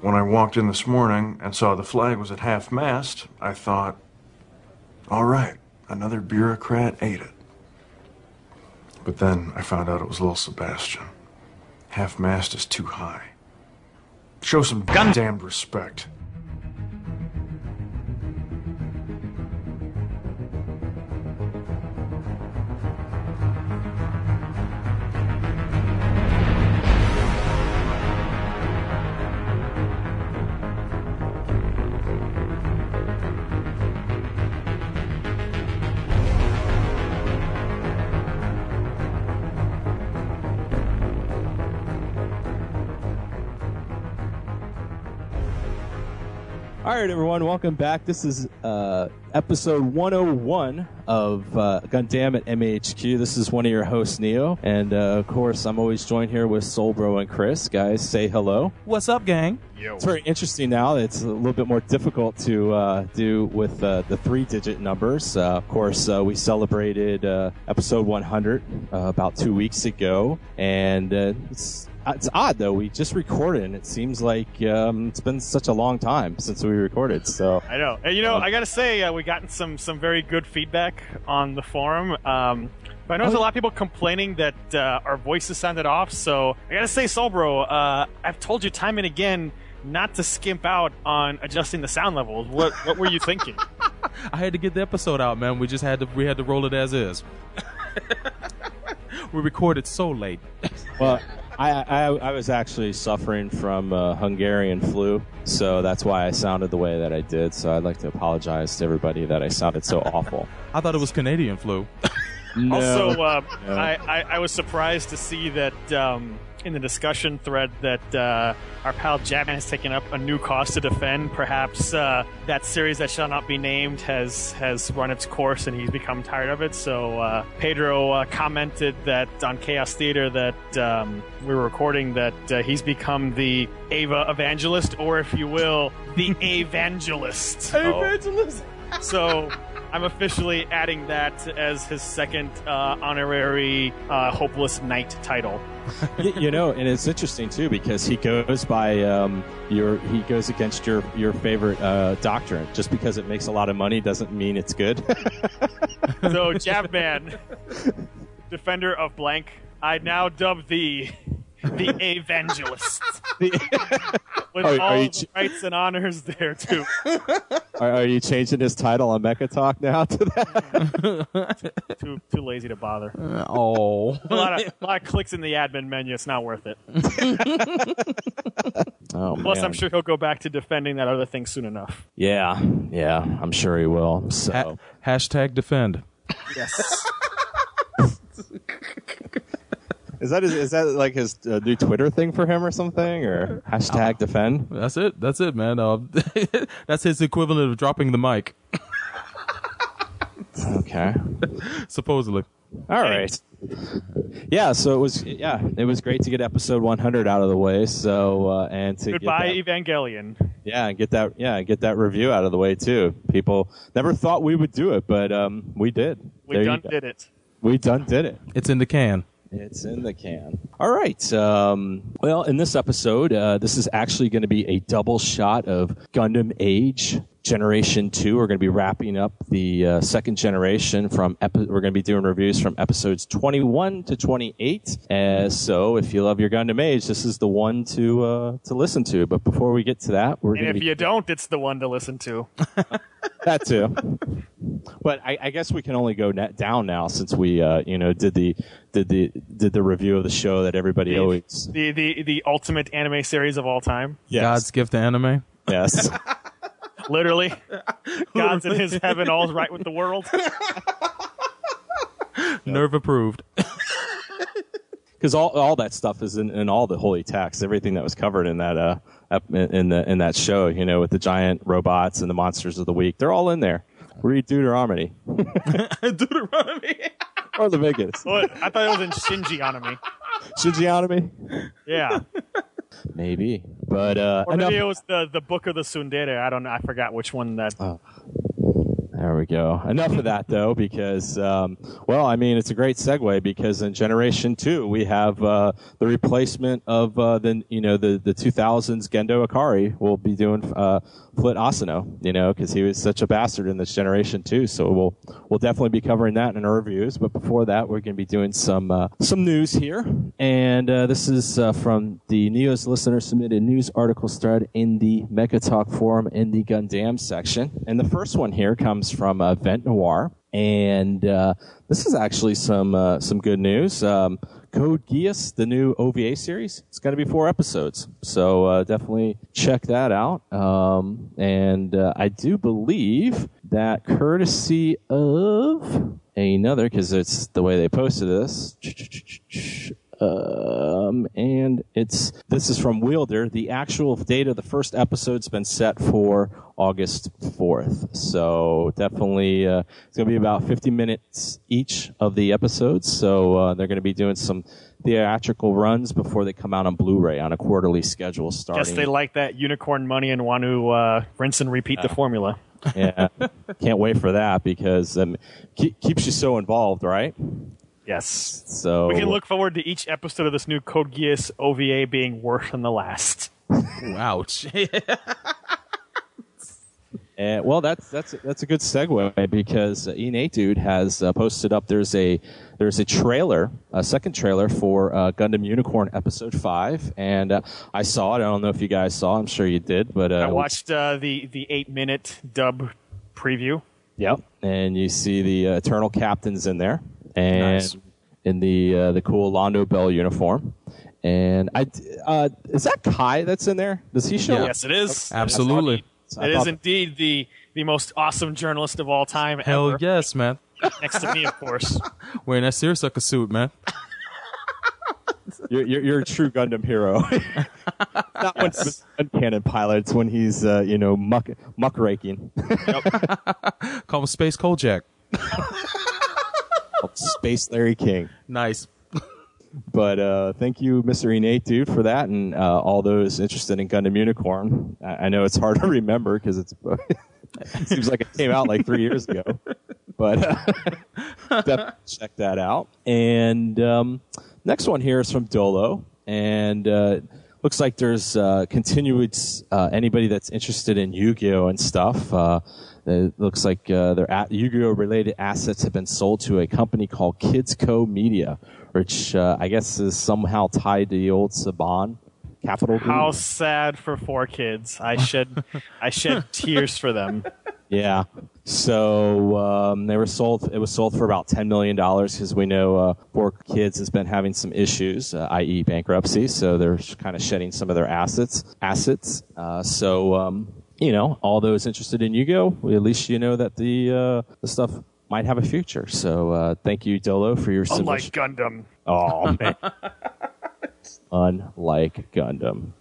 when I walked in this morning and saw the flag was at half mast, I thought, all right, another bureaucrat ate it. But then I found out it was little Sebastian. Half mast is too high. Show some goddamn respect. Right, everyone, welcome back. This is uh, episode 101 of uh, Gundam at MHQ. This is one of your hosts, Neo, and uh, of course, I'm always joined here with Soulbro and Chris. Guys, say hello. What's up, gang? It's very interesting now. It's a little bit more difficult to uh, do with uh, the three-digit numbers. Uh, of course, uh, we celebrated uh, episode 100 uh, about two weeks ago, and uh, it's it's odd though. We just recorded, and it seems like um, it's been such a long time since we recorded. So I know. And, you know, I gotta say, uh, we gotten some some very good feedback on the forum. Um, but I know there's a lot of people complaining that uh, our voices sounded off. So I gotta say, Solbro, uh, I've told you time and again not to skimp out on adjusting the sound levels. What what were you thinking? I had to get the episode out, man. We just had to we had to roll it as is. we recorded so late. Well, I, I, I was actually suffering from uh, Hungarian flu, so that's why I sounded the way that I did. So I'd like to apologize to everybody that I sounded so awful. I thought it was Canadian flu. No. Also, uh, No. I, I, I was surprised to see that um, in the discussion thread that uh, our pal Jabman has taken up a new cause to defend. Perhaps uh, that series that shall not be named has has run its course and he's become tired of it. So uh, Pedro uh, commented that on Chaos Theater that um, we were recording that uh, he's become the Ava evangelist, or if you will, the evangelist. Evangelist. So I'm officially adding that as his second uh, honorary uh, hopeless knight title. Y- you know, and it's interesting too because he goes by um, your he goes against your your favorite uh, doctrine. Just because it makes a lot of money doesn't mean it's good. So Javman, defender of blank, I now dub thee the evangelist. With Are- are all you the ch- rights and honors there too. are, are you changing his title on Mecha Talk now to that? too too lazy to bother. Oh. A lot of oh. a lot of clicks in the admin menu. It's not worth it. Oh Plus, man. I'm sure he'll go back to defending that other thing soon enough. Yeah, yeah, I'm sure he will. So. Ha- hashtag defend. Yes. Is that his, is that like his uh, new Twitter thing for him or something or hashtag defend? That's it. That's it, man. Uh, that's his equivalent of dropping the mic, Okay, supposedly. all right. Yeah, so it was yeah, it was great to get episode 100 out of the way. So uh, and to Goodbye, get Evangelion. yeah, and get that yeah, get that review out of the way too. People never thought we would do it, but um, we did. We There done did it. We done did it. It's in the can. It's in the can. All right. Um, well, in this episode, uh, this is actually going to be a double shot of Gundam Age Generation 2. We're going to be wrapping up the uh, second generation from, epi- we're going to be doing reviews from episodes 21 to 28. Uh, so if you love your Gundam Age, this is the one to, uh, to listen to. But before we get to that, we're And going if be you don't, it's the one to listen to. that too. But I, I guess we can only go net down now since we, uh, you know, did the did the did the review of the show that everybody The- always The the the ultimate anime series of all time. yes God's gift to anime. yes Literally, God's in His heaven, all's right with the world. Nerve approved. because all all that stuff is in, in all the holy texts. Everything that was covered in that uh ep- in the in that show, you know, with the giant robots and the monsters of the week, they're all in there. Read Deuteronomy Deuteronomy. or Leviticus, What? I thought it was in Shinji Anime. Shinjianomy, Yeah, maybe. But uh, or enough- maybe it was the the book of the Sundere. I don't know. I forgot which one that. Oh. There we go. Enough of that, though, because, um, well, I mean, it's a great segue because in Generation Two we have uh, the replacement of uh, the you know the the 2000s Gendo Ikari will be doing uh, Foot Asano, you know, because he was such a bastard in this Generation too. So we'll we'll definitely be covering that in our reviews. But before that, we're going to be doing some uh, some news here, and uh, this is uh, from the Neos listener submitted news articles thread in the Mecha Talk forum in the Gundam section, and the first one here comes from uh, Vent Noir, and uh, this is actually some uh, some good news. Um, Code Geass, the new OVA series, it's going to be four episodes, so uh, definitely check that out. Um, and uh, I do believe that courtesy of another, because it's the way they posted this. Um, and it's this is from Wielder. The actual date of the first episode's been set for August 4th. So definitely, uh, it's going to be about 50 minutes each of the episodes. So uh, they're going to be doing some theatrical runs before they come out on Blu-ray on a quarterly schedule starting. Guess they like that unicorn money and want to uh, rinse and repeat the formula. yeah, can't wait for that because um, keep, keeps you so involved, right? Yes. So We can look forward to each episode of this new Code Geass OVA being worse than the last. Ouch. And, well, that's that's that's a good segue because uh, E8 dude has uh, posted up. There's a there's a trailer, a second trailer for uh, Gundam Unicorn Episode Five, and uh, I saw it. I don't know if you guys saw. I'm sure you did, but uh, I watched uh, the the eight minute dub preview. Yep, and you see the uh, Eternal Captains in there, and Nice. in the uh, the cool Londo Bell uniform. And I uh, is that Kai that's in there? Does he show? Yeah. up? Yes, it is. Absolutely. I It is indeed the the most awesome journalist of all time. Hell ever. yes, man. Next to me, of course. Wearing that seersucker suit, man. You're, you're, you're a true Gundam hero. Not when he's cannon pilots, when he's uh, you know muck muckraking. Call him Space Kojak. Space Larry King. Nice. But uh, thank you, Mr. Innate Dude, for that, and uh, all those interested in Gundam Unicorn. I, I know it's hard to remember because it's it seems like it came out like three years ago, but uh, definitely check that out. And um, next one here is from Dolo, and uh, looks like there's uh, continued uh, anybody that's interested in Yu-Gi-Oh and stuff. It looks like uh, their Yu-Gi-Oh related assets have been sold to a company called Kids Co Media, which uh, I guess is somehow tied to the old Saban Capital Group. How sad for four kids. I shed I shed tears for them. Yeah. So um, they were sold. It was sold for about ten million dollars because we know uh, Four Kids has been having some issues, uh, i.e., bankruptcy. So they're kind of shedding some of their assets. Assets. Uh, so um, you know, all those interested in Yugo, well, at least you know that the uh, the stuff might have a future. So uh, thank you, Dolo, for your Unlike submission. Gundam. Oh man. Unlike Gundam.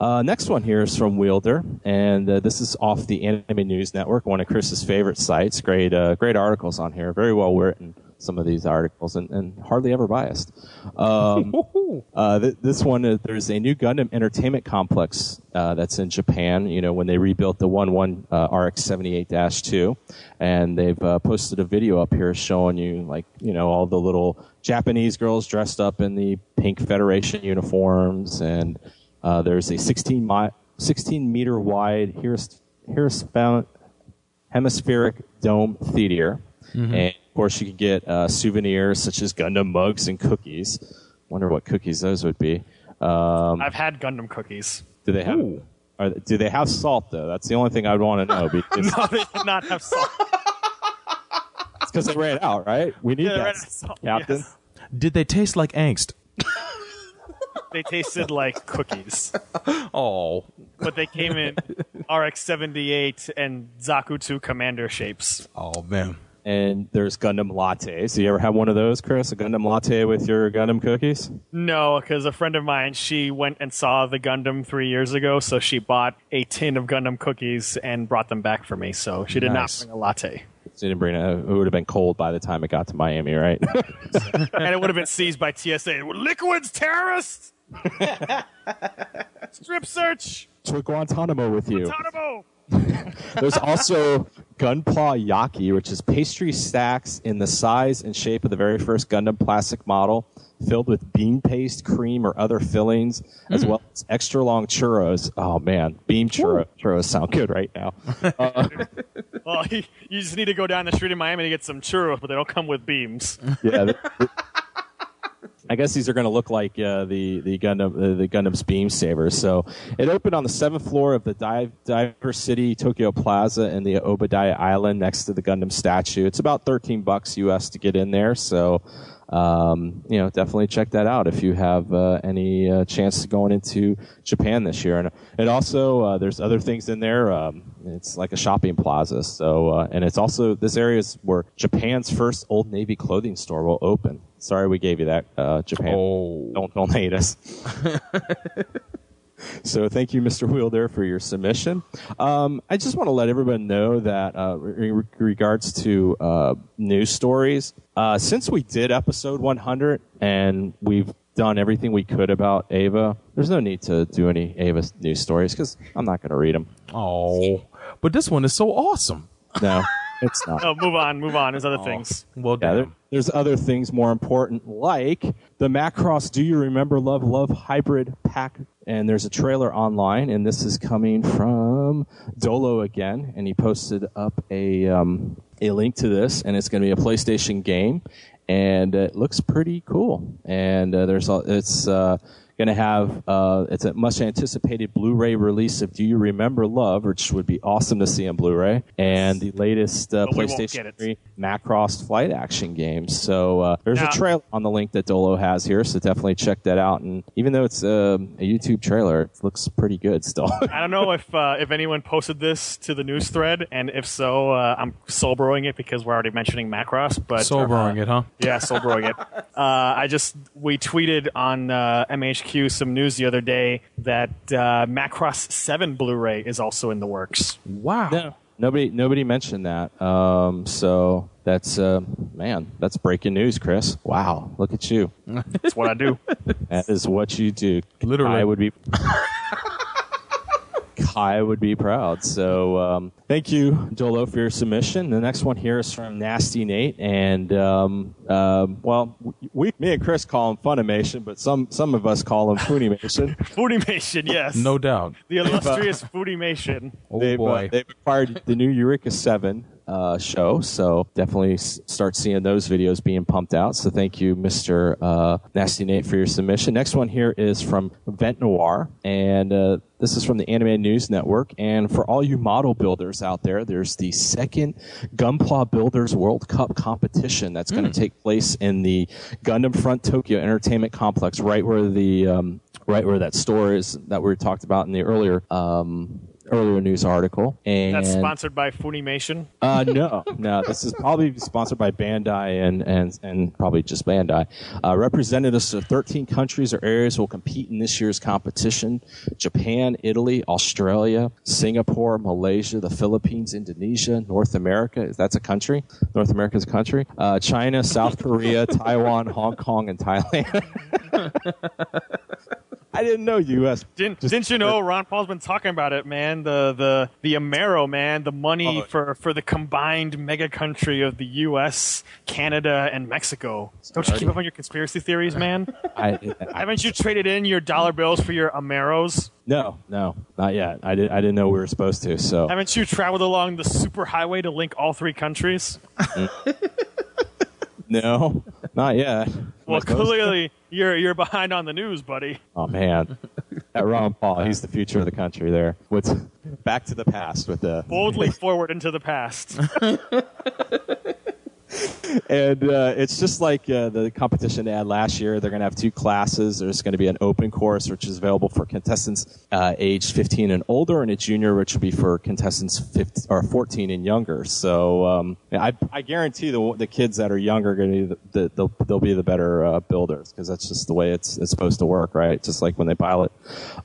Uh, next one here is from Wielder, and uh, this is off the Anime News Network, one of Chris's favorite sites. Great, uh, great articles on here. Very well written. Some of these articles, and, and hardly ever biased. Um, uh, th- this one, uh, there's a new Gundam entertainment complex uh, that's in Japan. You know, when they rebuilt the One One uh, RX seventy eight two, and they've uh, posted a video up here showing you like you know all the little Japanese girls dressed up in the pink Federation uniforms, and uh, there's a 16 mi- 16 meter wide heres- heres- hemispheric dome theater, and of course you can get uh, souvenirs such as Gundam mugs and cookies. Wonder what cookies those would be. Um, I've had Gundam cookies. do they have? Are, do they have salt though? That's the only thing I'd want to know because No, they did not have salt. it's because they ran out, right? We need Yeah, they that, ran of salt, Captain. yes. Did they taste like angst? They tasted like cookies, Oh. but they came in RX-78 and Zaku 2 Commander shapes. Oh, man. And there's Gundam lattes. Do you ever have one of those, Chris? A Gundam latte with your Gundam cookies? No, because a friend of mine, she went and saw the Gundam three years ago, so she bought a tin of Gundam cookies and brought them back for me. So she did Nice. not bring a latte, So you didn't bring it. It would have been cold by the time it got to Miami, right? and it would have been seized by TSA. Liquids, terrorists! Strip search, to Guantanamo with you. Guantanamo. There's also Gunpla Yaki, which is pastry stacks in the size and shape of the very first Gundam plastic model, filled with bean paste, cream, or other fillings, as well as extra long churros. Oh man, beam churro, churros sound good right now. Uh, Well, you just need to go down the street in Miami to get some churros, but they don't come with beams. yeah. th- th- I guess these are going to look like uh, the the Gundam uh, the Gundam's beam sabers. So it opened on the seventh floor of the Dive, Diver City Tokyo Plaza in the Odaiba Island next to the Gundam statue. It's about thirteen bucks US to get in there. So um, you know, definitely check that out if you have uh, any uh, chance going into Japan this year. And it also uh, there's other things in there. Um, it's like a shopping plaza. So uh, and it's also this area is where Japan's first Old Navy clothing store will open. Sorry, we gave you that, uh, Japan. Oh. Don't don't hate us. So thank you, Mr. Wielder, for your submission. Um, I just want to let everyone know that uh, in regards to uh, news stories, uh, since we did episode 100 and we've done everything we could about Ava, there's no need to do any Ava news stories because I'm not going to read them. Oh. But this one is so awesome. No, it's not. Oh, move on, move on. There's other things. Well Yeah, there, there's other things more important, like the Macross Do You Remember Love Love Hybrid Pack. And there's a trailer online, and this is coming from Dolo again, and he posted up a um, a link to this, and it's going to be a PlayStation game, and it looks pretty cool. And uh, there's a, it's uh, going to have uh, it's a much anticipated Blu-ray release of Do You Remember Love, which would be awesome to see on Blu-ray, and the latest uh, But we won't PlayStation get it. 3 Macross flight action game. So uh, there's Now- a trailer on the link that Dolo has here, so definitely check that out. And even though it's um, a YouTube trailer, it looks pretty good still. I don't know if uh, if anyone posted this to the news thread, and if so, uh, I'm soul broing it because we're already mentioning Macross. But Sobering uh, it, huh? Yeah, soul broing it. Uh, I just we tweeted on uh, MHQ some news the other day that uh, Macross Seven Blu-ray is also in the works. Wow. no, nobody nobody mentioned that. Um, so that's uh, man, that's breaking news, Chris. Wow, look at you. That's what I do. That is what you do. Literally. I would be. Kai would be proud. So um, thank you, Dolo, for your submission. The next one here is from Nasty Nate, and um, um, well, we, me and Chris call him Funimation, but some some of us call him Funimation. Foodimation, yes. No doubt. the illustrious Foodimation. Oh they've, uh, boy. they've acquired the new Eureka Seven uh, show, so definitely s- start seeing those videos being pumped out. So thank you, Mister uh, Nasty Nate, for your submission. Next one here is from Vent Noir, and uh, this is from the Anime News Network. And for all you model builders out there, there's the second Gunpla Builders World Cup competition that's going to take place in the Gundam Front Tokyo Entertainment Complex, right where the um, right where that store is that we talked about in the earlier um, earlier news article. And That's sponsored by Funimation. uh, no, no. This is probably sponsored by Bandai and and and probably just Bandai. Uh, representatives of 13 countries or areas will compete in this year's competition: Japan, Italy, Australia, Singapore, Malaysia, the Philippines, Indonesia, North America. That's a country. North America is a country. Uh, China, South Korea, Taiwan, Hong Kong, and Thailand. I didn't know you U.S. Didn't, Just- didn't you know Ron Paul's been talking about it, man? The the the Amero, man, the money Oh. for for the combined mega country of the U.S., Canada, and Mexico. Don't you keep up on your conspiracy theories, man? I, I, Haven't you traded in your dollar bills for your Ameros? no, no, not yet. I didn't. I didn't know we were supposed to. So Haven't you traveled along the superhighway to link all three countries? Mm. no, not yet. Well, clearly. To? You're you're behind on the news, buddy. Oh man, that Ron Paul, he's the future of the country. There, what's back to the past with the Boldly forward into the past. and uh, it's just like uh, the competition they had last year. They're going to have two classes. There's going to be an open course, which is available for contestants uh, aged 15 and older, and a junior, which will be for contestants 15, or 14 and younger. So um, I, I guarantee the the kids that are younger are going to be the, the, they'll, they'll be the better uh, builders because that's just the way it's, it's supposed to work, right? Just like when they pilot.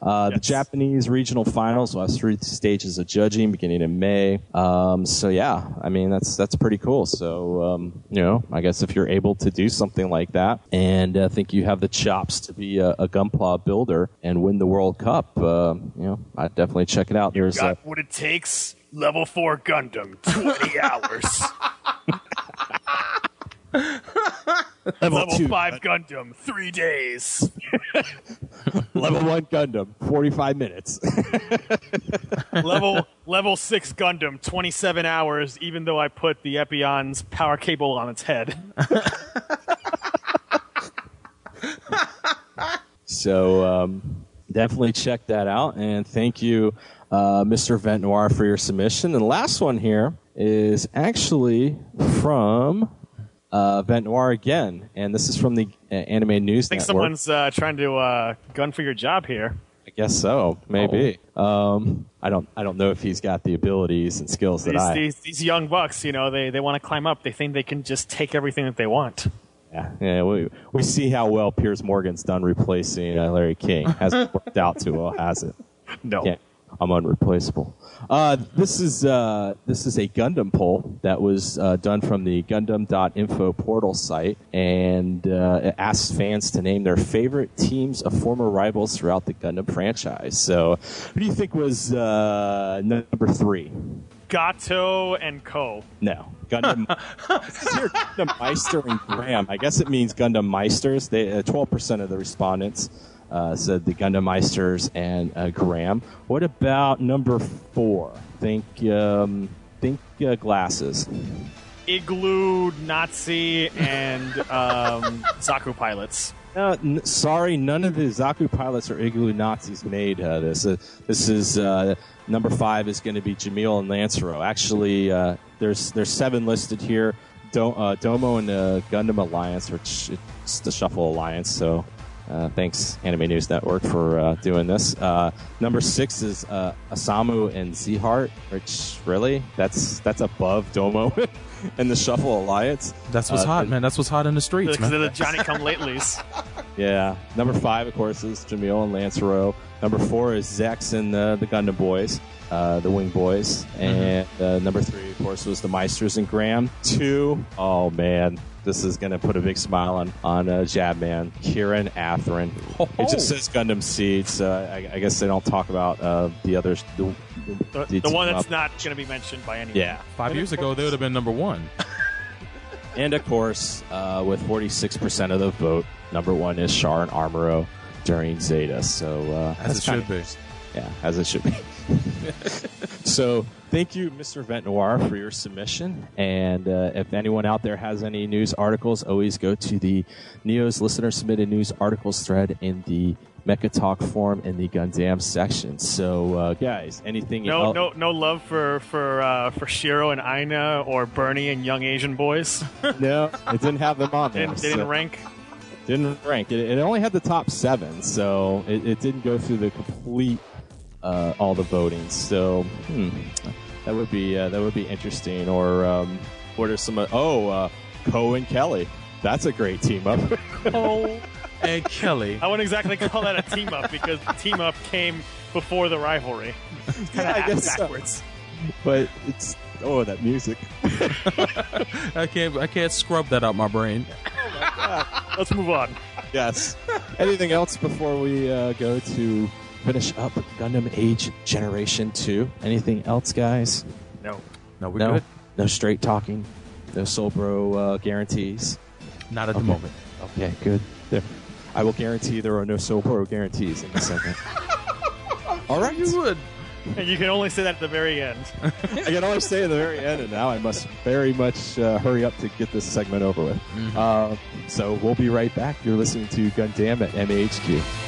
Uh, The Japanese regional finals will have three stages of judging beginning in May. Um, so yeah, I mean that's that's pretty cool. So um, you know, I guess if you're able to do something like that, and uh, think you have the chops to be a, a gunpla builder and win the World Cup, uh, you know, I'd definitely check it out. There's uh, Got what it takes. Level 4 Gundam, 20 hours. Level, Level two, 5 Gundam, 3 days. level one Gundam, forty-five minutes. level level 6 Gundam, 27 hours, even though I put the Epyon's power cable on its head. So um, definitely check that out, and thank you, uh, Mr. Vent Noir, for your submission. And the last one here is actually from uh, Vent Noir again, and this is from the uh, Anime News I think Network. someone's uh, trying to uh, gun for your job here. I guess so, maybe. Um, I don't. I don't know if he's got the abilities and skills that These, I. these, these young bucks, you know, they, they want to climb up. They think they can just take everything that they want. Yeah, yeah we, we see how well Piers Morgan's done replacing uh, Larry King. Hasn't worked out too well, has it? No. Yeah, I'm unreplaceable. Uh, this is uh, this is a Gundam poll that was uh, done from the Gundam.info portal site, and uh, it asks fans to name their favorite teams of former rivals throughout the Gundam franchise. So, who do you think was uh, number three? Gato and Co. No. Gundam. Gundam Meister and Graham. I guess it means Gundam Meisters. They uh, twelve percent of the respondents uh, said the Gundam Meisters and uh, Graham. What about number four? Think um, think uh, glasses. Igloo, Nazi, and um, Zaku pilots. Uh, n- sorry, none of the Zaku pilots or Igloo Nazis made uh, this. Uh, this is uh, number five is going to be Jamil and Lancerow. Actually, uh, there's there's seven listed here. Do- uh, Domon and the Gundam Alliance, which it's the Shuffle Alliance. So, uh, thanks Anime News Network for uh, doing this. Uh, number six is uh, Asemu and Zeheart, which really that's that's above Domon and the Shuffle Alliance. That's what's Uh, hot, man. That's what's hot in the streets, Because they're man. the Johnny Come Latelys. Yeah. Number five, of course, is Jamil and Lancerow. Number four is Zechs and uh, the Gundam Boys, uh, the Wing Boys. And uh, number three, of course, was the Meisters and Graham. Two, oh man, this is going to put a big smile on, on uh, Jabman. Kira and Athrun. It just says Gundam Seed, so I, I guess they don't talk about uh, the others. The, The, the the one that's up. not going to be mentioned by anyone. Yeah. Five years ago, they would have been number one. And of course, uh, with 46% of the vote, number one is Char and Amuro during Zeta. So uh, As that's it should kinda- be. Yeah, as it should be. so, thank you, Mr. Vent Noir, for your submission. And uh, if anyone out there has any news articles, always go to the Neo's listener submitted news articles thread in the Mecha Talk forum in the Gundam section. So, uh, guys, anything No, else? no, no love for for uh, for Shiro and Aina or Bernie and Young Asian Boys. no, it didn't have them on there. Didn't, they didn't rank. didn't rank. It, it only had the top seven, so it, it didn't go through the complete uh, all the voting. So hmm, that would be uh, that would be interesting. Or um, what are some? Uh, oh, uh, Poe and Kelly. That's a great team up. Oh, And Kelly. I wouldn't exactly call that a team up because the team up came before the rivalry. yeah, I guess so. backwards. But it's oh that music. I can't. I can't scrub that out my brain. Let's move on. Yes. Anything else before we uh, go to finish up Gundam Age Generation Two? Anything else, guys? No. No, we're no, good. no straight talking, no Soul Bro uh, guarantees. Not at the moment. Okay, good. There. I will guarantee there are no Soul Bro guarantees in this segment. All right. You would. And you can only say that at the very end. I can only say at the very end, and now I must very much uh, hurry up to get this segment over with. Uh, so we'll be right back. You're listening to Gundam at MHQ.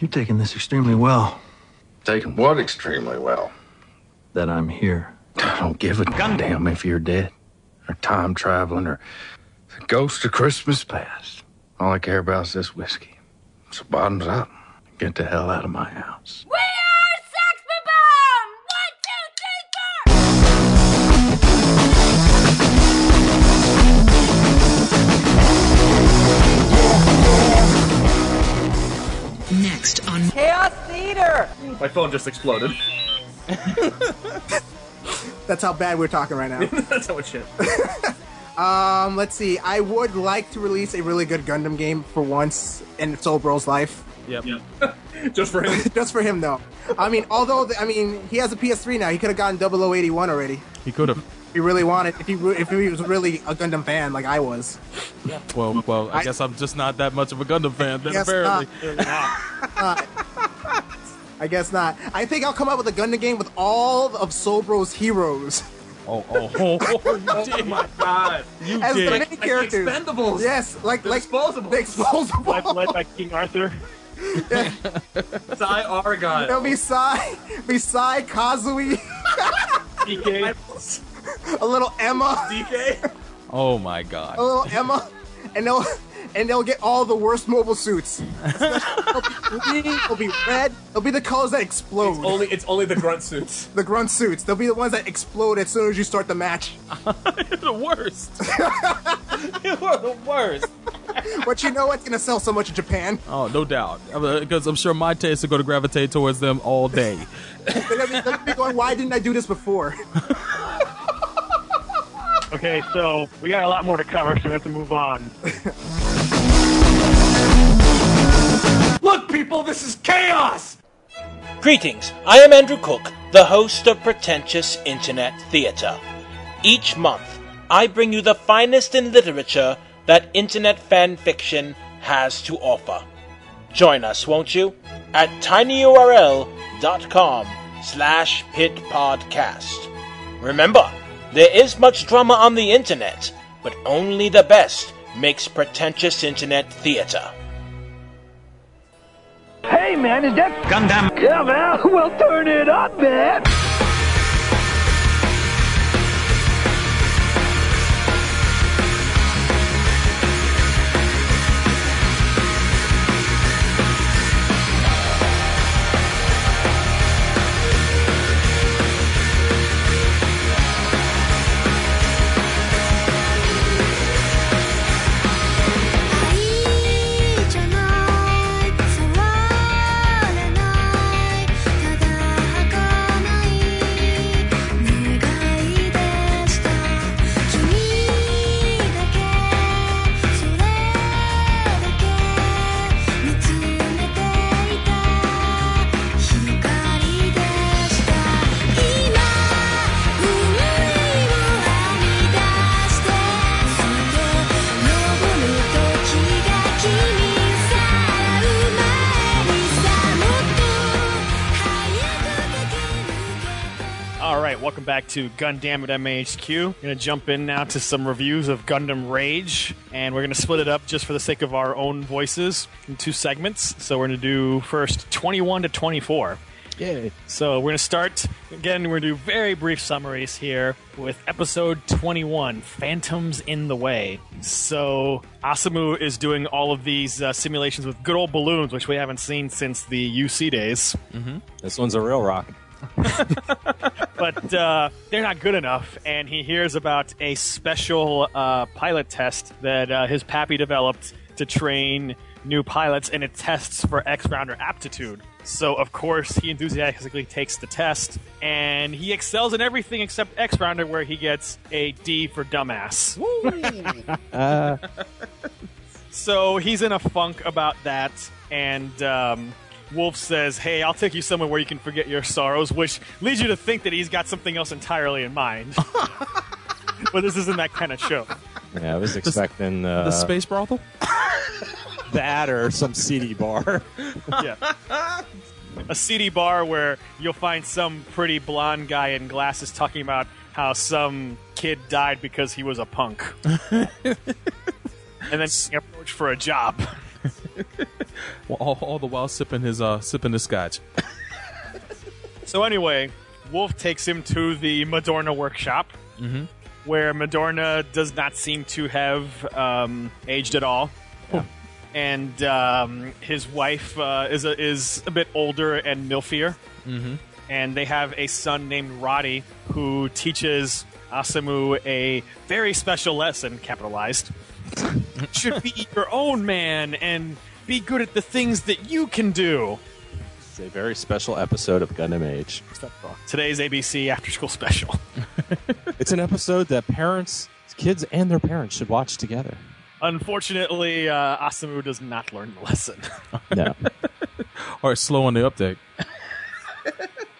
You're taking this extremely well. Taking what extremely well. That I'm here. I don't give a goddamn if you're dead, or time traveling, or the ghost of Christmas past. All I care about is this whiskey. So bottoms up. Get the hell out of my house. We My phone just exploded. That's how bad we're talking right now. That's how much shit. um, let's see. I would like to release a really good Gundam game for once in Soul Bro's life. Yep. just for him. Just for him, though. I mean, although the, I mean, he has a PS3 now. He could have gotten 0081 already. He could have. If he really wanted. If he if he was really a Gundam fan like I was. Well, well, I, I- guess I'm just not that much of a Gundam fan. Then Guess apparently. I guess not. I think I'll come up with a Gundam game with all of Soul Bro's heroes Oh, oh, oh, oh, oh my god. You as the did. main characters. Expendables. Yes, like The like disposables. The disposable. led, led by King Arthur. Sai Argyle. There'll be Sai, be Sai, Kazui, DK. A little Emma, DK. Oh my god. a little Emma, and they'll and they'll get all the worst mobile suits. They'll be green, they'll be red, they'll be the colors that explode. Only it's only the grunt suits. the grunt suits. They'll be the ones that explode as soon as you start the match. the worst. you are the worst. But you know what's gonna sell so much in Japan? Oh, no doubt. Uh, because I'm sure my tastes are going to gravitate towards them all day. They're gonna, be, they're gonna be going, why didn't I do this before? Okay, so we got a lot more to cover, so we have to move on. Look, people, this is chaos! Greetings, I am Andrew Cook, the host of Pretentious Internet Theater. Each month, I bring you the finest in literature that internet fan fiction has to offer. Join us, won't you? At tinyurl.com slash pitpodcast. Remember, there is much drama on the internet, but only the best makes pretentious internet theater. Hey man, is that Gundam? Yeah man, well turn it up, man.「to Gundam at MAHQ. We're going to jump in now to some reviews of Gundam Rage, and we're going to split it up just for the sake of our own voices in two segments. So we're going to do first 21 to 24. Yay. So we're going to start again. We're going to do very brief summaries here with episode 21, Phantoms in the Way. So Asemu is doing all of these uh, simulations with good old balloons, which we haven't seen since the UC days. This one's a real rock. but uh, they're not good enough. And he hears about a special uh, pilot test that uh, his pappy developed to train new pilots, and it tests for X rounder aptitude. So, of course, he enthusiastically takes the test, and he excels in everything except X rounder, where he gets a D for dumbass. so he's in a funk about that, and um, Wolf says, "Hey, I'll take you somewhere where you can forget your sorrows," which leads you to think that he's got something else entirely in mind. but this isn't that kind of show. Yeah, I was expecting uh, the space brothel? that or some CD bar. Yeah. A CD bar where you'll find some pretty blonde guy in glasses talking about how some kid died because he was a punk. and then being approached for a job. All, all the while sipping his uh sipping the scotch. So anyway, Wolf takes him to the Madorna workshop, where Madorna does not seem to have um, aged at all, and um, his wife uh, is a, is a bit older and milfier, mm-hmm. and they have a son named Roddy who teaches Asemu a very special lesson, capitalized. Should be your own man and be good at the things that you can do. It's a very special episode of Gundam Age. Today's ABC After School Special. It's an episode that parents, kids, and their parents should watch together. Unfortunately, uh, Asemu does not learn the lesson. No. Or slow on the uptake.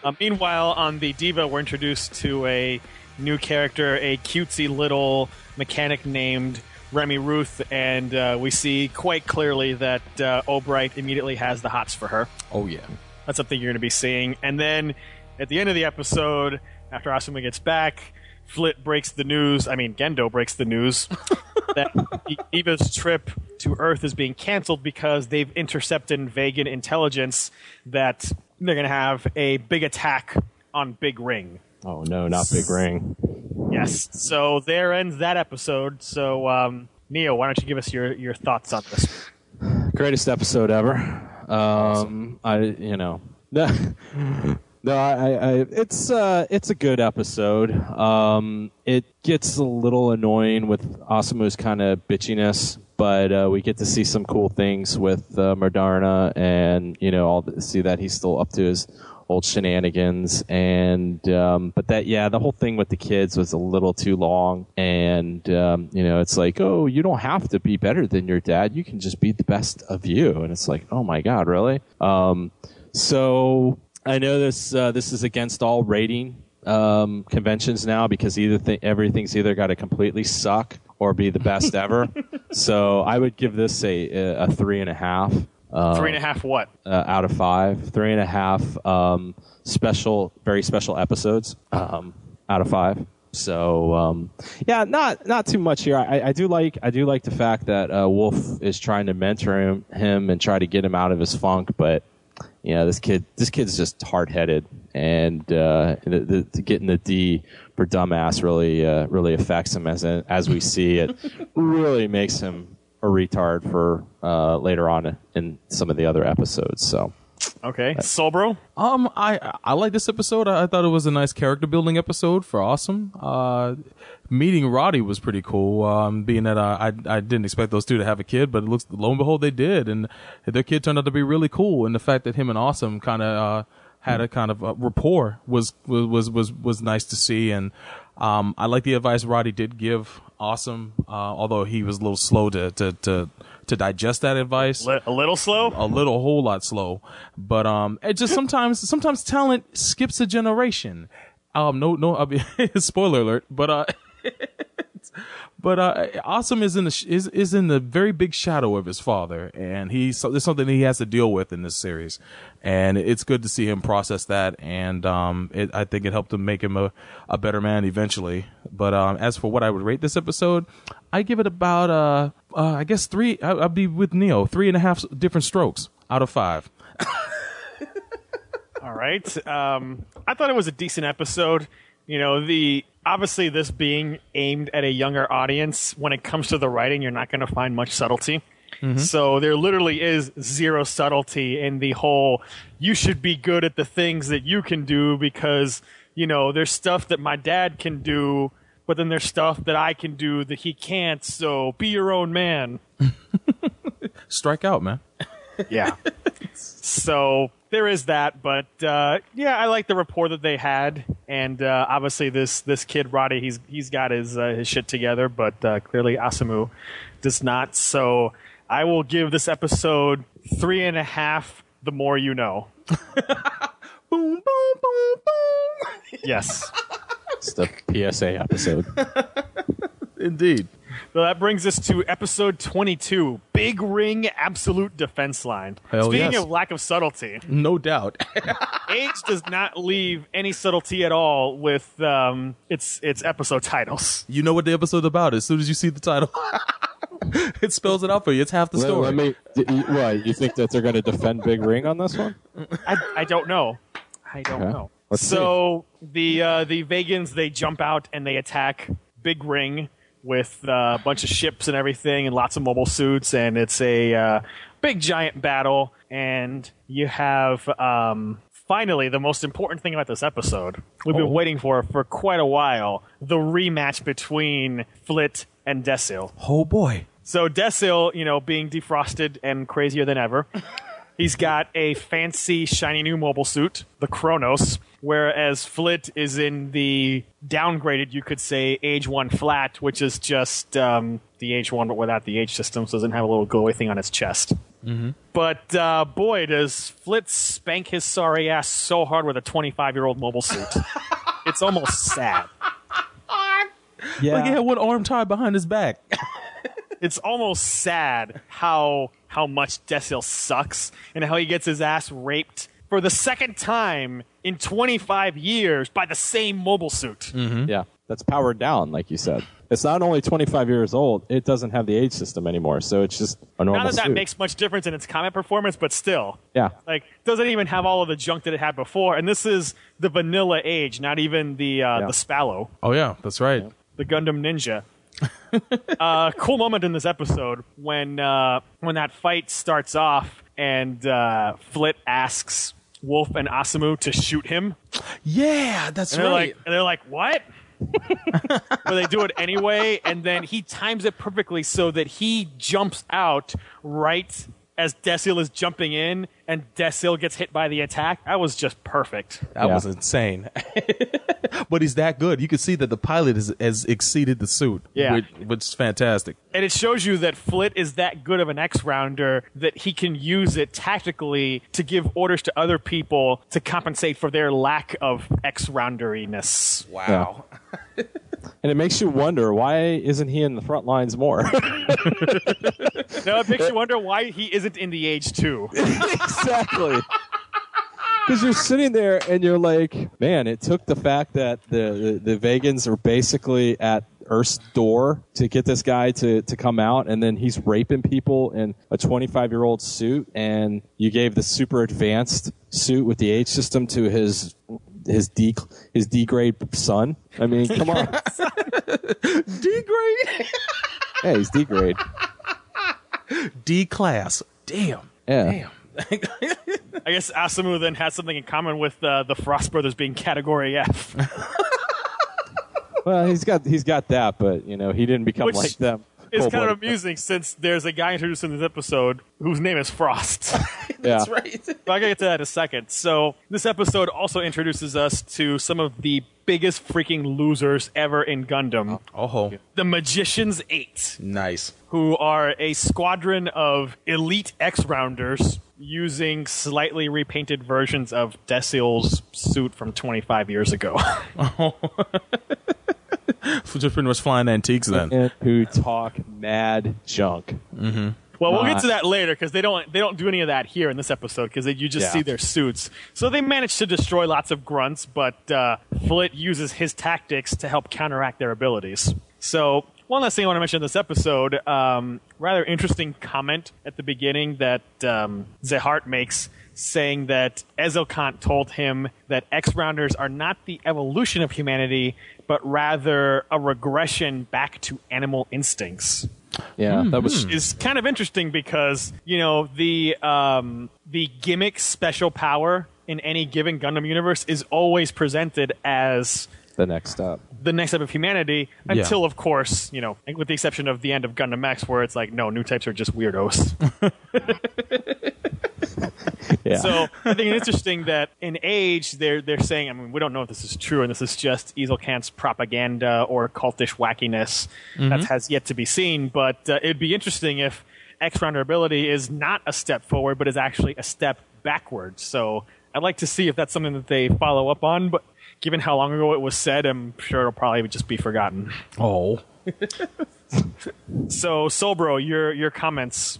Uh, meanwhile, on the Diva, we're introduced to a new character, a cutesy little mechanic named Remy Ruth, and uh, we see quite clearly that uh, Albright immediately has the hots for her. Oh yeah. That's something you're going to be seeing. And then at the end of the episode, after Asemu gets back, Flit breaks the news. I mean, Gendo breaks the news that Eva's trip to Earth is being canceled because they've intercepted Vagan intelligence that they're going to have a big attack on Big Ring. Oh no, not Big Ring. Yes. So there ends that episode. So, um, Neo, why don't you give us your, your thoughts on this? Greatest episode ever. Um, I you know no, no I, I, I it's uh it's a good episode. Um, it gets a little annoying with Asemu's kind of bitchiness, but uh, we get to see some cool things with uh, Moderna, and you know, all the, see that he's still up to his old shenanigans and um, but that yeah the whole thing with the kids was a little too long and um, you know it's like oh you don't have to be better than your dad. You can just be the best of you. And it's like oh my god really? Um, so i know this uh, this is against all rating um, conventions now because either th- everything's either got to completely suck or be the best ever. So i would give this a, a three and a half um, Three and a half what? uh, out of five, three and a half um, special, very special episodes um, out of five. So um, yeah, not not too much here. I, I do like I do like the fact that uh, Wolf is trying to mentor him, him and try to get him out of his funk, but you know this kid this kid's just hard headed, and uh, the, the, the- getting the D for dumbass really uh, really affects him as as we see it really makes him a retard for uh, later on in some of the other episodes. So Okay. Solbro? Um, I I like this episode. I, I thought it was a nice character building episode for awesome. Uh, meeting Roddy was pretty cool. Um, being that uh, I I didn't expect those two to have a kid, but it looks lo and behold they did, and their kid turned out to be really cool. And the fact that him and Awesome kind of uh, had a kind of uh rapport was was was was was nice to see. And um, I like the advice Roddy did give Awesome, uh, although he was a little slow to to to to digest that advice. A little slow? a little whole lot slow. But um it just sometimes sometimes talent skips a generation. Um no no I mean, spoiler alert but uh but uh awesome is in the is is in the very big shadow of his father and he's so there's something he has to deal with in this series and it's good to see him process that and um it, i think it helped him make him a, a better man eventually but um as for what i would rate this episode i give it about uh, uh i guess three I, i'd be with neo three and a half different strokes out of five All right. Um, I thought it was a decent episode. You know, the obviously this being aimed at a younger audience, when it comes to the writing, you're not going to find much subtlety. Mm-hmm. So there literally is zero subtlety in the whole. You should be good at the things that you can do because you know there's stuff that my dad can do, but then there's stuff that I can do that he can't. So be your own man. strike out man Yeah. so there is that, but uh, yeah, I like the rapport that they had, and uh, obviously this this kid Roddy, he's he's got his uh, his shit together, but uh, clearly Asemu does not. So I will give this episode three and a half. The more you know. boom boom boom boom Yes. it's the PSA episode. indeed So that brings us to episode 22 Big Ring Absolute Defense Line. Hell Speaking yes. of lack of subtlety, no doubt Age does not leave any subtlety at all with um, its its episode titles. you know what the episode's about as soon as you see the title. it spells it out for you. It's half the story. let me- d- you- what you think that they're going to defend Big Ring on this one? I, I don't know. I don't Okay. know. Let's so the uh, the Vagans they jump out and they attack Big Ring with uh, a bunch of ships and everything and lots of mobile suits and it's a uh, big giant battle and you have um, finally the most important thing about this episode we've been waiting for for quite a while the rematch between Flit and Desil. oh boy. So Desil, you know, being defrosted and crazier than ever, He's got a fancy, shiny new mobile suit, the Kronos, whereas Flit is in the downgraded, you could say, Age 1 flat, which is just um, the Age 1 but without the Age system, so doesn't have a little glowy thing on his chest. But uh, boy, does Flit spank his sorry ass so hard with a 25 year old mobile suit. it's almost sad. Yeah. Like he had one arm tied behind his back. It's almost sad how how much Desil sucks and how he gets his ass raped for the second time in 25 years by the same mobile suit. Yeah, that's powered down, like you said. It's not only 25 years old; it doesn't have the age system anymore, so it's just a normal Not that that makes much difference in its combat performance, but still. yeah, Like, doesn't even have all of the junk that it had before. And this is the vanilla age, not even the uh, Yeah. the Spallow. Oh yeah, that's right. the Gundam Ninja. uh, cool moment in this episode when uh, when that fight starts off and uh, Flit asks Wolf and Asemu to shoot him, Yeah, that's and they're right. like, and they're like, what? but they do it anyway, and then he times it perfectly so that he jumps out right as Desil is jumping in, and Desil gets hit by the attack. That was just perfect. that Yeah. was insane. but he's that good. You can see that the pilot has, has exceeded the suit. Yeah. which, which is fantastic. And it shows you that Flit is that good of an X rounder that he can use it tactically to give orders to other people to compensate for their lack of X rounderiness. Wow. and it makes you wonder why isn't he in the front lines more? Now it makes you wonder why he isn't in the age two. exactly. Because you're sitting there and you're like, man, it took the fact that the, the, the Vagans are basically at Earth's door to get this guy to, to come out, and then he's raping people in a 25 year old suit, and you gave the super advanced suit with the age system to his his D his D grade son. I mean, come on, D grade, yeah, he's D grade. D class. Damn. Yeah. Damn. I guess Asemu then has something in common with uh, the Frost brothers being Category F. Well, he's got he's got that, but you know, he didn't become Which like them. It's kind Cold-blooded. of amusing since there's a guy introduced in this episode whose name is Frost. Yeah. right. But I gotta get to that in a second. So this episode also introduces us to some of the biggest freaking losers ever in Gundam. Oh, The Magicians Eight, nice. who are a squadron of elite X-Rounders using slightly repainted versions of Desil's suit from 25 years ago. Just pretty much flying antiques then. and who talk mad junk. Well, we'll get to that later because they don't they don't do any of that here in this episode because you just Yeah. see their suits. So they manage to destroy lots of grunts, but uh, Flit uses his tactics to help counteract their abilities. So one last thing I want to mention in this episode, um, rather interesting comment at the beginning that um, Zeheart makes. Saying that Ezelcant told him that X Rounders are not the evolution of humanity, but rather a regression back to animal instincts Yeah, that was is kind of interesting because you know the um, the gimmick special power in any given Gundam universe is always presented as the next step. the next step of humanity until, of course, you know, with the exception of the end of Gundam X, where it's like, no, new types are just weirdos. Yeah. So I think it's interesting that in age they're they're saying I mean we don't know if this is true and this is just Ezelcant's propaganda or cultish wackiness that has yet to be seen. But uh, it'd be interesting if X rounder ability is not a step forward but is actually a step backwards. So I'd like to see if that's something that they follow up on. But given how long ago it was said, I'm sure it'll probably just be forgotten. Oh. So Sobro, your your comments.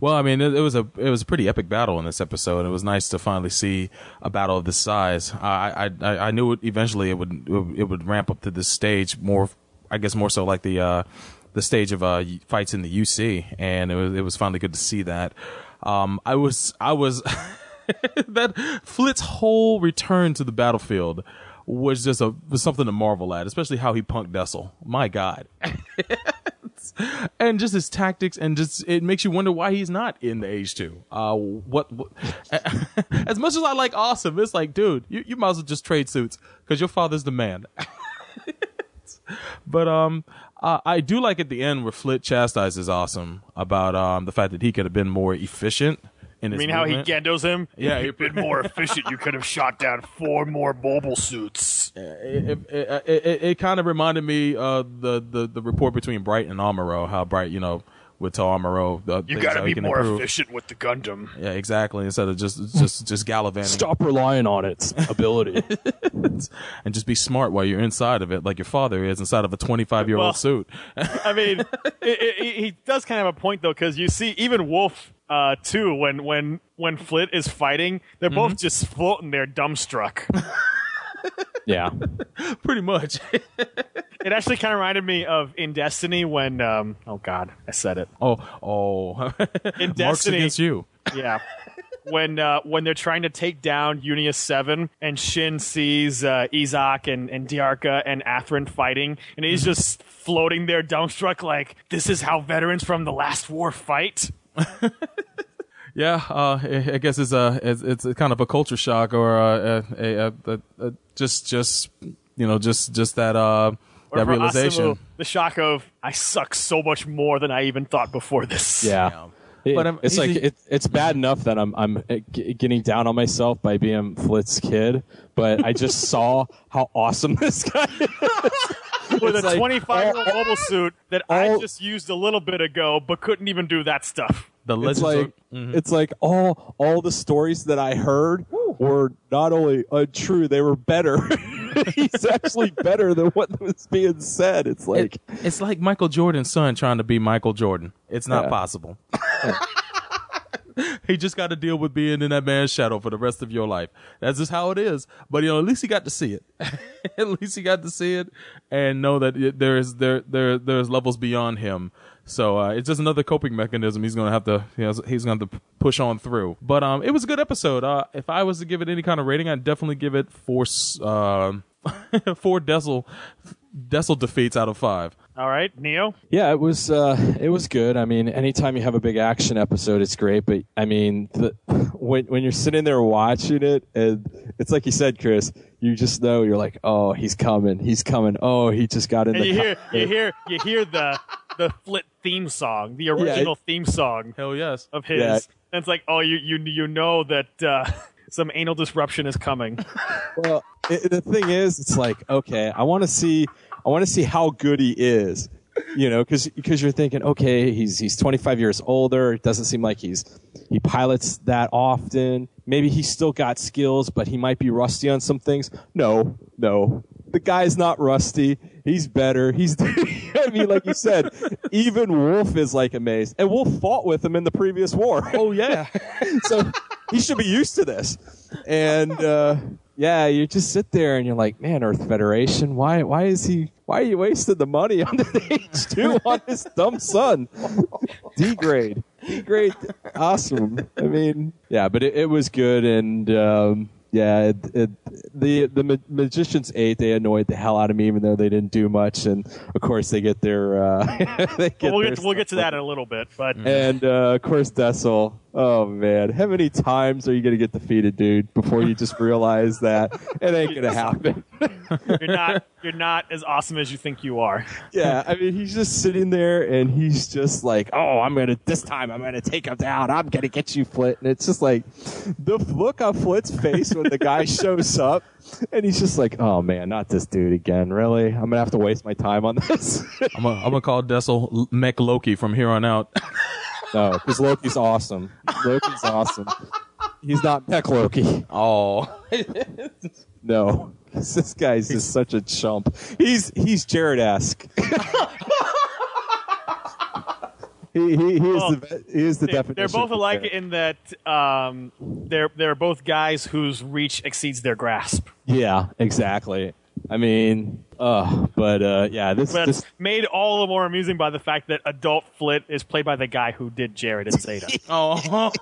Well, I mean, it, it was a it was a pretty epic battle in this episode. It was nice to finally see a battle of this size. I I, I knew it eventually it would it would ramp up to this stage more. I guess more so like the uh, the stage of uh, fights in the UC, and it was it was finally good to see that. Um, I was I was that Flit's whole return to the battlefield was just a was something to marvel at, especially how he punked Desil. My God. and just his tactics and just it makes you wonder why he's not in the age two. Uh, what, what as much as I like awesome, it's like, dude, you, you might as well just trade suits because your father's the man. but um, uh, I do like at the end where Flit chastises Awesome about um the fact that he could have been more efficient in I his mean how he movement. gendos him? Yeah, if you'd been more efficient, you could have shot down four more mobile suits. it, it, it, it, it kind of reminded me of the, the, the report between Bright and Amuro, how Bright, you know, would tell Amuro the You got to be more improve. efficient with the Gundam. Yeah, exactly. Instead of just just just gallivanting Stop relying on its ability. and just be smart while you're inside of it, like your father is inside of a 25 year Well- old suit. I mean, it, it, he does kind of have a point though, because you see, even Wolf uh, too, when when when Flit is fighting, they're both just floating there, dumbstruck. yeah. Pretty much. it actually kind of reminded me of in Destiny when, um, oh god, I said it. oh, oh. In Marks Destiny, against you. yeah. When uh, when they're trying to take down Unius Seven, and Shin sees uh, Yzak and and Dearka and Athrun fighting, and he's just floating there, dumbstruck, like this is how veterans from the last war fight. Yeah, uh, I I guess it's a it's, it's a kind of a culture shock or a, a, a, a, a just just you know just just that uh, that realization. Asemu, the shock of I suck so much more than I even thought before this. Yeah. It- But, um, it's like it, it's bad enough that I'm I'm uh, getting down on myself by being Flit's kid, but I just saw how awesome this guy is. with It's a like 25 year old mobile suit that I just used a little bit ago, but couldn't even do that stuff. the It's legends like are- Mhm. it's like all all the stories that I heard were not only untrue, they were better. He's actually better than what was being said. It's like It- it's like Michael Jordan's son trying to be Michael Jordan. It's not Yeah. possible. he just got to deal with being in that man's shadow for the rest of your life. That's just how it is. But you know, at least he got to see it. at least he got to see it and know that it, there is there there there's levels beyond him. So uh, it's just another coping mechanism. He's gonna have to you know, he's gonna have to push on through. But um, it was a good episode. Uh, if I was to give it any kind of rating, I'd definitely give it four um four decimal decimal defeats out of five. All right, Neo. Yeah, it was uh, it was good. I mean, anytime you have a big action episode, it's great. But I mean, the, when when you're sitting there watching it, and it's like you said, Chris, you just know you're like, oh, he's coming, he's coming. Oh, he just got in And the. you hear cockpit. you hear you hear the the Flit theme song, the original theme song Hell yes. of his. Yeah. And it's like, oh, you you you know that uh, some anal disruption is coming. Well, it, the thing is, it's like, okay, I want to see, I want to see how good he is, you know, because because you're thinking, okay, he's he's 25 years older. It doesn't seem like he's he pilots that often. Maybe he's still got skills, but he might be rusty on some things. No, no, the guy's not rusty. He's better. He's, I mean, like you said, even Wolf is like amazed, and Wolf fought with him in the previous war. Oh yeah. so he should be used to this. And uh, yeah, you just sit there and you're like, man, Earth Federation, why why is he why are you wasting the money on the AGE two on his dumb son? D grade. D grade awesome. I mean yeah, but it, it was good and um yeah, it, it, the the ma- magicians ate. They annoyed the hell out of me, even though they didn't do much. And of course, they get their. Uh, they get we'll get we'll get to that in a little bit, but and uh, of course, Desil. Oh man, how many times are you gonna get defeated, dude? Before you just realize that it ain't gonna happen. you're not you're not as awesome as you think you are. yeah, I mean, he's just sitting there and he's just like, "Oh, I'm gonna this time. I'm gonna take him down. I'm gonna get you, Flit." And it's just like the look on Flit's face when the guy shows up, and he's just like, "Oh man, not this dude again. Really? I'm gonna have to waste my time on this." I'm gonna I'm call Desil Mech Loki from here on out. no, because Loki's awesome. Loki's awesome. He's not Mech Loki. Oh. No, this guy's just such a chump. He's he's Jerid esque. he, he, he is Well, the he is the They- definition. They're both of alike Jerid. in that um, they're they're both guys whose reach exceeds their grasp. Yeah, exactly. I mean, uh, but uh, yeah, this But this made all the more amusing by the fact that adult Flit is played by the guy who did Jerid and Zeta. Oh.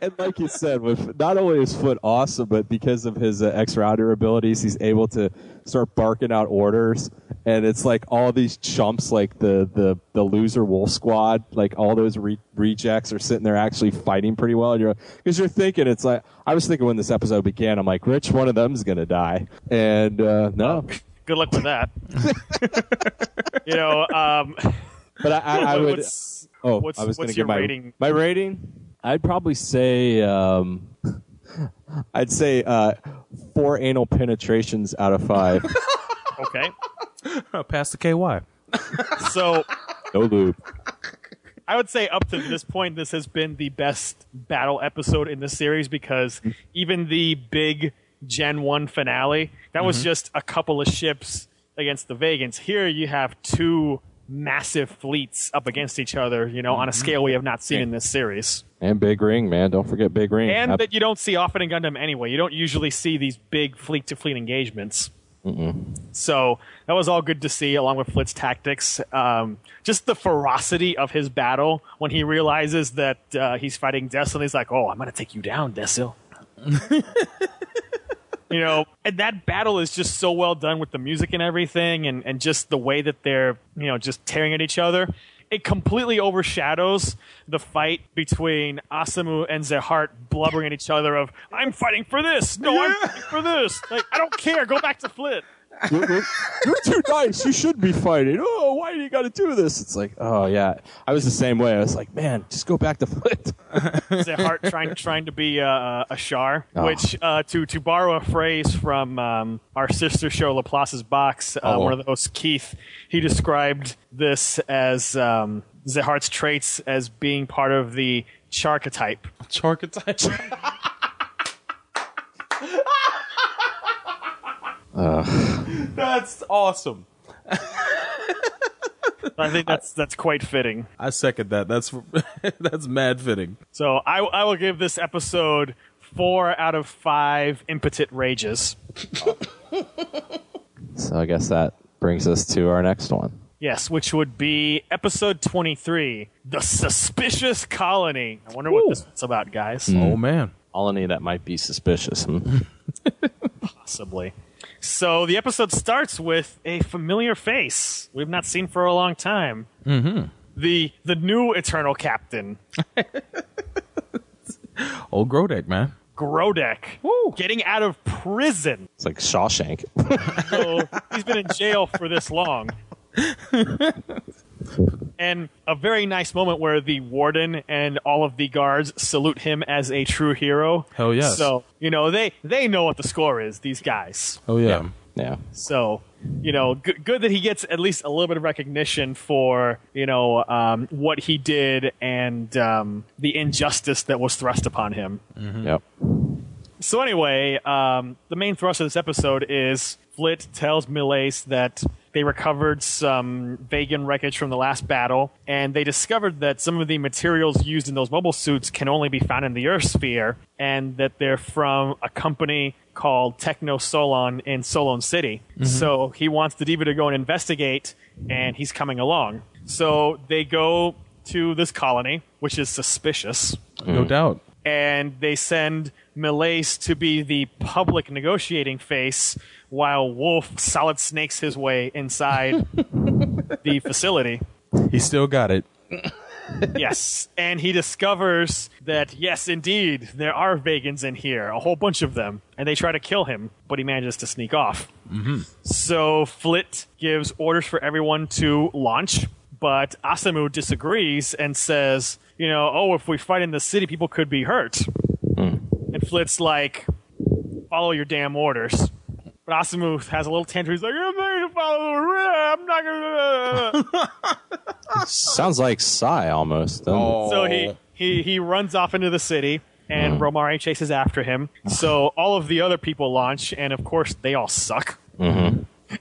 and like you said, with not only is Foot awesome, but because of his uh, X rounder abilities, he's able to start barking out orders. And it's like all these chumps, like the the the loser Wolf Squad, like all those re- rejects are sitting there actually fighting pretty well. And you're because you're thinking it's like I was thinking when this episode began, I'm like, Rich, one of them's gonna die, and uh, no, Good luck with that. you know, um, but I, I, I would. what's- Oh, what's I was going what's to your give my rating? My rating, I'd probably say, um, I'd say uh, four anal penetrations out of five. Okay, Pass the KY. so no lube. I would say up to this point, this has been the best battle episode in the series because mm-hmm. even the big Gen 1 finale, that was mm-hmm. just a couple of ships against the Vagans. Here you have two massive fleets up against each other, you know, on a scale we mm-hmm. have not seen in this series. And Big Ring, man. Don't forget Big Ring. And Yep. that you don't see often in Gundam anyway. You don't usually see these big fleet to fleet engagements. So that was all good to see, along with Flit's tactics. Um, just the ferocity of his battle when he realizes that uh, he's fighting Desil. He's like, "Oh, I'm gonna take you down, Desil." you know, and that battle is just so well done with the music and everything, and and just the way that they're you know just tearing at each other. It completely overshadows the fight between Asemu and Zeheart blubbering at each other of "I'm fighting for this, no, I'm fighting for this." Like, I don't care. Go back to Flit. you're, you're- you're too nice. You should be fighting. Oh, why do you got to do this? It's like, oh yeah. I was the same way. I was like, man, just go back to Flit. Zeheart trying trying to be uh, a Char, Oh. which uh, to to borrow a phrase from um, our sister show Laplace's Box, uh, Oh. one of the hosts, Keith, he described this as um, Zeheart's traits as being part of the Charchatype. Charchatype. That's awesome. I think that's that's quite fitting. I second that. That's that's mad fitting. So I I will give this episode four out of five impotent rages. So I guess that brings us to our next one. Yes, which would be episode 23, The Suspicious Colony. I wonder what this is about, guys. Oh man. Colony that might be suspicious. Hmm. Possibly. So the episode starts with a familiar face we've not seen for a long time. Mm-hmm. The the new Eternal Captain, Old Grodek, man. Grodek, getting out of prison. It's like Shawshank. So he's been in jail for this long. and a very nice moment where the warden and all of the guards salute him as a true hero. Hell yes. So, you know, they they know what the score is, these guys. Oh yeah. yeah. So, you know, good, good that he gets at least a little bit of recognition for, you know, um, what he did and um, the injustice that was thrust upon him. Yep. So anyway, um, the main thrust of this episode is Flit tells Millais that they recovered some Vagan wreckage from the last battle, and they discovered that some of the materials used in those mobile suits can only be found in the Earth sphere, and that they're from a company called Techno Solon in Solon City. Mm-hmm. So he wants the Diva to go and investigate, and he's coming along. So they go to this colony, which is suspicious No mm. doubt. and they send Millais to be the public negotiating face while Wolf solid snakes his way inside the facility. He still got it. Yes, and he discovers that yes, indeed, there are Vagans in here, a whole bunch of them, and they try to kill him, but he manages to sneak off. Mm-hmm. So Flit gives orders for everyone to launch, but Asemu disagrees and says, you know, oh, if we fight in the city, people could be hurt. Hmm. And Flit's like, follow your damn orders. But Asemu has a little tantrum. He's like, I'm not going to follow. I'm not going to. Sounds like Psy almost. doesn't it? So he, he, he runs off into the city, and Romary chases after him. So all of the other people launch, and of course, they all suck.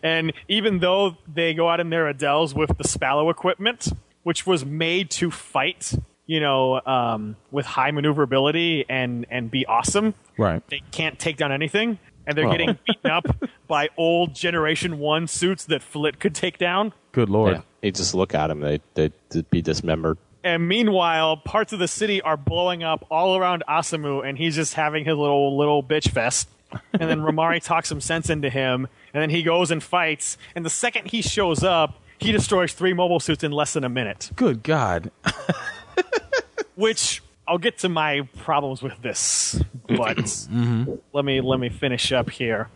And even though they go out in their Adels with the Spallow equipment, which was made to fight, you know, um, with high maneuverability and, and be awesome, Right. they can't take down anything. And they're Oh. getting beaten up by old Generation 1 suits that Flit could take down. Good lord. Yeah. You just look at him, they they would be dismembered. And meanwhile, parts of the city are blowing up all around Asemu, and he's just having his little little bitch fest. And then Romary talks some sense into him, and then he goes and fights. And the second he shows up, he destroys three mobile suits in less than a minute. Good God. Which I'll get to my problems with this, but let me let me finish up here.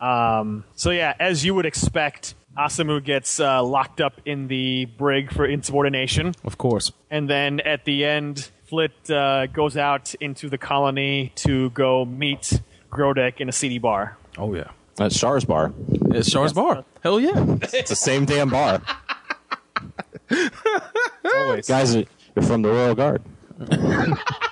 Um, so yeah, as you would expect, Asemu gets uh, locked up in the brig for insubordination. Of course. And then at the end, Flit uh, goes out into the colony to go meet Grodek in a seedy bar. Oh yeah. That's Char's bar. It's Char's bar. Hell yeah. It's the same damn bar. Always. Guys, you're from the Royal Guard.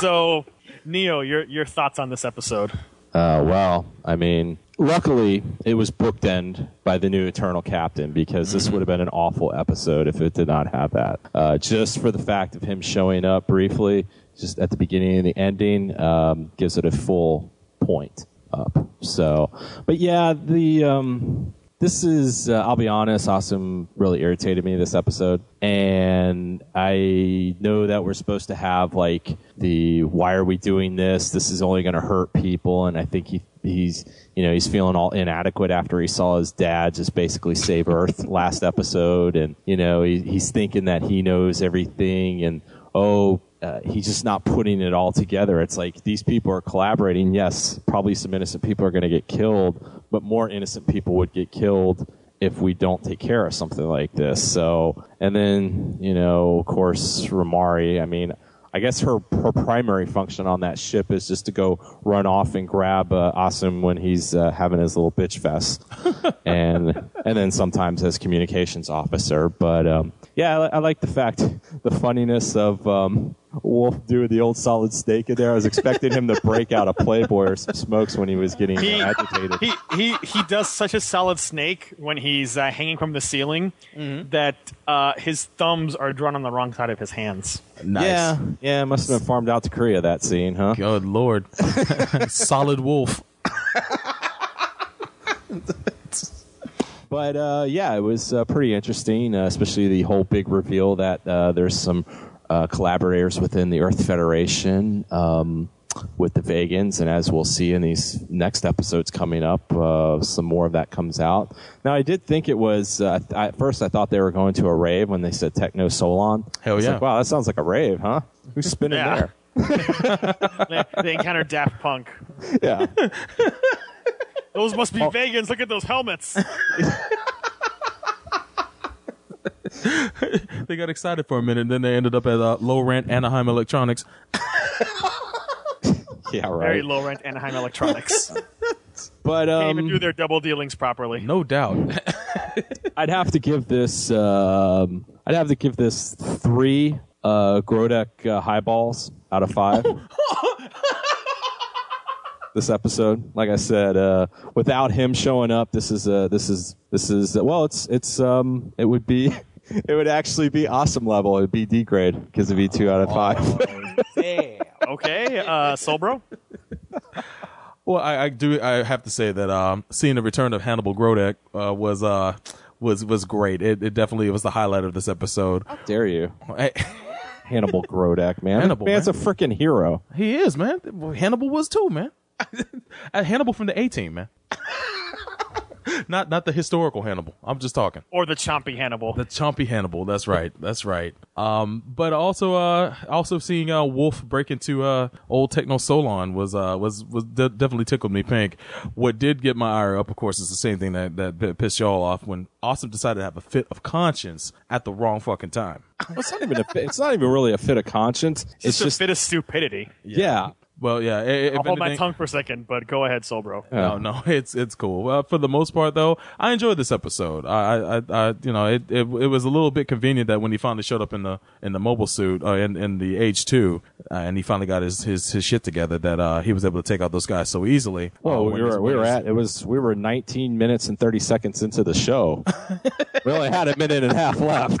So, Neo, your your thoughts on this episode? Uh, well, I mean, luckily it was bookend by the new Eternal Captain because this would have been an awful episode if it did not have that. Uh, just for the fact of him showing up briefly, just at the beginning and the ending, um, gives it a full point up. So, but yeah, the um, this is uh, I'll be honest, Awesome really irritated me this episode, and I know that we're supposed to have like the why are we doing this? This is only going to hurt people, and I think he he's you know he's feeling all inadequate after he saw his dad just basically save Earth last episode, and you know he, he's thinking that he knows everything, and oh. Uh, he's just not putting it all together. It's like these people are collaborating. Yes, probably some innocent people are going to get killed, but more innocent people would get killed if we don't take care of something like this. So, and then, you know, of course, Ramari, I mean, I guess her, her primary function on that ship is just to go run off and grab uh, Asim when he's uh, having his little bitch fest, and and then sometimes as communications officer. But um, yeah, I, I like the fact, the funniness of um, Wolf doing the old solid snake in there. I was expecting him to break out a Playboy or some smokes when he was getting He, agitated. he he he does such a solid snake when he's uh, hanging from the ceiling that uh, his thumbs are drawn on the wrong side of his hands. Nice. Yeah, yeah, must have been farmed out to Korea that scene, huh? Good lord. Solid wolf. But uh, yeah, it was uh, pretty interesting, uh, especially the whole big reveal that uh, there's some uh, collaborators within the Earth Federation um, with the Vagans, and as we'll see in these next episodes coming up, uh, some more of that comes out. Now, I did think it was uh, I, at first I thought they were going to a rave when they said Techno Solon. Hell I was yeah. Like, wow, that sounds like a rave, huh? Who's spinning Yeah. there? they, they encounter Daft Punk. Yeah. Those must be Vagans. Look at those helmets. They got excited for a minute, and then they ended up at uh, low rent Anaheim Electronics. yeah, right. Very low rent Anaheim Electronics. But Can't um, even do their double dealings properly. No doubt. I'd have to give this. Um, I'd have to give this three uh, Grodek uh, highballs out of five. this episode, like I said, uh, without him showing up, this is uh, this is this is well, it's it's um, it would be. It would actually be awesome level. It would be D grade because it'd be two out of five. Okay, uh, Solbro. Well, I, I do. I have to say that um, seeing the return of Hannibal Grodek uh, was uh, was was great. It, it definitely was the highlight of this episode. How Dare you, Hey, Hannibal Grodek, man? Hannibal, Man's man. a freaking hero. he is man. Hannibal was too, man. Hannibal from the A Team, man. not not the historical Hannibal. I'm just talking. Or the chompy Hannibal. The chompy Hannibal. That's right. That's right. Um, but also, uh, also seeing uh, Wolf break into uh, old Techno Solon was uh, was was de- definitely tickled me pink. What did get my ire up, of course, is the same thing that that pissed y'all off when Awesome decided to have a fit of conscience at the wrong fucking time. It's not even a. It's not even really a fit of conscience. it's It's just a just fit of stupidity. yeah. Well, yeah. i- If I'll hold my tongue for a second, but go ahead, Solbro. No, no, it's it's cool. Well, for the most part, though, I enjoyed this episode. I, I, I you know, it, it it was a little bit convenient that when he finally showed up in the in the mobile suit, uh, in in the AGE two, uh, and he finally got his, his his shit together, that uh, he was able to take out those guys so easily. Well, Uh, we were we were at it was we were 19 minutes and 30 seconds into the show. we only had a minute and a half left.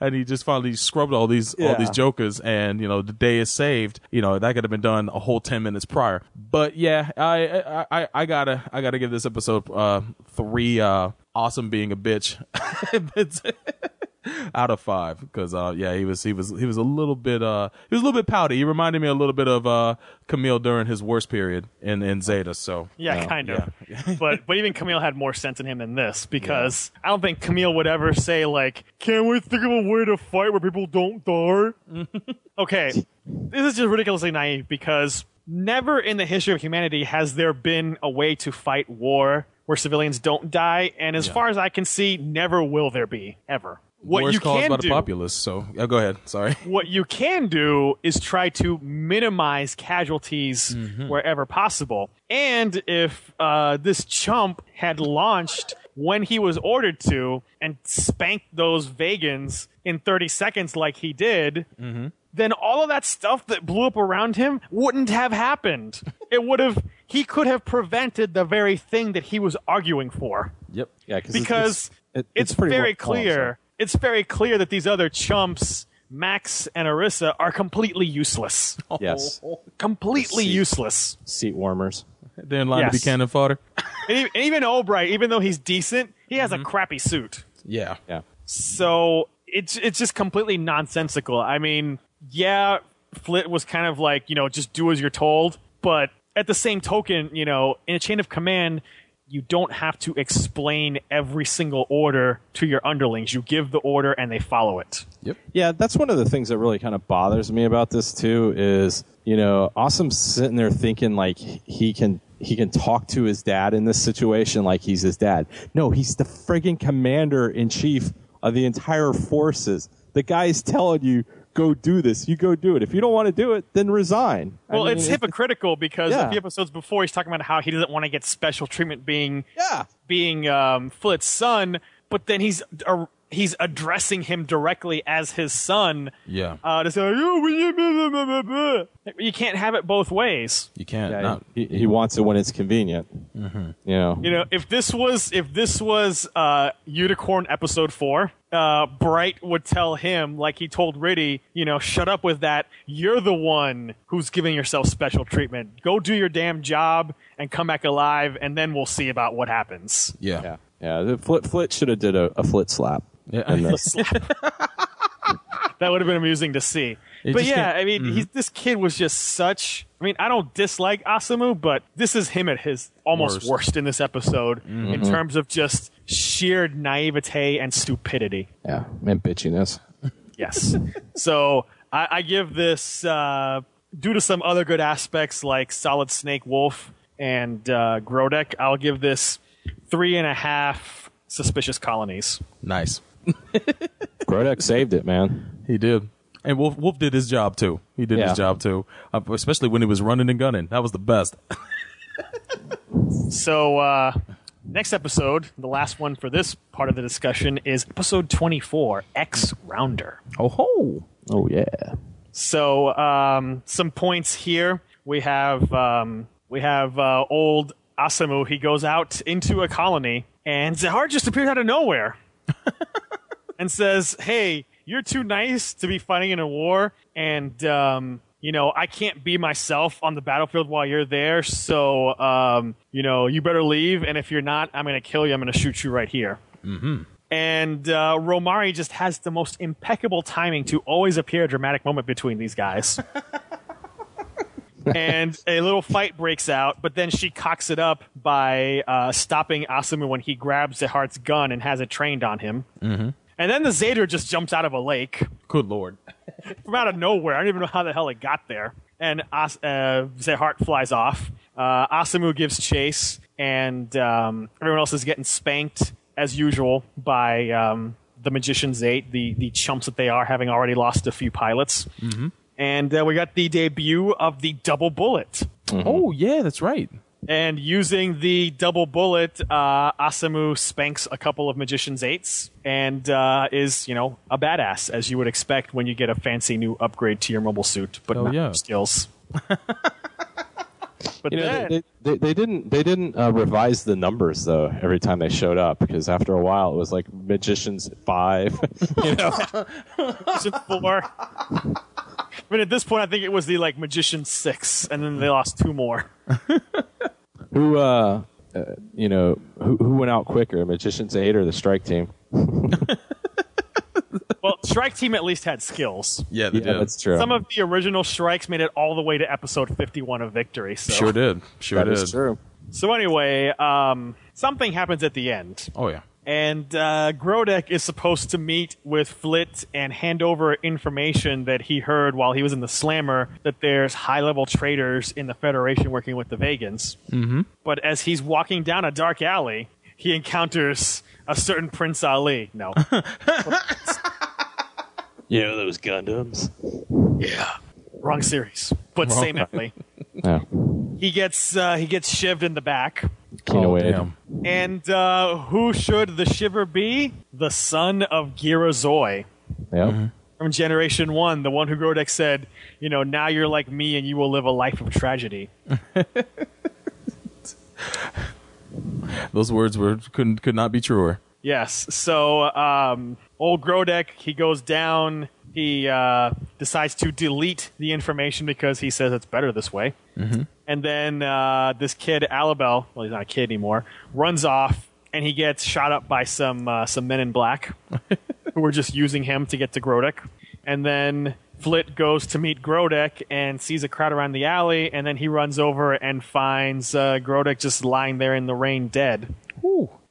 and he just finally scrubbed all these all these jokers, and you know the day is saved. You know that could have been done a whole ten minutes prior. But yeah, I I, I, I gotta I gotta give this episode uh, three uh, awesome being a bitch out of five because uh, yeah he was he was he was a little bit uh he was a little bit pouty. He reminded me a little bit of uh, Kamille during his worst period in in Zeta. So Yeah, uh, kind of. but but even Kamille had more sense in him than this because I don't think Kamille would ever say like, "Can we think of a way to fight where people don't die?" okay, this is just ridiculously naive because never in the history of humanity has there been a way to fight war where civilians don't die, and as Yeah. far as I can see, never will there be ever. What you can by do, the populace. So yeah, go ahead. Sorry. what you can do is try to minimize casualties Mm-hmm. wherever possible. And if uh, this chump had launched when he was ordered to and spanked those Vagans in 30 seconds like he did, Mm-hmm. then all of that stuff that blew up around him wouldn't have happened. it would have. He could have prevented the very thing that he was arguing for Yep. Yeah, it's- because it- it's, pretty very well- oh, clear. It's very clear that these other chumps, Max and Arisa, are completely useless. Yes. completely See. useless. Seat warmers. They're in line to be Yes. cannon fodder. And even, and even Obright, even though he's decent, he has Mm-hmm. a crappy suit. Yeah. Yeah. So it's it's just completely nonsensical. I mean, yeah, Flit was kind of like you know just do as you're told, but at the same token, you know, in a chain of command, you don't have to explain every single order to your underlings. You give the order and they follow it. Yep. Yeah, that's one of the things that really kind of bothers me about this too. Is you know, Awesome's sitting there thinking like he can he can talk to his dad in this situation like he's his dad. No, he's the friggin' commander in chief of the entire forces. The guy's telling you go do this. You go do it. If you don't want to do it, then resign. I Well, mean, it's hypocritical because Yeah. a few episodes before he's talking about how he doesn't want to get special treatment being Yeah. being um, Flit's son, but then he's uh, he's addressing him directly as his son. Yeah. Uh, to say, "Oh, well, yeah, blah, blah, blah, blah." you can't have it both ways. You can't. Yeah, not. he, he wants it when it's convenient. Mm-hmm. You know. You know, if this was if this was uh, Unicorn episode four, uh, Bright would tell him like he told Riddhe, you know, shut up with that. You're the one who's giving yourself special treatment. Go do your damn job and come back alive, and then we'll see about what happens. Yeah. Yeah. Yeah. The Flit Flit should have did a, a Flit slap. Yeah. in this. That would have been amusing to see. It but yeah, can't- I mean, he's, this kid was just such. I mean, I don't dislike Asemu, but this is him at his almost Worst. worst, in this episode in terms of just sheer naivete and stupidity. yeah. And bitchiness. Yes. so I, I give this, uh, due to some other good aspects like Solid Snake Wolf and uh, Grodek, I'll give this three and a half suspicious colonies. Nice. Grodek saved it, man. He did. And Wolf Wolf did his job too. He did Yeah. his job too, uh, especially when he was running and gunning. That was the best. So, uh, next episode, the last one for this part of the discussion, is episode 24 X Rounder. Oh ho! Oh yeah. So, um, some points here. We have um, we have uh, old Asemu. He goes out into a colony, and Zeheart just appears out of nowhere and says, "Hey, you're too nice to be fighting in a war, and um, you know I can't be myself on the battlefield while you're there. So, um, you know, you better leave. And if you're not, I'm going to kill you. I'm going to shoot you right here." and uh, Romary just has the most impeccable timing to always appear a dramatic moment between these guys. and a little fight breaks out, but then she cocks it up by uh, stopping Asemu when he grabs Zeheart's gun and has it trained on him. Mm-hmm. And then the Zader just jumps out of a lake Good lord. from out of nowhere. I don't even know how the hell it got there. And As- uh, Zeheart flies off. Uh, Asemu gives chase, and um, everyone else is getting spanked as usual by um, the Magician's Eight, the the chumps that they are, having already lost a few pilots. Mm-hmm. And uh, we got the debut of the double bullet. Oh yeah, that's right. And using the double bullet, uh, Asemu spanks a couple of Magician's Eights and uh, is, you know, a badass, as you would expect when you get a fancy new upgrade to your mobile suit, but Oh, not yeah. your skills. but You know, then, they, they, they didn't they didn't uh, revise the numbers though every time they showed up because after a while it was like magicians five. you know, Magician Four. I mean, at this point, I think it was the like Magician Six, and then they lost two more. who uh, uh, you know who, who went out quicker, magicians eight or the strike team? Well, Strike Team at least had skills. Yeah, they Yeah, did. that's true. Some of the original strikes made it all the way to episode 51 of Victory. So. Sure did. Sure That did. is true. So anyway, um, something happens at the end, Oh yeah. And uh, Grodek is supposed to meet with Flit and hand over information that he heard while he was in the Slammer that there's high level traitors in the Federation working with the Vagans. Mm-hmm. But as he's walking down a dark alley, he encounters a certain Prince Ali. No. You know those Gundams? yeah. Wrong series, but Wrong same guy. Yeah. He gets uh, he gets shivved in the back. Kino Oh, Wade. damn. And uh, who should the shiver be? The son of Girazoi Yep. from Generation 1, the one who Grodek said, you know, now you're like me and you will live a life of tragedy. Those words were couldn't could not be truer. Yes. So, um, old Grodek, he goes down. He uh, decides to delete the information because he says it's better this way. Mm-hmm. And then uh, this kid, Alabel, well, he's not a kid anymore, runs off and he gets shot up by some uh, some men in black who were just using him to get to Grodek. And then Flit goes to meet Grodek and sees a crowd around the alley. And then he runs over and finds uh, Grodek just lying there in the rain, dead.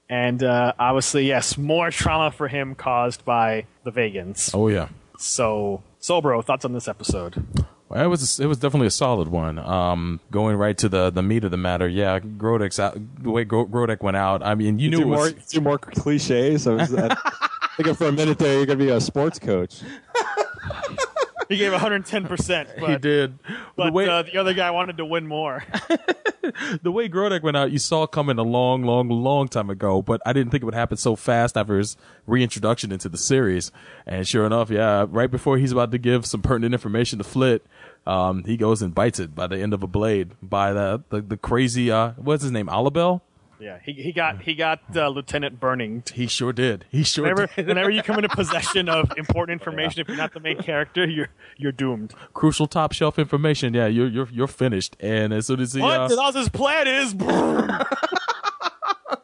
And uh, obviously, yes, more trauma for him caused by the Vagans. Oh yeah. So, Sobro, thoughts on this episode? Well, it was it was definitely a solid one. Um, going right to the the meat of the matter. Yeah, Grodek's out. The way Gro- Grodek went out. I mean, you knew two it was, more more cliches. I was I, thinking for a minute there you're gonna be a sports coach. He gave 110%, but, he did. but the way uh, the other guy wanted to win more. the way Grodek went out, you saw coming a long, long, long time ago. But I didn't think it would happen so fast after his reintroduction into the series. And sure enough, yeah, right before he's about to give some pertinent information to Flit, um, he goes and bites it by the end of a blade by the the, the crazy uh, what's his name, Alabel. Yeah, he, he got he got uh, Lieutenant Burning. He sure did. He sure Whenever, did. whenever you come into possession of important information, if you're not the main character, you're you're doomed. Crucial top shelf information. Yeah, you're you're you're finished. And as soon as he What uh, Delaz's plan is?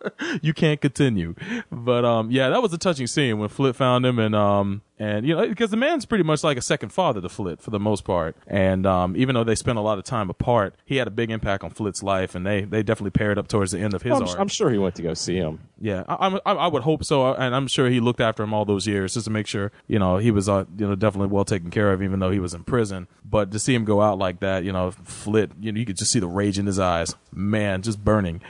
you can't continue. But um, yeah, that was a touching scene when Flit found him, and um, and you know, because the man's pretty much like a second father to Flit for the most part. And um, even though they spent a lot of time apart, he had a big impact on Flit's life, and they they definitely paired up towards the end of his I'm, arc. I'm sure he went to go see him. Yeah, I, I'm- I, I would hope so, and I'm sure he looked after him all those years just to make sure you know he was uh, you know definitely well taken care of, even though he was in prison. But to see him go out like that, you know, Flit, you know, you could just see the rage in his eyes, man, just burning.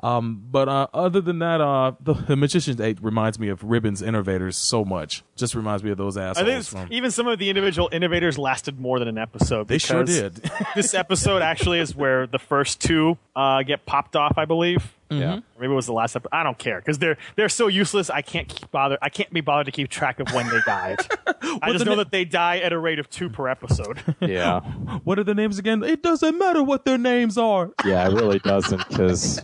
Um, but uh, other than that, uh, the, the Magician's Eight reminds me of Ribbon's Innovators so much. Just reminds me of those assholes. I think from- even some of the individual innovators lasted more than an episode. They sure did. this episode actually is where the first two uh, get popped off, I believe. Yeah. Mm-hmm. Maybe it was the last episode. I don't care because they're they're so useless. I can't keep bother. I can't be bothered to keep track of when they died. I just know na- that they die at a rate of two per episode. Yeah. what are the names again? It doesn't matter what their names are. Yeah, it really doesn't because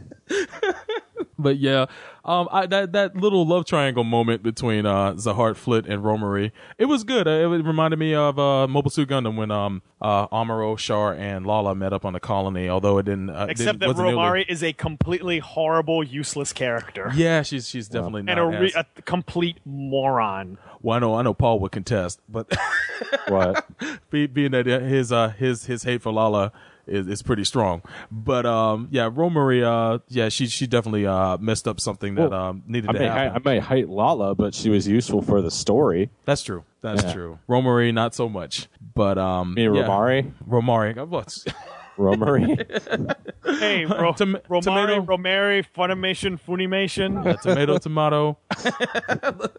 But yeah, um, I, that that little love triangle moment between uh, Zeheart Flit and Romery, it was good. Uh, It reminded me of uh, Mobile Suit Gundam when um, uh, Amuro, Char, and Lalah met up on the colony. Although it didn't, uh, Except didn't, that wasn't Romari is a completely horrible, useless character. Yeah, she's she's definitely and not. a, re- as- a complete moron. well, I know I know Paul would contest, but what? be, being that his uh his his hate for Lalah is, is pretty strong. But um yeah, Romery uh yeah she she definitely uh messed up something that Well, um needed I to may happen. I may hate Lalah, but she was useful for the story. That's true. That's Yeah. true. Romery not so much. But um Me yeah. Romari, Romari. What's Romery. Hey, Ro- Tom- Romari, tomato. Romari, Funimation, Funimation. tomato tomato.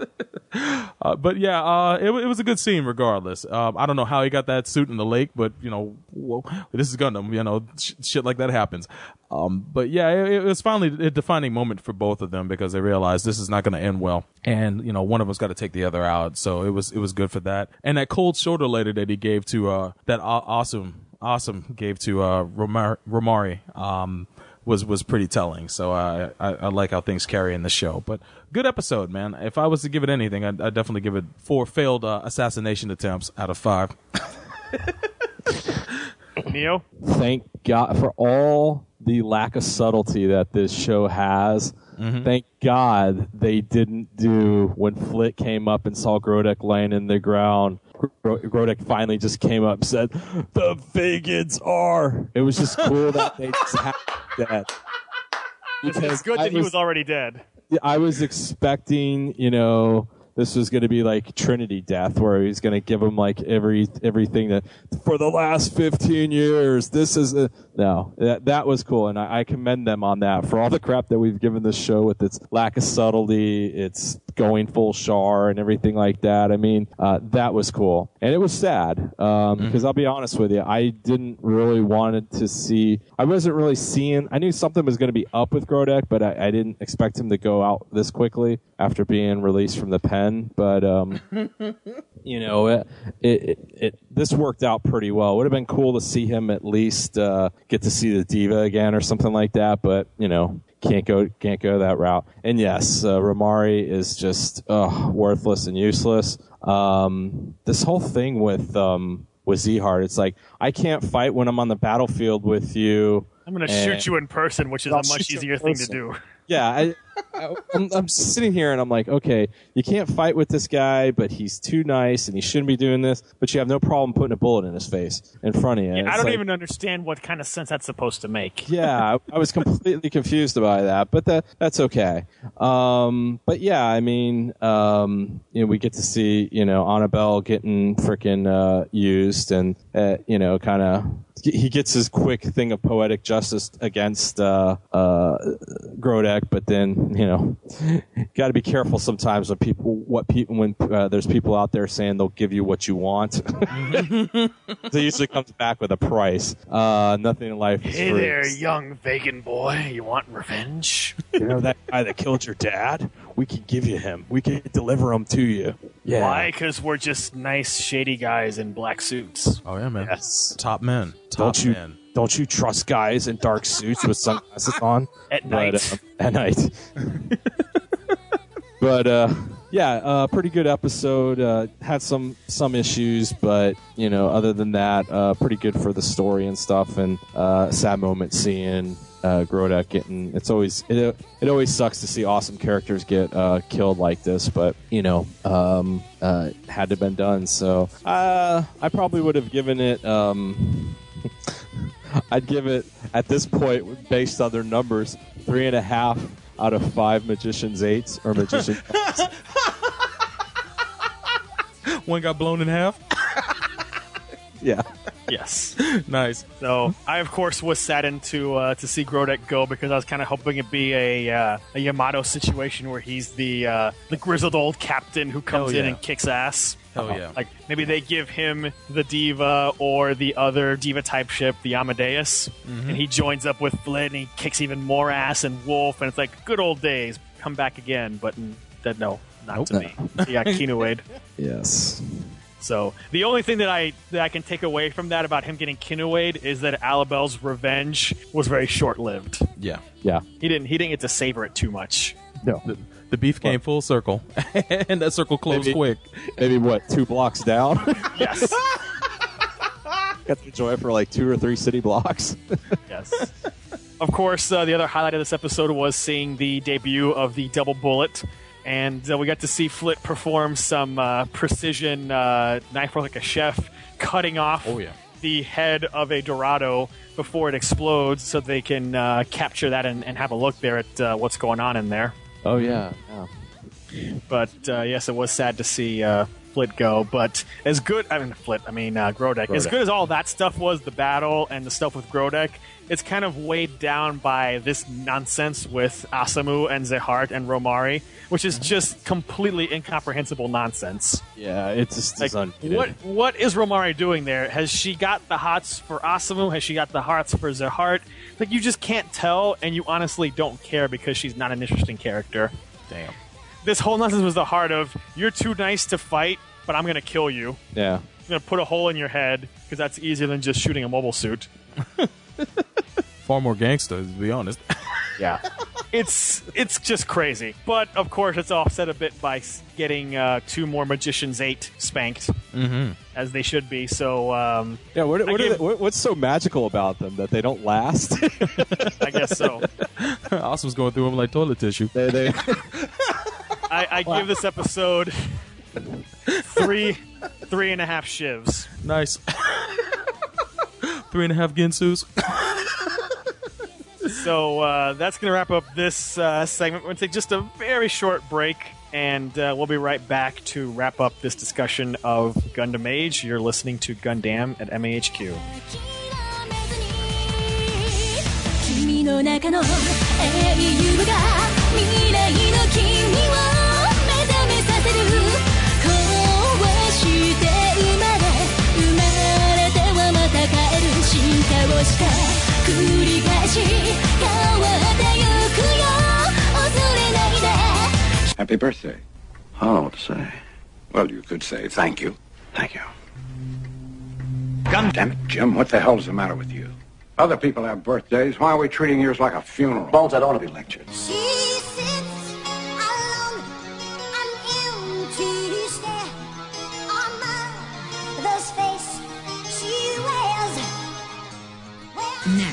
uh, but yeah, uh, it, wa- it was a good scene regardless. Um, I don't know how he got that suit in the lake, but you know, whoa, this is Gundam. You know, sh- shit like that happens. Um, but yeah, it, it was finally a defining moment for both of them because they realized this is not going to end well, and you know, one of us got to take the other out. So it was it was good for that. And that cold shoulder later that he gave to uh, that aw- awesome awesome gave to uh, Romar- Romari. Um, was was pretty telling. So I, I I like how things carry in the show. But good episode, man. If I was to give it anything, I'd, I'd definitely give it four failed uh, assassination attempts out of five. Neo? Thank God for all the lack of subtlety that this show has. Mm-hmm. Thank God they didn't do when Flit came up and saw Grodek laying in the ground. Gro- Grodek finally just came up and said, "The Vagans are." It was just cool that they just had that. It's, it's good that he was already dead. I was expecting, you know, this was going to be like Trinity Death, where he's going to give him like every everything that for the last fifteen years. This is a, no, that that was cool, and I, I commend them on that for all the crap that we've given this show with its lack of subtlety, its going full char, and everything like that. I mean, uh, that was cool, and it was sad um, because I'll be honest with you, I didn't really wanted to see. I wasn't really seeing. I knew something was going to be up with Grodek, but I, I didn't expect him to go out this quickly after being released from the pen. But um, you know, it, it, it, it this worked out pretty well. It would have been cool to see him at least uh, get to see the diva again or something like that. But you know, can't go can't go that route. And yes, uh, Romary is just uh, worthless and useless. Um, this whole thing with um, with Zeheart, it's like I can't fight when I'm on the battlefield with you. I'm going to shoot you in person, which is I'll a much shoot you in easier thing to do. Yeah, I, I'm, I'm sitting here and I'm like, okay, you can't fight with this guy, but he's too nice and he shouldn't be doing this. But you have no problem putting a bullet in his face in front of you. And I don't like- even understand what kind of sense that's supposed to make. yeah, I, I was completely confused by that, but that that's okay. Um, but yeah, I mean, um, you know, we get to see you know Annabelle getting freaking uh, used, and uh, you know, kind of he gets his quick thing of poetic justice against uh, uh, Grodek, but then you know, got to be careful sometimes when people what people when uh, there's people out there saying they'll give you what you want. they usually comes back with a price. Uh, nothing in life is Hey free. there, young Vagan boy. You want revenge? You know that guy that killed your dad? We could give you him. We could deliver him to you. Yeah. Why? Because we're just nice, shady guys in black suits. Oh yeah, man. Yes. Top men. Top Don't you men. don't you trust guys in dark suits with sunglasses on At But, night. uh, at night. but uh, yeah, uh, pretty good episode. Uh, had some some issues, but you know, other than that, uh, pretty good for the story and stuff. And uh, sad moment seeing uh, getting. It's always it, it always sucks to see awesome characters get uh, killed like this, but you know, um, uh, had to have been done. So uh, I probably would have given it. Um, I'd give it at this point, based on their numbers, three and a half out of five magicians eights or magician. One got blown in half. Yeah, Yes. nice. So I, of course, was saddened to uh, to see Grodek go because I was kind of hoping it be a uh, a Yamato situation where he's the uh, the grizzled old captain who comes Hell in yeah. and kicks ass. Hell yeah. Like maybe they give him the diva or the other diva type ship, the Amadeus, Mm-hmm. and he joins up with Flit and he kicks even more ass and Wolf, and it's like good old days. Come back again, but that no, not to me. Got Kinoade. yes, So the only thing that I that I can take away from that about him getting Kinuade is that Alabel's revenge was very short lived. Yeah. yeah, He didn't he didn't get to savor it too much. no, The, the beef came full circle, and that circle closed Maybe- quick. maybe what two blocks down. Yes. Got to enjoy it for like two or three city blocks. yes. Of course, uh, the other highlight of this episode was seeing the debut of the double bullet. And uh, we got to see Flit perform some uh, precision uh, knife work like a chef, cutting off Oh, yeah. the head of a Dorado before it explodes so they can uh, capture that and, and have a look there at uh, what's going on in there. oh yeah, yeah. But uh, yes, it was sad to see uh, Flit go. But as good, I mean Flit, I mean uh, Grodek. As good as all that stuff was, the battle and the stuff with Grodek, it's kind of weighed down by this nonsense with Asemu and Zeheart and Romary, which is uh-huh. just completely incomprehensible nonsense. Yeah, it's just Like, what what is Romary doing there? Has she got the hots for Asemu? Has she got the hearts for Zeheart? Like you just can't tell, and you honestly don't care because she's not an interesting character Damn. this whole nonsense was the heart of you're too nice to fight, but I'm gonna kill you. Yeah, I'm gonna put a hole in your head because that's easier than just shooting a mobile suit. Far more gangster, to be honest. Yeah, it's it's just crazy. But of course, it's offset a bit by getting uh, two more magicians eight spanked mm-hmm. as they should be. So um, yeah. What, what are gave- they, what's so magical about them that they don't last? I guess so. Austin was going through them like toilet tissue. they, they, I, I give this episode three three and a half shivs. Nice Three and a half Ginsus. so uh, that's going to wrap up this uh, segment. We're going to take just a very short break, and uh, we'll be right back to wrap up this discussion of Gundam Age. You're listening to Gundam at MAHQ. 君の中の英雄が未来の君を目覚めさせる 進化をした繰り返し変わってゆくよ恐れないで Happy birthday. I don't know what to say. Well, you could say thank you. Thank you. God damn it, Jim. What the hell's the matter with you? Other people have birthdays. Why are we treating yours like a funeral? Bones, I don't want to be lectured. She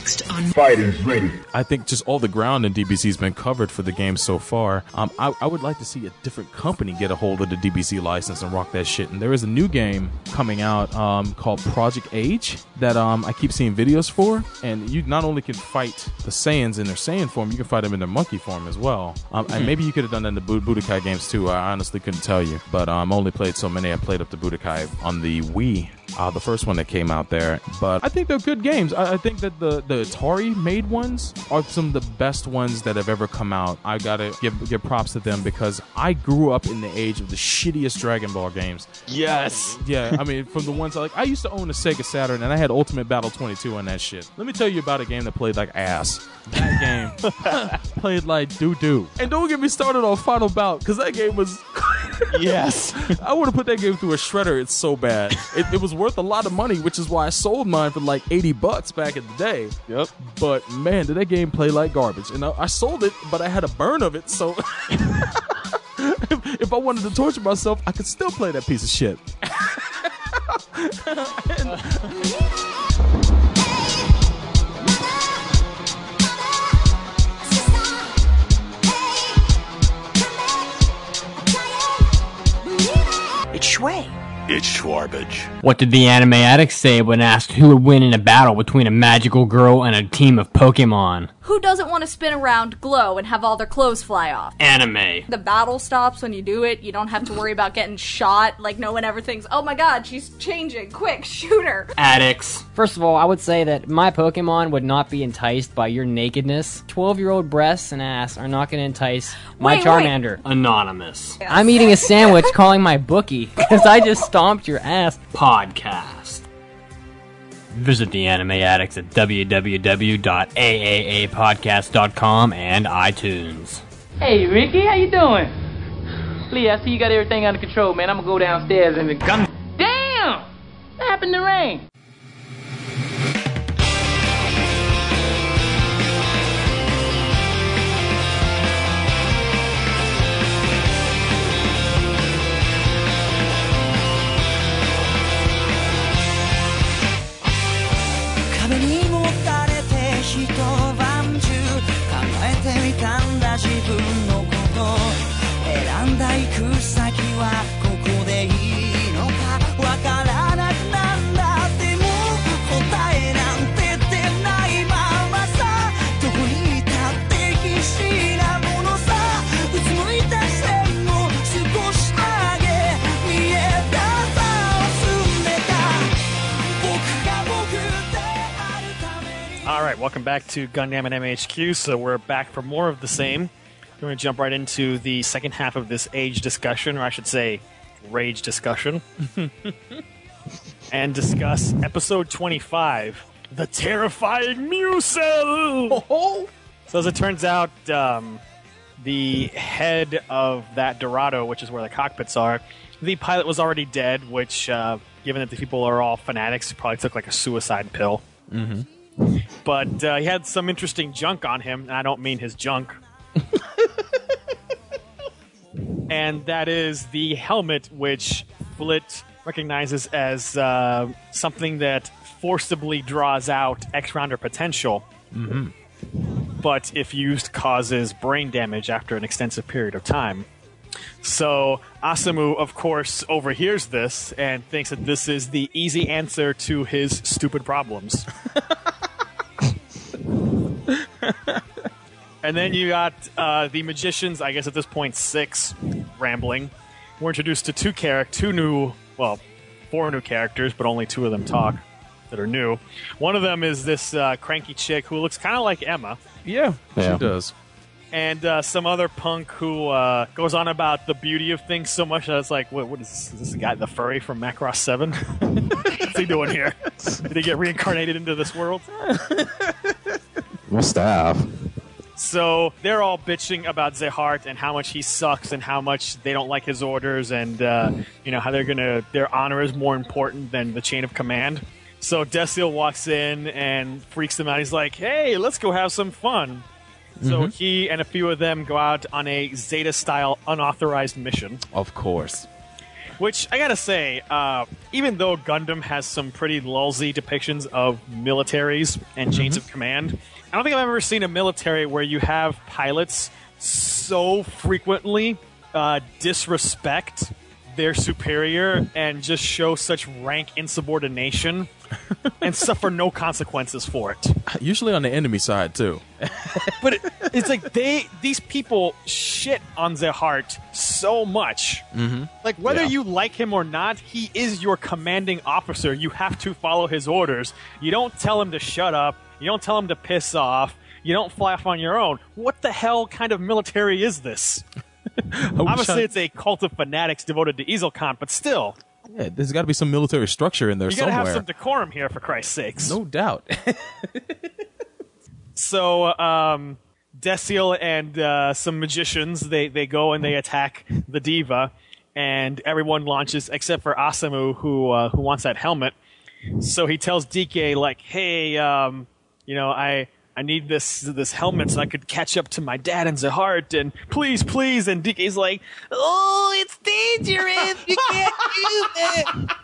Next on Fighters ready. I think just all the ground in DBZ has been covered for the game so far. Um, I, I would like to see a different company get a hold of the DBZ license and rock that shit. And there is a new game coming out um, called Project Age that um, I keep seeing videos for. And you not only can fight the Saiyans in their Saiyan form, you can fight them in their monkey form as well. Um, And maybe you could have done that in the Bu- Budokai games too. I honestly couldn't tell you. But um, I only played so many. I played up the Budokai on the Wii uh, the first one that came out there. But I think they're good games. I, I think that the, the Atari made ones are some of the best ones that have ever come out. I gotta give give props to them because I grew up in the age of the shittiest Dragon Ball games. Yes. Yeah, I mean, from the ones I like I used to own a Sega Saturn and I had Ultimate Battle 22 on that shit. Let me tell you about a game that played like ass. That game played like doo doo. And don't get me started on Final Bout because that game was. yes. I would have put that game through a shredder. It's so bad. It, it was worth a lot of money, which is why I sold mine for like 80 bucks back in the day. Yep. But man, did that game play like garbage. And I, I sold it, but I had a burn of it. So if, if I wanted to torture myself, I could still play that piece of shit. It's Shui. It's Schwarbage. What did the anime addict say when asked who would win in a battle between a magical girl and a team of Pokemon? Who doesn't want to spin around glow and have all their clothes fly off? Anime. The battle stops when you do it. You don't have to worry about getting shot. Like, no one ever thinks, oh my god, she's changing. Quick, shoot her. Addicts. First of all, I would say that my Pokemon would not be enticed by your nakedness. 12 year old breasts and ass are not going to entice my Wait, wait. Charmander. Anonymous. I'm eating a sandwich calling my bookie because I just stomped your ass. Podcast. Visit the anime addicts at www.aaapodcast.com and iTunes. Hey, Ricky, how you doing? Lee, I see you got everything under control, man. I'm gonna go downstairs and gun. Damn! What happened to Rain?「welcome back to Gundam and MAHQ. So we're back for more of the same. We're going to jump right into the second half of this age discussion, or I should say, rage discussion, and discuss episode 25, The Terrifying Musel! so as it turns out, um, the head of that Dorado, which is where the cockpits are, the pilot was already dead, which, uh, given that the people are all fanatics, probably took like a suicide pill Mm-hmm. But uh, he had some interesting junk on him, and I don't mean his junk. and that is the helmet, which Flit recognizes as uh, something that forcibly draws out X rounder potential, Mm-hmm. but if used, causes brain damage after an extensive period of time. So Asemu, of course, overhears this and thinks that this is the easy answer to his stupid problems. And then you got uh, the magicians. I guess at this point six rambling. We're introduced to two character, two new, well, four new characters, but only two of them talk that are new. One of them is this uh, cranky chick who looks kind of like Emma. Yeah, Yeah. she does. and uh, some other punk who uh, goes on about the beauty of things so much that it's like, what, what is this? Is this the guy, the furry from Macross 7? What's he doing here? Did he get reincarnated into this world? Must have. So they're all bitching about Zeheart and how much he sucks and how much they don't like his orders and uh, you know how they're gonna their honor is more important than the chain of command. So Desil walks in and freaks them out. He's like, "Hey, let's go have some fun." So Mhm. he and a few of them go out on a Zeta style unauthorized mission. Of course. Which I gotta say, uh, even though Gundam has some pretty lousy depictions of militaries and chains of command, I don't think I've ever seen a military where you have pilots so frequently uh, disrespect their superior and just show such rank insubordination and suffer no consequences for it. Usually on the enemy side too. But it, it's like they these people shit on their heart so much. Mm-hmm. Like whether Yeah. you like him or not, he is your commanding officer. You have to follow his orders. You don't tell him to shut up. You don't tell them to piss off. You don't fly off on your own. What the hell kind of military is this? Obviously, I- it's a cult of fanatics devoted to Ezelcant, but still, Yeah, there's got to be some military structure in there you gotta have some decorum here, for Christ's sakes. no doubt. So, um, Desil and uh, some magicians they they go and they attack the diva, and everyone launches except for Asemu who uh, who wants that helmet. So he tells DK like, "Hey, um, you know, I I need this this helmet so I could catch up to my dad and Zeheart and please, please." And DK's like, "Oh, it's dangerous. You can't do that."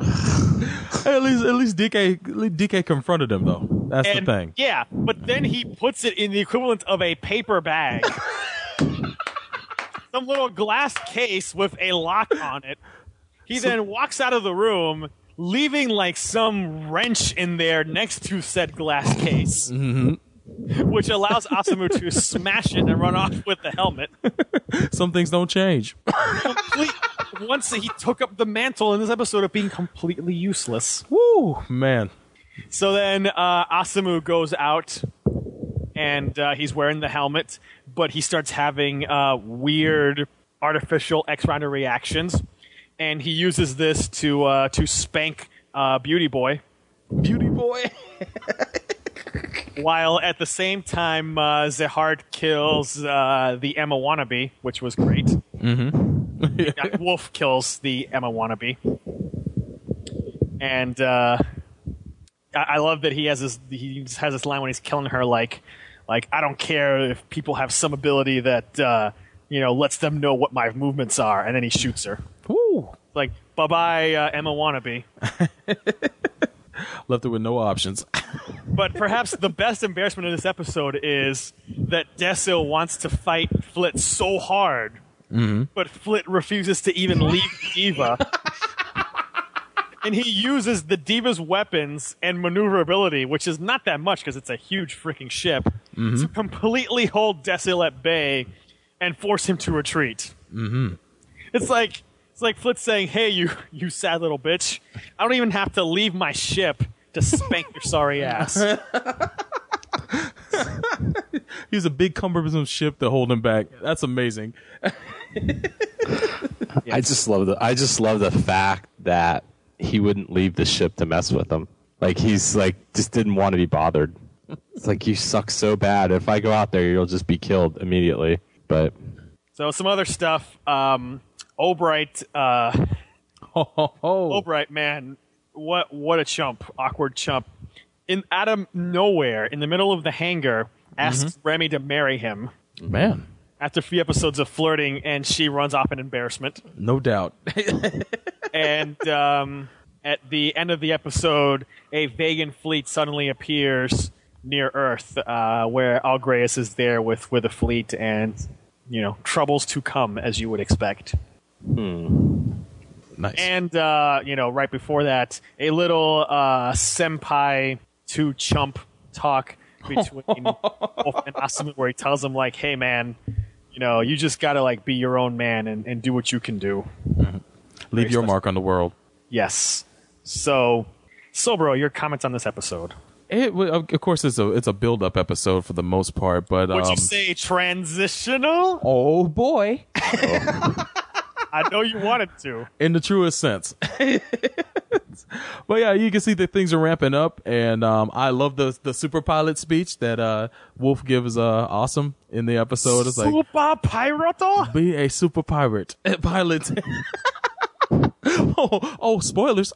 at least, at least DK, at least DK confronted him though. That's and, the thing. Yeah, but then he puts it in the equivalent of a paper bag. Some little glass case with a lock on it. He then walks out of the room, leaving like some wrench in there next to said glass case, Mm-hmm. which allows Asemu to smash it and run off with the helmet. Some things don't change. Complete, once he took up the mantle in this episode of being completely useless. Woo, man. So then uh, Asemu goes out and uh, he's wearing the helmet, but he starts having uh, weird artificial X rounder reactions, and he uses this to uh, to spank uh, Beauty Boy. Beauty Boy. While at the same time, uh, Zeheart kills uh, the Emma wannabe, which was great. Mm-hmm. Wolf kills the Emma wannabe, and uh, I, I love that he has this. He has this line when he's killing her, like, like I don't care if people have some ability that uh, you know lets them know what my movements are, and then he shoots her. Like, bye bye, uh, Emma wannabe. Left it with no options. But perhaps the best embarrassment of this episode is that Desil wants to fight Flit so hard, Mm-hmm. but Flit refuses to even leave Diva. and he uses the Diva's weapons and maneuverability, which is not that much because it's a huge freaking ship, Mhm. to completely hold Desil at bay and force him to retreat. Mm-hmm. It's like it's like Flit saying, "Hey, you you sad little bitch! I don't even have to leave my ship to spank your sorry ass." he He's a big cumbersome ship to hold him back. That's amazing. I just love the I just love the fact that he wouldn't leave the ship to mess with him. Like he's like just didn't want to be bothered. It's like you suck so bad. If I go out there, you'll just be killed immediately. But So some other stuff. Um, Obright. Uh, Obright, man, what what a chump! Awkward chump. In out of nowhere, in the middle of the hangar, asks Remy to marry him. Man, After a few episodes of flirting, and she runs off in embarrassment. no doubt. and um, at the end of the episode, a Vagan fleet suddenly appears near Earth, uh, where Algreus is there with with a fleet, and you know troubles to come, as you would expect. Nice. And uh, you know, right before that, a little uh, senpai to chump talk between Wolf and Asemu, where he tells him like, "Hey, man, you know, you just gotta like be your own man and, and do what you can do." Leave your mark on the world. Yes. So, so bro, your comments on this episode? It, of of course, it's a it's a build up episode for the most part, but Would um, you say transitional? oh boy, I know you wanted to. in the truest sense. but yeah, you can see that things are ramping up, and um, I love the the super pilot speech that uh, Wolf gives. Uh, awesome in the episode. It's like Super pirate? be a super pirate pilot. oh, oh, spoilers.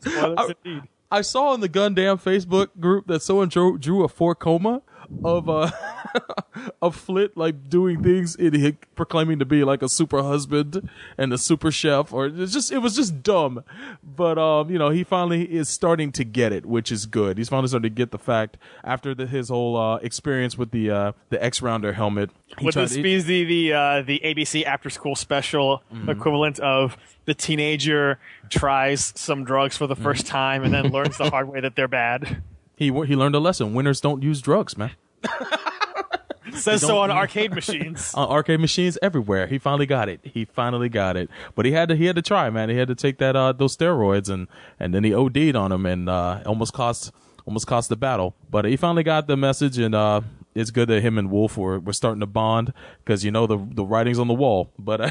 Spoilers I, indeed. I saw in the Gundam Facebook group that someone drew, drew a four coma of uh of Flit like doing things in proclaiming to be like a super husband and a super chef or it's just it was just dumb. But um, you know, he finally is starting to get it, which is good. He's finally starting to get the fact after the, his whole uh experience with the uh the X rounder helmet. he Would tried- this be the the, uh, the ABC after school special Mm-hmm. equivalent of the teenager tries some drugs for the Mm-hmm. first time and then learns the hard way that they're bad? he he learned a lesson. Winners don't use drugs, man. Says so on arcade machines. on arcade machines everywhere. He finally got it. He finally got it. But he had to he had to try, man. He had to take that uh those steroids and and then he OD'd on him and uh almost cost almost cost the battle. But he finally got the message and uh it's good that him and Wolf were, were starting to bond because you know the the writing's on the wall. But uh,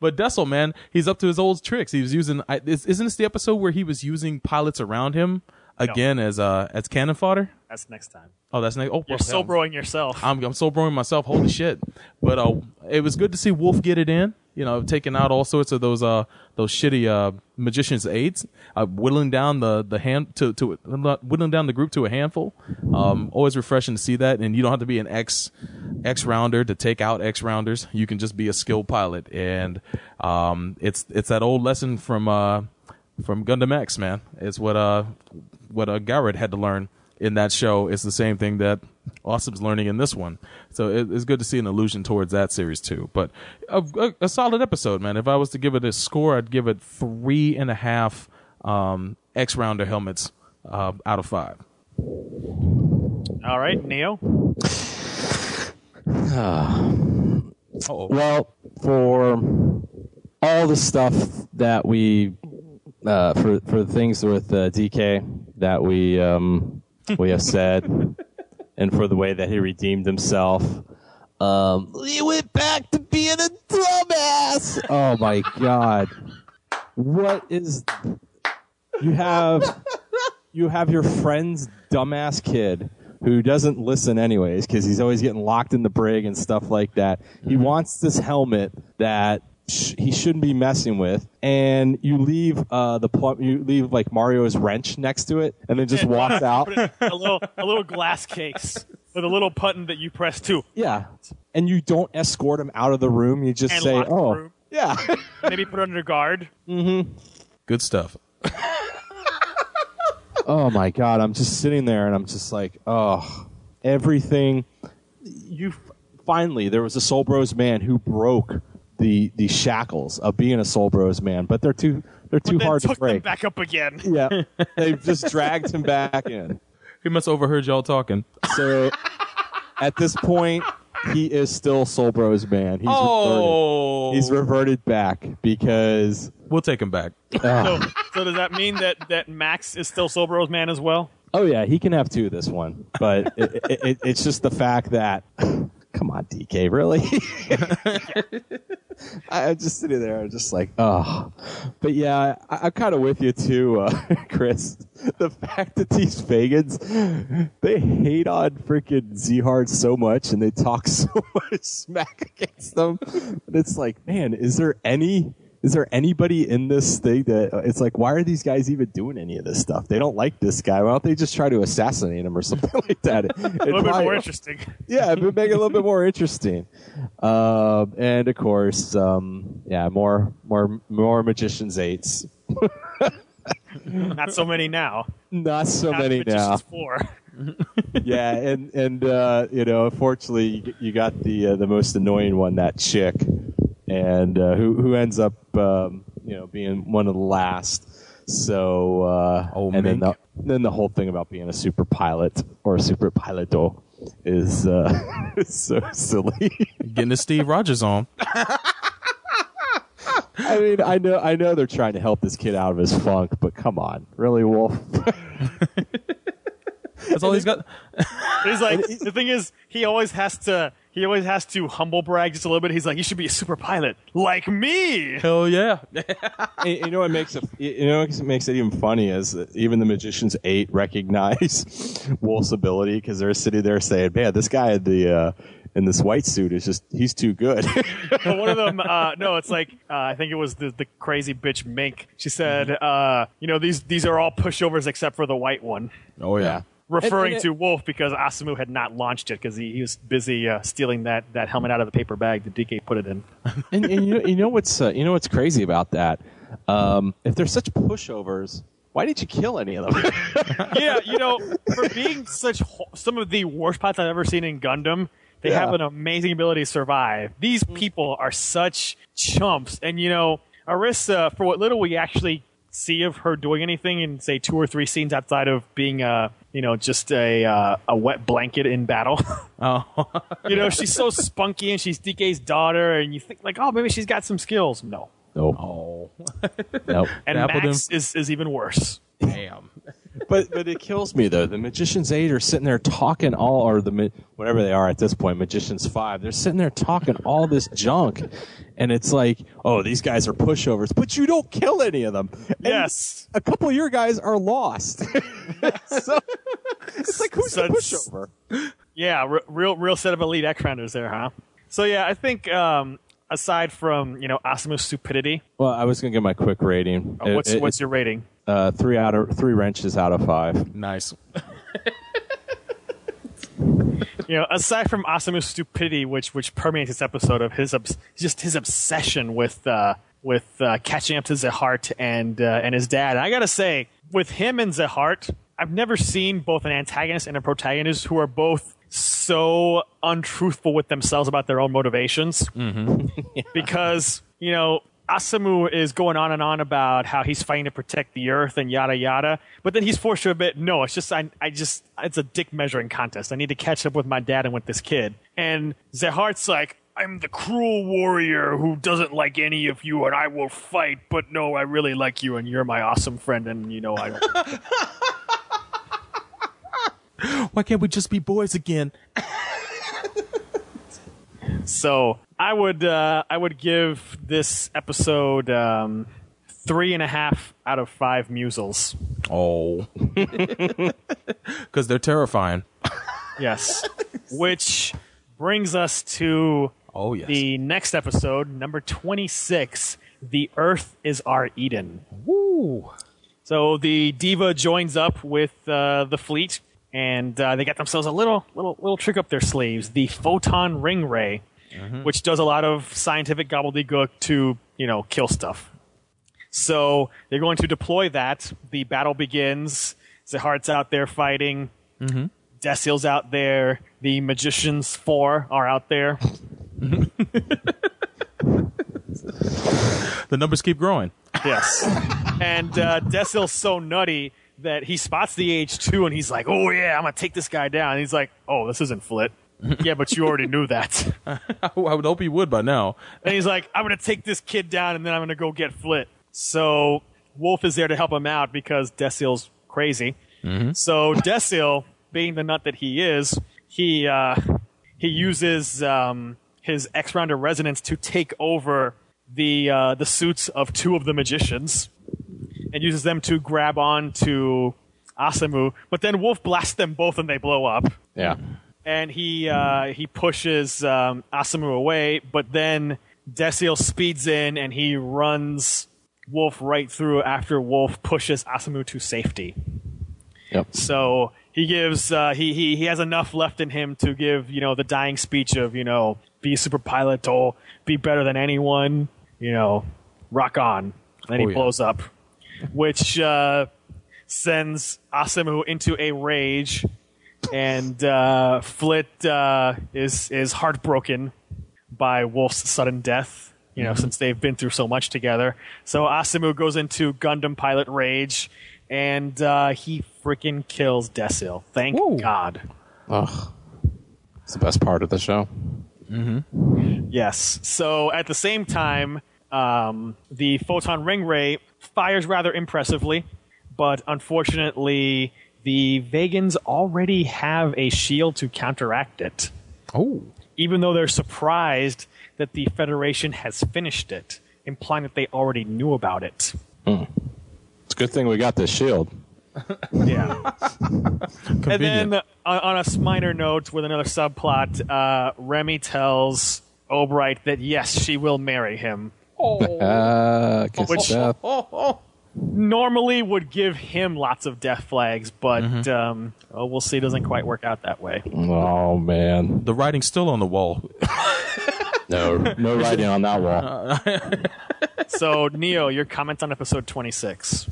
but Desil, man, he's up to his old tricks. He was using. I, is, isn't this the episode where he was using pilots around him again as uh as cannon fodder? That's next time. Oh, that's next. Oh, You're well, so broing yourself. I'm I'm so broing myself. Holy shit! But uh, it was good to see Wolf get it in. You know, taking out all sorts of those uh those shitty uh magicians' aids, uh, whittling down the the hand to to whittling down the group to a handful. Um, always refreshing to see that, and you don't have to be an X X rounder to take out X rounders. You can just be a skilled pilot, and um, it's it's that old lesson from uh from Gundam X, man. It's what uh what uh Garrod had to learn in that show is the same thing that Awesome's learning in this one. So it, it's good to see an allusion towards that series too. But a, a, a solid episode, man. If I was to give it a score, I'd give it three and a half um, X rounder helmets uh, out of five. All right, Neo. Well, for all the stuff that we, uh, for for the things with uh, DK that we um, we have said, and for the way that he redeemed himself, um, he went back to being a dumbass. Oh my god, what is? You have you have your friend's dumbass kid who doesn't listen anyways because he's always getting locked in the brig and stuff like that. He wants this helmet that sh- he shouldn't be messing with, and you leave uh, the plum, you leave like Mario's wrench next to it, and then just walks out. Put it in a little a little glass case with a little button that you press too. Yeah, and you don't escort him out of the room. You just And say, lock the "Oh, room. yeah." Maybe put it under guard. mm-hmm. Good stuff. oh my god i'm just sitting there and i'm just like oh everything you finally there was a soul bros man who broke the the shackles of being a soul bros man but they're too they're too then hard to took them break back up again. yeah they just dragged him back in He must have overheard y'all talking. so at this point he is still soul bros man he's Oh. reverted. he's oh. reverted back because We'll take him back. So, so does that mean that, that Max is still Soul Bros man as well? Oh yeah, he can have two this one, but it, it, it, it's just the fact that, come on, DK, really? I'm just sitting there, just like, oh. But yeah, I, I'm kind of with you too, uh, Chris. The fact that these Vagans, they hate on freaking Zeheart so much, and they talk so much smack against them, it's like, man, is there any? Is there anybody in this thing that it's like, why are these guys even doing any of this stuff? They don't like this guy. Why don't they just try to assassinate him or something like that? A little bit more interesting. yeah, it would make it a little bit more interesting. Um, and of course, um, yeah, more more more magicians eights. Not so many now. Not so many now. Four. yeah, and and uh, you know, unfortunately, you, you got the uh, the most annoying one, that chick, and uh, who who ends up um, you know being one of the last. So uh, Oh, and then the, then the whole thing about being a super pilot or a super piloto is uh, is so silly. Getting the Steve Rogers on. I mean, I know, I know they're trying to help this kid out of his funk, but come on, really, Wolf? That's all he's got. He's like the thing is he always has to he always has to humble brag just a little bit. He's like, you should be a super pilot like me. Hell yeah! you you know what makes it you know what makes it even funny is that even the magicians eight recognize Wolf's ability because they're sitting there saying, "Man, this guy in the uh, in this white suit is just he's too good." But one of them, uh, no, it's like uh, I think it was the, the crazy bitch Mink. She said, uh, you know, these these are all pushovers except for the white one. Oh yeah. Referring And- and to Wolf because Asemu had not launched it because he, he was busy uh, stealing that, that helmet out of the paper bag that DK put it in. and, and you know, you know what's uh, you know what's crazy about that? Um, if they're such pushovers, why didn't you kill any of them? yeah, you know, for being such ho- some of the worst pilots I've ever seen in Gundam, they Yeah. have an amazing ability to survive. These people are such chumps, and you know, Arisa, for what little we actually see of her doing anything in say two or three scenes outside of being a you know just a uh, a wet blanket in battle. Oh. you know, she's so spunky and she's DK's daughter, and you think like, oh, maybe she's got some skills. No, Nope. Oh. Nope. and Dappled Max is is even worse. Damn. But but it kills me though. The magicians eight are sitting there talking all, or the whatever they are at this point, magicians five. They're sitting there talking all this junk, and it's like, oh, these guys are pushovers, but you don't kill any of them. And Yes. a couple of your guys are lost. so it's like who's So the pushover? Yeah, r- real real set of elite X rounders there, huh? So yeah, I think um, aside from you know Asemu's stupidity, Well, I was gonna give my quick rating. uh, what's what's your rating? Uh, three out of three wrenches out of five? Nice. You know, aside from Asemu's stupidity, which which permeates this episode of his obs- just his obsession with uh, with uh, catching up to Zeheart and uh, and his dad. I gotta say, with him and Zeheart, I've never seen both an antagonist and a protagonist who are both so untruthful with themselves about their own motivations. because you know Asemu is going on and on about how he's fighting to protect the Earth and yada yada, but then he's forced to admit, no, it's just I, I just it's a dick measuring contest. I need to catch up with my dad and with this kid. And Zeheart's like, I'm the cruel warrior who doesn't like any of you, and I will fight. But no, I really like you, and you're my awesome friend, and you know I. Why can't we just be boys again? So I would uh, I would give this episode um, three and a half out of five musels. Oh. Because they're terrifying. Yes, which brings us to Oh yes. the next episode, number twenty six. The Earth is our Eden. Woo. So the diva joins up with uh, the fleet, and uh, they got themselves a little little little trick up their sleeves: the photon ring ray, which does a lot of scientific gobbledygook to you know kill stuff. So they're going to deploy that. The battle begins. Zeheart's out there fighting. Mm-hmm. Desil's out there. The magicians four are out there. The numbers keep growing. Yes. and uh, Desil's so nutty that he spots the H2 and he's like, oh, yeah, I'm going to take this guy down. And he's like, oh, this isn't Flit. yeah, but you already knew that. I would hope he would by now. And he's like, I'm going to take this kid down and then I'm going to go get Flit. So Wolf is there to help him out because Desil's crazy. So Desil, being the nut that he is, he uh, he uses um, his X rounder resonance to take over the uh, the suits of two of the magicians and uses them to grab on to Asemu. But then Wolf blasts them both and they blow up. Yeah. And he uh, he pushes um, Asemu away, but then Desil speeds in and he runs Wolf right through after Wolf pushes Asemu to safety. Yep. So he gives uh, he, he he has enough left in him to give you know the dying speech of you know be a super pilot or be better than anyone you know rock on. Then he Oh, yeah. blows up, which uh, sends Asemu into a rage, and uh, Flit uh, is is heartbroken by Wolf's sudden death. You know, since they've been through so much together. So Asemu goes into Gundam pilot rage, and uh, he freaking kills Desil. Thank God. Ugh. It's the best part of the show. Mm-hmm. Yes. So at the same time, um, the photon ring ray fires rather impressively, but unfortunately, the Vagans already have a shield to counteract it. Oh. Even though they're surprised that the Federation has finished it, implying that they already knew about it. Hmm. It's a good thing we got this shield. Yeah. and then uh, on a minor note, with another subplot, uh, Remy tells Obright that yes, she will marry him. Uh, kiss Which- death. Normally would give him lots of death flags, but um, oh, we'll see. It doesn't quite work out that way. Oh man, the writing's still on the wall. No, no writing on that wall. so, Neo, your comments on episode twenty-six.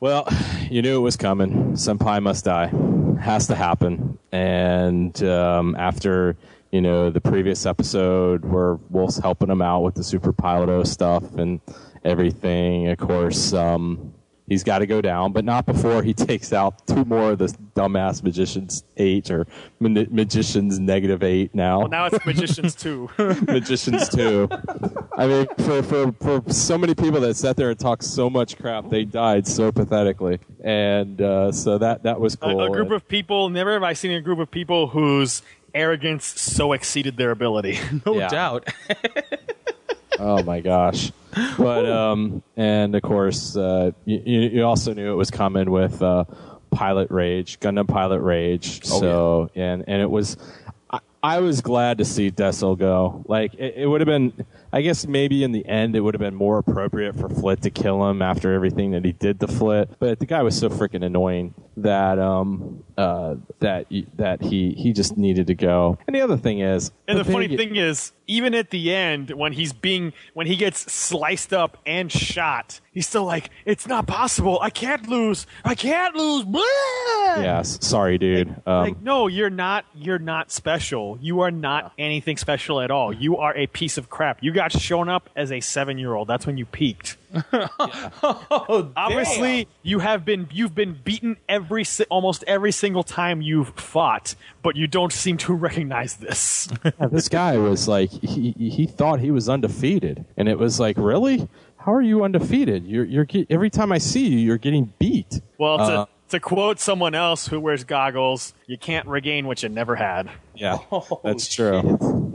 Well, you knew it was coming. Senpai must die. Has to happen. And um, after you know the previous episode where Wolf's helping him out with the super piloto stuff and everything, of course, um, he's got to go down, but not before he takes out two more of the dumbass magicians eight or ma- magicians negative eight now. Well, now it's Magicians two. magicians two. I mean, for, for, for so many people that sat there and talked so much crap, they died so pathetically, and uh, so that that was a, cool. a group of people. Never have I seen a group of people whose arrogance so exceeded their ability. No Yeah. doubt. oh my gosh! But um, and of course, uh, you, you also knew it was coming with uh, Pilot Rage, Gundam Pilot Rage. Oh, so and and it was. I, I was glad to see Desil go. Like it, it would have been. I guess maybe in the end it would have been more appropriate for Flit to kill him after everything that he did to Flit. But the guy was so freaking annoying that um uh that that he he just needed to go. And the other thing is, And the funny Vega- thing is, even at the end, when he's being, when he gets sliced up and shot, he's still like, "It's not possible. I can't lose. I can't lose." Blah! Yes, sorry, dude. Um, Like, no, you're not. You're not special. You are not anything special at all. You are a piece of crap. You got shown up as a seven-year-old. That's when you peaked. Obviously, you have been. You've been beaten every, si- almost every single time you've fought, but you don't seem to recognize this. Yeah, this guy was like he he thought he was undefeated, and it was like, really? How are you undefeated? You're you're get, every time I see you, you're getting beat. Well, to, Uh, to quote someone else who wears goggles, you can't regain what you never had. yeah, that's true.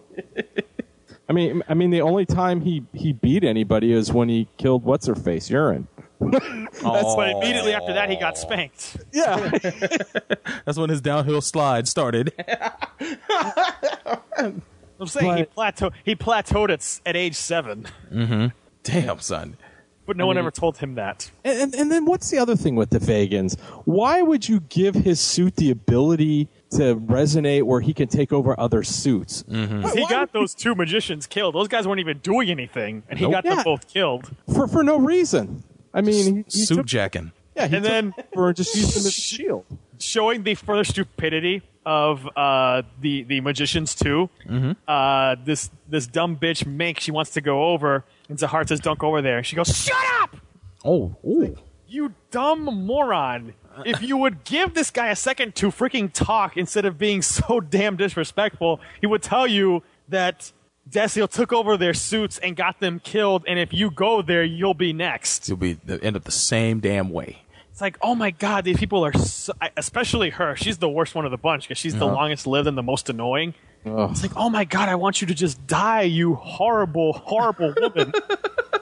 I mean, I mean, the only time he he beat anybody is when he killed what's her face, Yurin. That's but immediately after that he got spanked. Yeah. That's when his downhill slide started. I'm saying he plateau he plateaued at s- at age seven, mm-hmm. Damn, son. but no one ever told him that. And, and and then what's the other thing with the Vagans? Why would you give his suit the ability to resonate where he can take over other suits? He got those two magicians killed. Those guys weren't even doing anything, and he Nope. got them both killed. for for no reason. I mean, he, he Suit took, jacking. yeah, he and then for just used him as a shield. showing the further stupidity of uh, the the magicians too. Mm-hmm. Uh, this this dumb bitch Mink, she wants to go over, and Zeheart says, "Don't go over there." She goes, "Shut up, Oh, ooh. you dumb moron!" If you would give this guy a second to freaking talk instead of being so damn disrespectful, he would tell you that Desil took over their suits and got them killed, and if you go there, you'll be next. You'll be the end up the same damn way. It's like, oh my god, these people are, so, especially her. She's the worst one of the bunch because she's the Uh-huh. longest lived and the most annoying. Ugh. It's like, oh my god, I want you to just die, you horrible, horrible woman.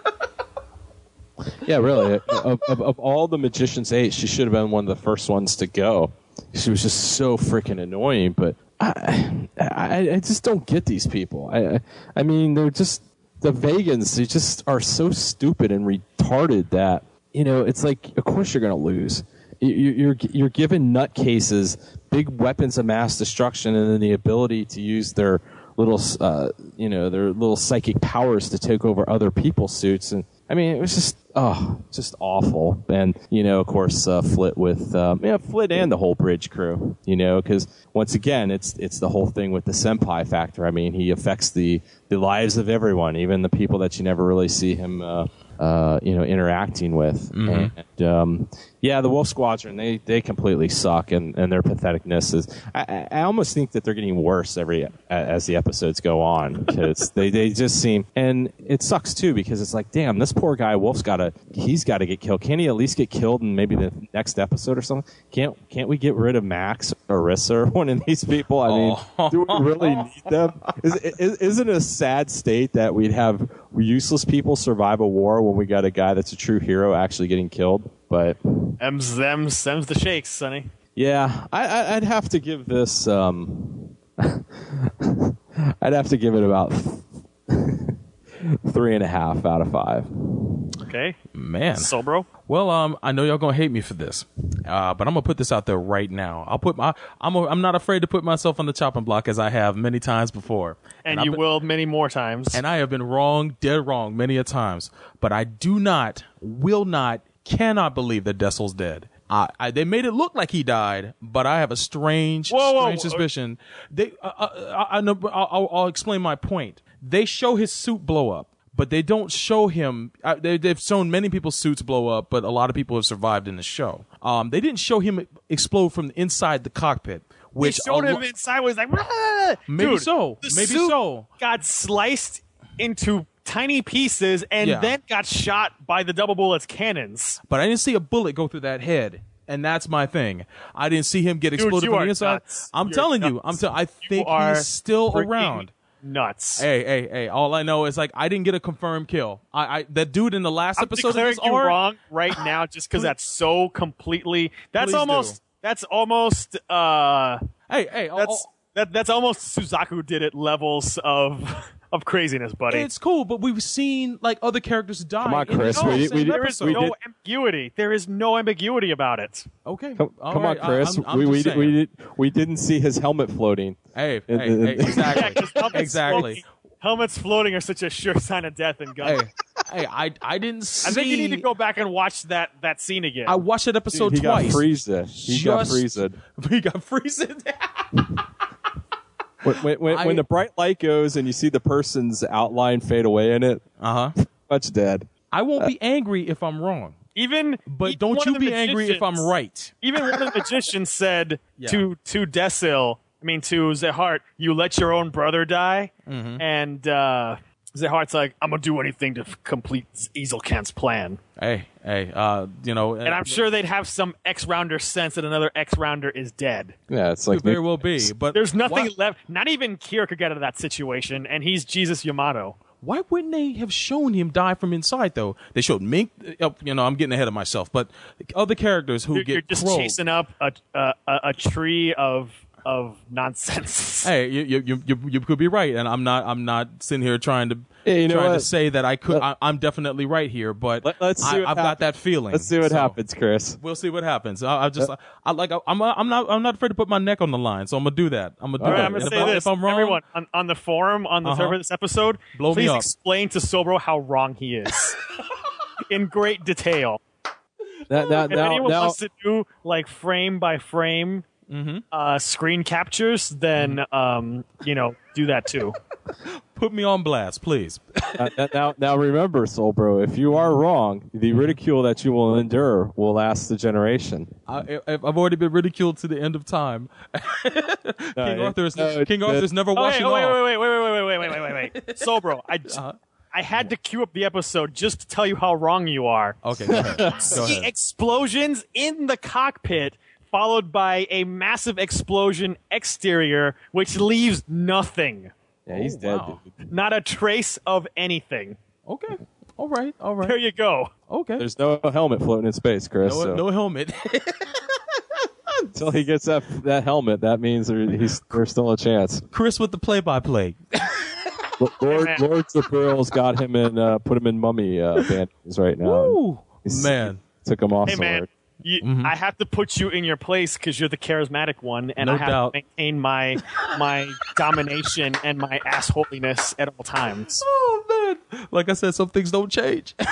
Yeah, really. of, of, of all the magicians eight, she should have been one of the first ones to go. She was just so freaking annoying. But I, I, I just don't get these people. I, I, mean, they're just the Vagans. They just are so stupid and retarded that you know it's like, of course you're going to lose. You- you're you're given nutcases big weapons of mass destruction and then the ability to use their little uh, you know their little psychic powers to take over other people's suits and I mean it was just oh just awful. And you know of course uh, Flit with um, yeah Flit and the whole bridge crew you know because once again it's it's the whole thing with the senpai factor. I mean he affects the the lives of everyone even the people that you never really see him uh, uh, you know interacting with. Mhm. and um, Yeah, the Wolf Squadron they they completely suck, and, and their patheticness is. I, I almost think that they're getting worse every as the episodes go on because they, they just seem and it sucks too because it's like damn this poor guy Wolf's got to he's got to get killed. Can he at least get killed in maybe the next episode or something? Can't can't we get rid of Max or Rissa or one of these people? I mean, do we really oh. need them? Is, is, isn't it a sad state that we'd have useless people survive a war when we got a guy that's a true hero actually getting killed? But M's them, M's the shakes, Sonny. yeah, I, I, I'd have to give this. Um, I'd have to give it about three and a half out of five. Okay. Man. So, bro. Well, um, I know y'all gonna hate me for this, uh, but I'm gonna put this out there right now. I'll put my, I'm, a, I'm not afraid to put myself on the chopping block as I have many times before, And, I've you been- will many more times. and I have been wrong, dead wrong, many a times. But I do not, will not, cannot believe that Desil's dead. I, I, they made it look like he died, but I have a strange, Whoa, strange whoa. suspicion. They, uh, uh, I, I know, I'll, I'll- I'll explain my point. They show his suit blow up, but they don't show him. Uh, they, they've shown many people's suits blow up, but a lot of people have survived in the show. Um, they didn't show him explode from inside the cockpit, which they showed a him inside was like! Maybe Dude, so. Maybe so. Got sliced into tiny pieces and Yeah. then got shot by the double bullets cannons. but I didn't see a bullet go through that head. And that's my thing. I didn't see him get exploded you from the inside. nuts. I'm You're telling you. I'm. T- I think he's still around. Nuts. Hey, hey, hey! All I know is like I didn't get a confirmed kill. I, I that dude in the last I'm episode declaring you wrong right now just because that's so completely. That's almost. do. That's almost. uh Hey, hey! That's that. That's almost Suzaku did it levels of of craziness, buddy. It's cool, but we've seen like other characters die. Come on, in Chris, the we- we same did- there is episode. no ambiguity. There is no ambiguity about it. Okay, Come, All come right, on, Chris. I, I'm, I'm we we, just did, we, did, we didn't see his helmet floating. Hey, In- hey, in- hey, exactly, Helmets exactly. floating- Helmets floating are such a sure sign of death in guns. Hey, hey, I I didn't see. I think you need to go back and watch that that scene again. I watched that episode he twice. got freezed. He got Just- freezed. He got freezed. When, when, when, I- when the bright light goes and you see the person's outline fade away in it, uh huh. much dead. I won't be angry if I'm wrong, even but even don't you be angry if I'm right. Even one of the magicians said Yeah. to to Desil, I mean to Zeheart, "You let your own brother die," Mm-hmm. and uh, Zeheart's like, "I'm gonna do anything to f- complete Ezelcant's plan." Hey, hey, uh, you know, And I'm sure they'd have some X rounder sense that another X rounder is dead. Yeah, it's like could very well be, but There's nothing Why, left. Not even Kira could get out of that situation, and he's Jesus Yamato. why wouldn't they have shown him die from inside though? They showed Mink. Uh, you know, I'm getting ahead of myself, but other characters who You're, get you're just croaked- chasing up a, a a a tree of of nonsense. Hey, you, you you you you could be right, and I'm not I'm not sitting here trying to Hey, you know trying what? to say that I could. Let- I, I'm definitely right here, but Let, us see I, what I've got happens. that feeling. Let's see what So, happens, Chris. We'll see what happens. I, I just I, I like I'm I'm not I'm not afraid to put my neck on the line, so I'm gonna do that. I'm gonna do All right, that. I'm gonna And say if, I, this. if I'm wrong, Everyone on, on the forum on the Uh-huh. server this episode, Blow please up. explain to Sobro how wrong he is in great detail. That, that, If now, anyone now, wants to do like frame by frame Mm-hmm. uh, screen captures, then um, you know do that too. put me on blast, please. now, now, now remember, Soul Bro, if you are wrong, the ridicule that you will endure will last the generation. I, I- I've already been ridiculed to the end of time. King it- Arthur's no, it- King it- Arthur's never Oh, washing wait, wait, off. wait, wait, wait, wait, wait, wait, wait, wait, wait, wait. Sobro, I j- Uh-huh. I had to cue up the episode just to tell you how wrong you are. Okay, go ahead. Go See ahead. explosions in the cockpit, followed by a massive explosion exterior, which leaves nothing. Yeah, he's Oh, dead. wow. dude. Not a trace of anything. Okay. All right. All right. There you go. Okay. There's no helmet floating in space, Chris. No, so no helmet. until he gets that that helmet, that means there, he's there's still a chance. Chris with the play-by-play. Lord man. Lord Zabril's got him in uh, put him in mummy uh, bandages right now. Woo, man. Took him off Hey man, somewhere. you, mm-hmm. I have to put you in your place because you're the charismatic one, and No I have doubt. to maintain my my domination and my assholiness at all times. Oh man. Like I said, some things don't change.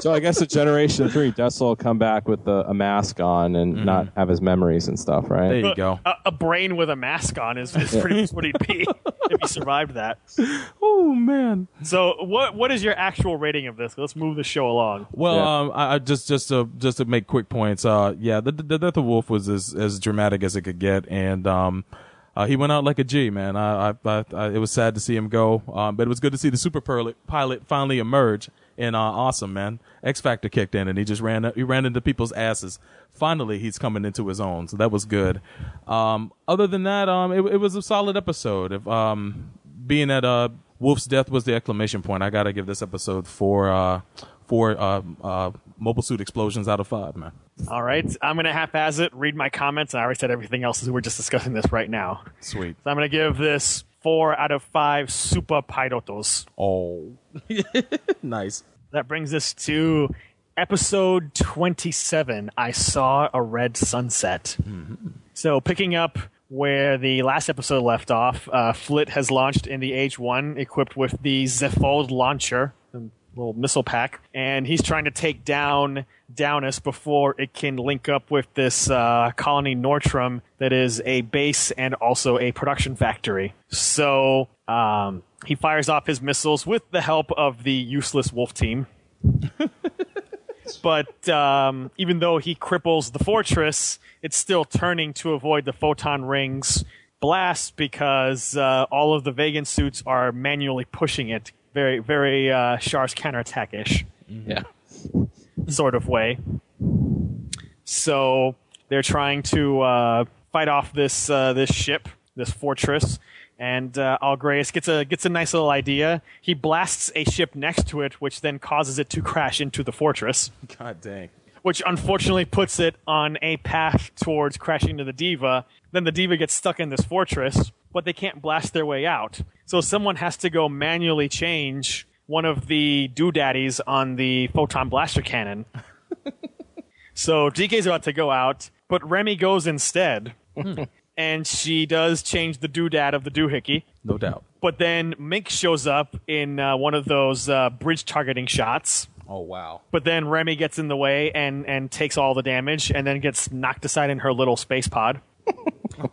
So I guess in Generation Three, Desil will come back with a, a mask on and mm-hmm. not have his memories and stuff, right? There you go. A, a brain with a mask on is, is pretty much what he'd be if he survived that. Oh man. So what what is your actual rating of this? Let's move the show along. Well, um, I, I just just to just to make quick points. Uh, yeah, the, the death of Wolf was as as dramatic as it could get, and um, uh, he went out like a G, man. I, I, I, I it was sad to see him go, um, but it was good to see the super pilot finally emerge. And uh, awesome, man. X Factor kicked in, and he just ran he ran into people's asses. Finally, he's coming into his own, so that was good. Um, other than that, um, it, it was a solid episode. If um, being that uh, Wolf's death was the exclamation point, I gotta give this episode four uh, four uh, uh, mobile suit explosions out of five, man. All right, I'm gonna half-as it. Read my comments. and I already said everything else as we're just discussing this right now. Sweet. So I'm gonna give this four out of five super pilotos. Oh, nice. That brings us to episode 27. I saw a red sunset. So picking up where the last episode left off, uh, Flit has launched in the H1 equipped with the Zephold launcher, a little missile pack, and he's trying to take down Downus before it can link up with this uh, colony Nortrum that is a base and also a production factory. So um, he fires off his missiles with the help of the useless Wolf team. but um, even though he cripples the fortress, it's still turning to avoid the photon rings blast because uh, all of the Vagan suits are manually pushing it. Very, very uh, Char's counterattack ish. Yeah. Sort of way. So they're trying to uh, fight off this uh, this ship, this fortress, and uh, Algraeus gets a gets a nice little idea. He blasts a ship next to it, which then causes it to crash into the fortress God dang. which unfortunately puts it on a path towards crashing into the diva. Then the diva gets stuck in this fortress, but they can't blast their way out. So someone has to go manually change one of the doodaddies on the photon blaster cannon. so DK's about to go out, but Remy goes instead. and she does change the doodad of the doohickey. No doubt. But then Mink shows up in uh, one of those uh, bridge targeting shots. Oh wow. But then Remy gets in the way and and takes all the damage, and then gets knocked aside in her little space pod.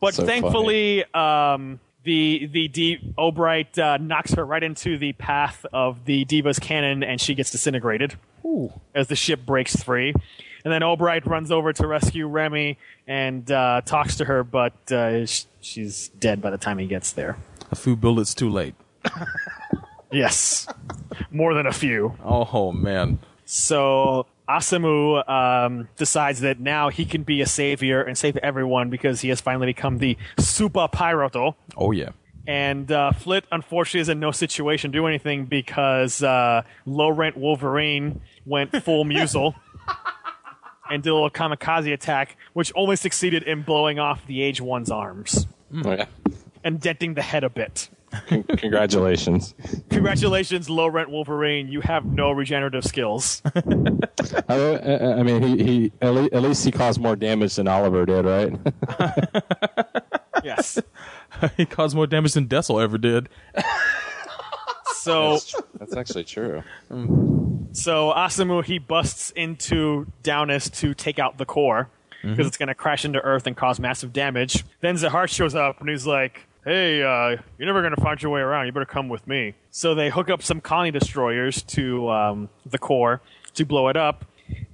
but So thankfully, um, the the D- Obright uh, knocks her right into the path of the Diva's cannon, and she gets disintegrated Ooh. as the ship breaks free. And then Obright runs over to rescue Remy and uh, talks to her, but uh, sh- she's dead by the time he gets there. A few bullets too late. Yes, more than a few. Oh man. So Asemu um, decides that now he can be a savior and save everyone because he has finally become the Super Pyroto. Oh yeah. And uh, Flit, unfortunately, is in no situation to do anything because uh, low rent Wolverine went full musel and did a little kamikaze attack, which only succeeded in blowing off the Age One's arms Oh, yeah. and denting the head a bit. Con- congratulations. Congratulations, low rent Wolverine. You have no regenerative skills. I, I I mean, he, he at, le- at least he caused more damage than Oliver did, right? yes. he caused more damage than Desil ever did. So that's, that's actually true. So Asemu he busts into Downus to take out the core because Mhm. it's going to crash into Earth and cause massive damage. Then Zeheart shows up and he's like, "Hey, uh, you're never going to find your way around. You better come with me." So they hook up some colony destroyers to um, the core to blow it up,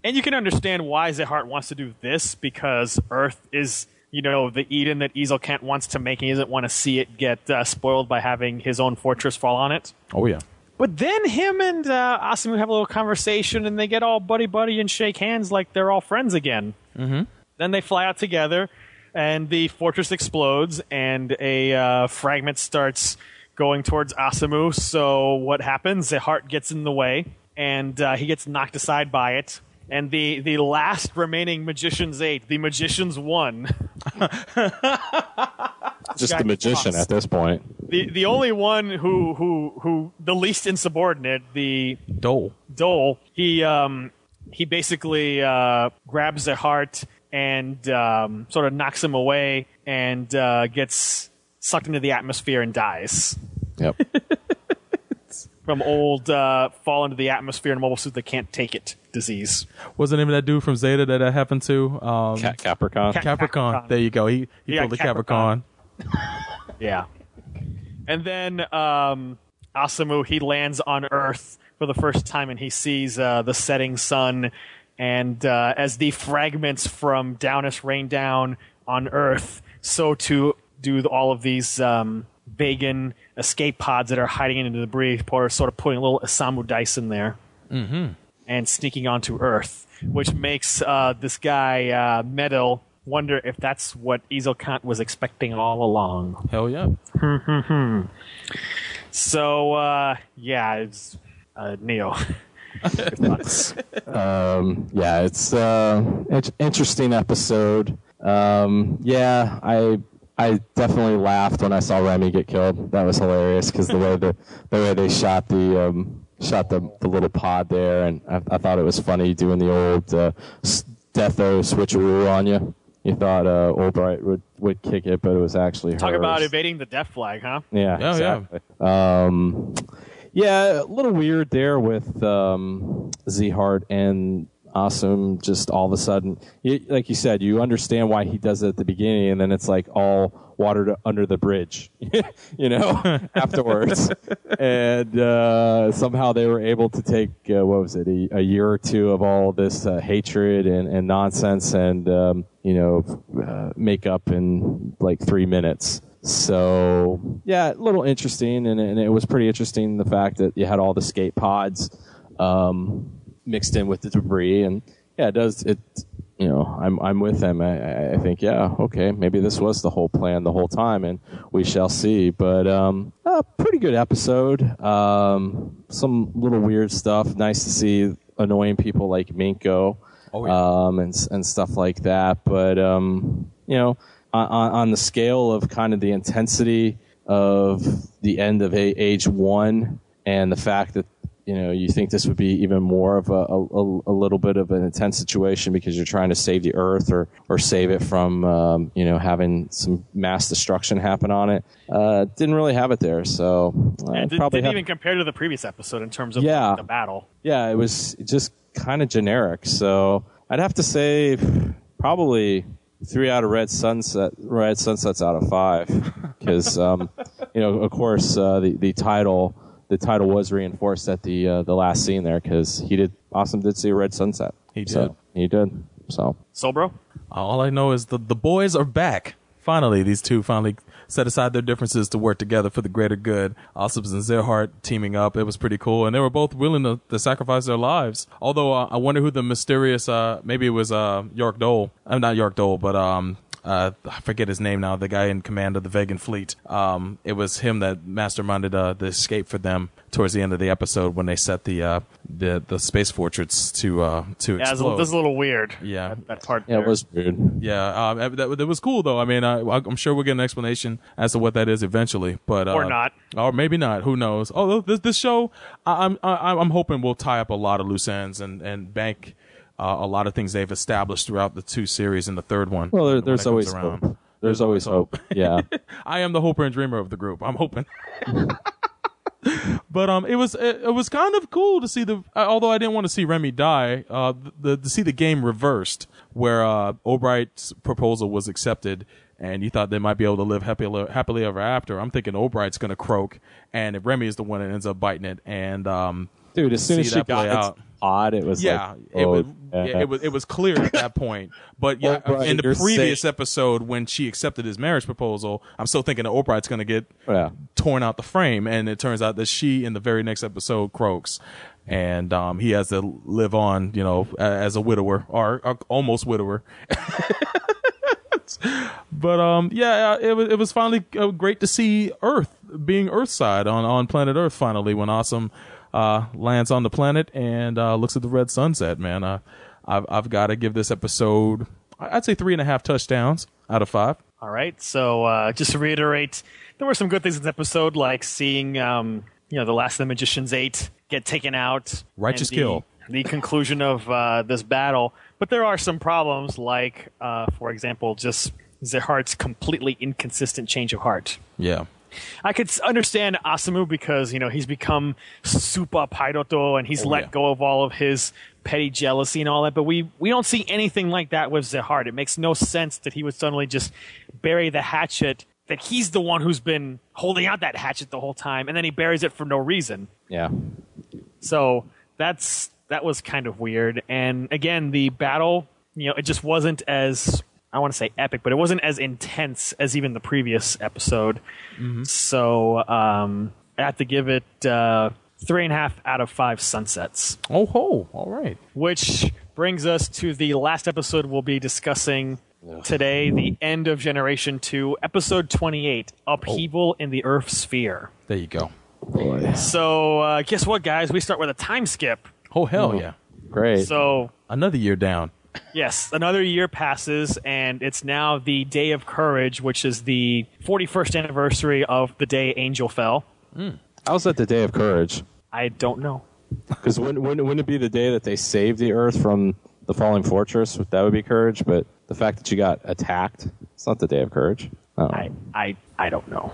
and you can understand why Zeheart wants to do this because Earth is. You know, the Eden that Ezelcant wants to make, and he doesn't want to see it get uh, spoiled by having his own fortress fall on it. Oh yeah. But then him and uh, Asemu have a little conversation, and they get all buddy buddy and shake hands like they're all friends again. Mm-hmm. Then they fly out together, and the fortress explodes, and a uh, fragment starts going towards Asemu. So what happens? Zeheart gets in the way, and uh, he gets knocked aside by it. And the, the last remaining magician's eight, the magician's one. Just the magician lost. at this point. the the only one who who who the least insubordinate, the Dole. Dole, he um he basically uh, grabs a heart and um, sort of knocks him away and uh, gets sucked into the atmosphere and dies. Yep. From old uh, fall into the atmosphere in a mobile suit that can't take it disease. What's the name of that dude from Zeta that that happened to? Um, Ca- Capricorn. Ca- Capricorn. Capricorn. There you go. He he Yeah, pulled the Capricorn. Capricorn. Yeah. And then um, Asemu he lands on Earth for the first time, and he sees uh, the setting sun. And uh, as the fragments from Downus rain down on Earth, so too do all of these um, Vagan escape pods that are hiding in the debris. or sort of putting a little Asamu dice in there Mm-hmm. and sneaking onto Earth, which makes uh, this guy uh, Meadow wonder if that's what Ezelcant was expecting all along. Hell yeah. so uh, yeah, it's uh, Neo. Your thoughts? um, yeah, it's uh, it's interesting episode. Um, yeah, I I definitely laughed when I saw Remy get killed. That was hilarious because the way the the way they shot the um, shot the, the little pod there, and I, I thought it was funny doing the old uh, s- Deatho switcheroo on you. You thought uh, Obright would, would kick it, but it was actually Talk hers. about evading the death flag, huh? Yeah, Oh, yeah. exactly. Um, yeah, a little weird there with um, Zeheart and Asemu. Just all of a sudden, you, like you said, you understand why he does it at the beginning, and then it's like all water under the bridge, you know, afterwards. and uh, somehow they were able to take uh, what was it, a, a year or two of all this uh, hatred and, and nonsense, and um, you know, uh, make up in like three minutes. So yeah, a little interesting, and, and it was pretty interesting the fact that you had all the skate pods um, mixed in with the debris, and yeah, it does it. You know, I'm I'm with him. I, I- think yeah, okay, maybe this was the whole plan the whole time, and we shall see. But um, a pretty good episode. Um, some little weird stuff. Nice to see annoying people like Minko um, and and stuff like that. But um, you know, on, on on the scale of kind of the intensity of the end of a- age one and the fact that you know you think this would be even more of a, a, a little bit of an intense situation because you're trying to save the earth or or save it from um, you know having some mass destruction happen on it uh, didn't really have it there so uh, And it probably didn't have- even compare to the previous episode in terms of Yeah. the battle. yeah, it was just kind of generic. So I'd have to say probably three out of Red Sunset, Red Sunsets out of five, because um, you know, of course, uh, the the title the title was reinforced at the uh, the last scene there because he did Asemu did see a Red Sunset. He So, did. he did. So So, bro, All I know is the the boys are back. Finally, these two finally set aside their differences to work together for the greater good. Ossops and Zeheart teaming up. It was pretty cool, and they were both willing to, to sacrifice their lives. Although uh, I wonder who the mysterious, uh, maybe it was uh, York Dole. I'm not York Dole, but um, uh, I forget his name now. The guy in command of the Vagan fleet. Um, it was him that masterminded uh, the escape for them towards the end of the episode when they set the uh, the the space fortress to uh, to yeah, this is a- explode. this is a little weird. Yeah. that, that part. yeah, there. it was weird. Yeah, um, that, that was cool though. I mean, I, I'm sure we'll get an explanation as to what that is eventually, but uh, Or not. or maybe not. Who knows? Oh, this this show, I, I'm I, I'm hoping will tie up a lot of loose ends and and bank uh, a lot of things they've established throughout the two series and the third one. Well, there, there's always around. hope. There's always hope. Yeah. I am the hoper and dreamer of the group. I'm hoping. but um, it was it, it was kind of cool to see the. Although I didn't want to see Remy die, uh, the to see the game reversed, where uh, Obright's proposal was accepted, and you thought they might be able to live happily happily ever after. I'm thinking Obright's gonna croak, and if Remy is the one that ends up biting it, and um, Dude, as soon as she got play into out. pod, it was yeah, like, it oh, was yeah. yeah, it was it was clear at that point. But yeah, Obright, in the previous episode when she accepted his marriage proposal, I'm still thinking that Obright's going to get Yeah. torn out the frame, and it turns out that she in the very next episode croaks. And um, he has to live on, you know, as a widower or, or almost widower. but um, yeah, it was it was finally uh, great to see Earth being Earthside on on planet Earth finally when Asemu uh, lands on the planet and uh, looks at the red sunset. Man, uh, I've I've got to give this episode I'd say three and a half touchdowns out of five. All right. So uh, just to reiterate, there were some good things in this episode, like seeing um, you know the last of the Magicians Eight get taken out, Righteous the, kill. the conclusion of uh, this battle. But there are some problems, like uh, for example, just Zeheart's completely inconsistent change of heart. Yeah. I could understand Asemu because you know he's become super Pairoto and he's Oh, let yeah. go of all of his petty jealousy and all that. But we we don't see anything like that with Zeheart. It makes no sense that he would suddenly just bury the hatchet that he's the one who's been holding out that hatchet the whole time, and then he buries it for no reason. Yeah. So that's that was kind of weird. And again, the battle, you know, it just wasn't as I want to say epic, but it wasn't as intense as even the previous episode. So um, I have to give it uh, three and a half out of five sunsets. Oh ho! All right. Which brings us to the last episode we'll be discussing today, the end of Generation Two, episode twenty-eight, upheaval in the Earth sphere. There you go. Boy. So uh, guess what, guys? We start with a time skip. Oh hell yeah! Great. So Another year down. Yes, another year passes, and it's now the Day of Courage, which is the 41st anniversary of the day Angel fell. Hmm. How's that the day of courage? I don't know. Because wouldn't, wouldn't, wouldn't it be the day that they saved the Earth from the falling fortress? That would be courage. But the fact that you got attacked, it's not the day of courage. Oh. I, I, I don't know.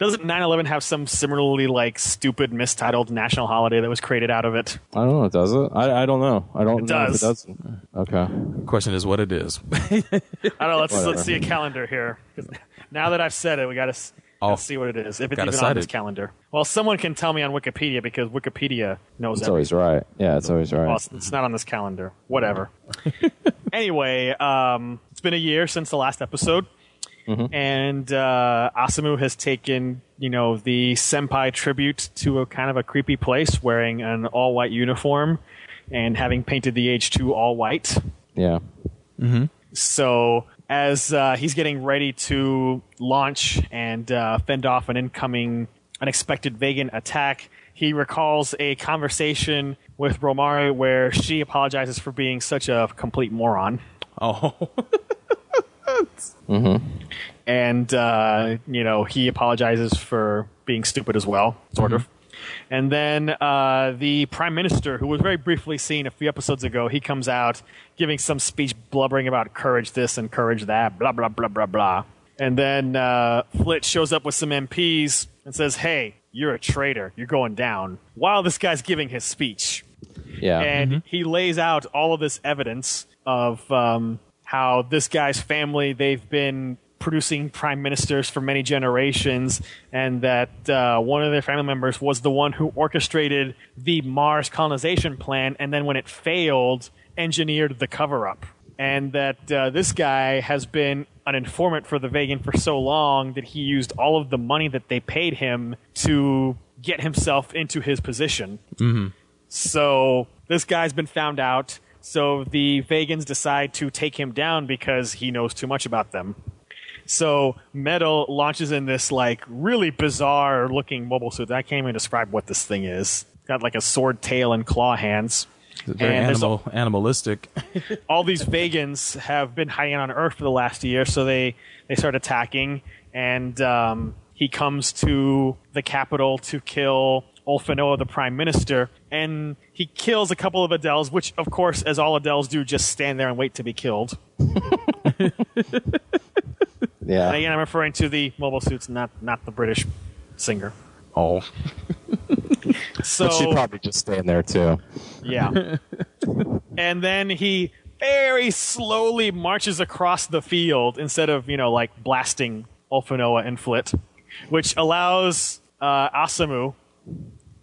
Doesn't 9/11 have some similarly like stupid mistitled national holiday that was created out of it? I don't know. Does it? I, I don't know. I don't It know does. if it doesn't. Okay. Question is what it is. I don't know. Let's Whatever. let's see a calendar here. Now that I've said it, we got to Oh. see what it is. If it's even cite on this calendar. Well, someone can tell me on Wikipedia because Wikipedia knows It's everything. always right. Yeah, it's always right. Well, it's, it's not on this calendar. Whatever. anyway, um, it's been a year since the last episode, and uh, Asemu has taken, you know, the senpai tribute to a kind of a creepy place, wearing an all-white uniform and having painted the H2 all white. Yeah. Mm-hmm. So as uh, he's getting ready to launch and uh, fend off an incoming unexpected Vagan attack, he recalls a conversation with Romary where she apologizes for being such a complete moron. Oh. Mm-hmm. And, uh, you know, he apologizes for being stupid as well, sort of. And then uh, the prime minister, who was very briefly seen a few episodes ago, he comes out giving some speech blubbering about courage this and courage that, blah, blah, blah, blah, blah. And then uh, Flit shows up with some MPs and says, hey, you're a traitor. You're going down. While this guy's giving his speech. Yeah. And he lays out all of this evidence of um, how this guy's family, they've been producing prime ministers for many generations, and that uh, one of their family members was the one who orchestrated the Mars colonization plan, and then when it failed, engineered the cover up. And that uh, this guy has been an informant for the Vagan for so long that he used all of the money that they paid him to get himself into his position. Mm-hmm. So this guy's been found out. So the Vagans decide to take him down because he knows too much about them. So Metal launches in this like really bizarre looking mobile suit. I can't even describe what this thing is. It's got like a sword tail and claw hands. Very And animal, animalistic. all these Vagans have been hiding on Earth for the last year, so they they start attacking, and um, he comes to the capital to kill Ulfinoa, the prime minister, and he kills a couple of Adels, which, of course, as all Adels do, just stand there and wait to be killed. Yeah. And again, I'm referring to the mobile suits, not not the British singer. Oh. So but she'd probably just stand there too. Yeah. and then he very slowly marches across the field instead of, you know, like blasting Ulfinoa and Flit, which allows uh, Asemu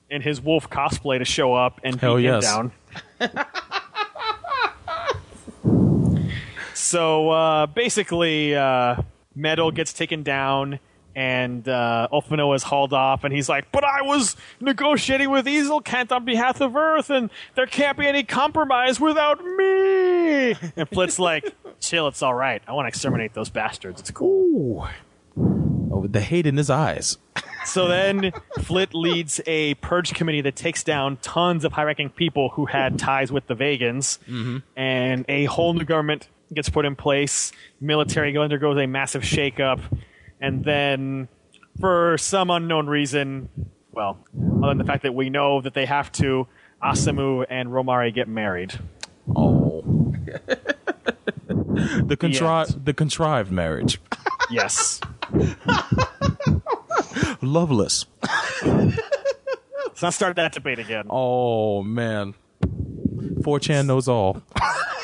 in his wolf cosplay to show up and Hell beat him yes. down. so uh, basically, uh, Metal gets taken down. And uh, Ulfinoa is hauled off, and he's like, "But I was negotiating with Ezelcant on behalf of Earth, and there can't be any compromise without me." And Flit's like, "Chill, it's all right. I want to exterminate those bastards. It's cool." With the hate in his eyes. So then Flit leads a purge committee that takes down tons of high ranking people who had ties with the Vagans, mm-hmm. and a whole new government gets put in place. Military undergoes a massive shakeup, and then for some unknown reason, well, other than the fact that we know that they have to, Asemu and Romary get married. Oh. the contrived the contrived marriage. Yes. Loveless. Let's not start that debate again. Oh man. 4chan knows all.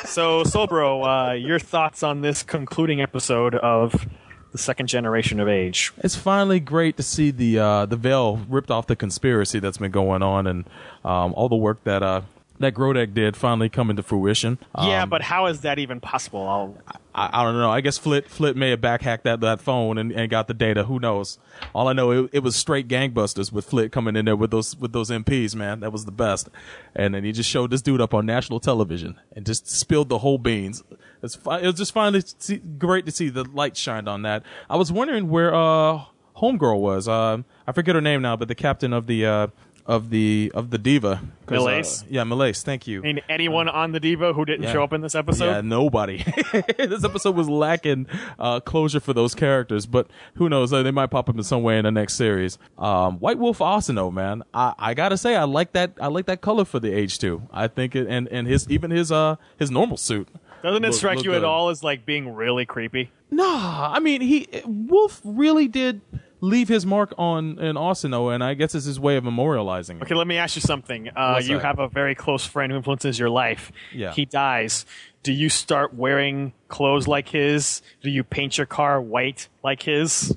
So, Solbro, uh, your thoughts on this concluding episode of the second generation of age. It's finally great to see the uh, the veil ripped off the conspiracy that's been going on, and um, all the work that uh, that Grodek did finally come into fruition. yeah, Um, but how is that even possible? I'll, I, I don't know. I guess Flit Flit may have backhacked that that phone and, and got the data. Who knows? All I know it, it was straight gangbusters with Flit coming in there with those with those MPs. Man, that was the best. And then he just showed this dude up on national television and just spilled the whole beans. It's it was just finally see, great to see the light shined on that. I was wondering where uh homegirl was. Uh, I forget her name now, but the captain of the uh of the of the diva. 'Cause, uh, yeah, Millais. Thank you. Mean, anyone on the Diva who didn't Yeah. show up in this episode? Yeah, nobody. this episode was lacking uh, closure for those characters, but who knows? Uh, They might pop up in some way in the next series. Um, White Wolf Asuno, man, I, I gotta say, I like that. I like that color for the Age two. I think it, and and his even his uh his normal suit. Doesn't it look- strike look you at all as like being really creepy? Nah, I mean he Wolf really did leave his mark on in Asuno, and I guess it's his way of memorializing it. Okay, let me ask you something. Uh, What's you that? have a very close friend who influences your life. Yeah. He dies. Do you start wearing clothes like his? Do you paint your car white like his?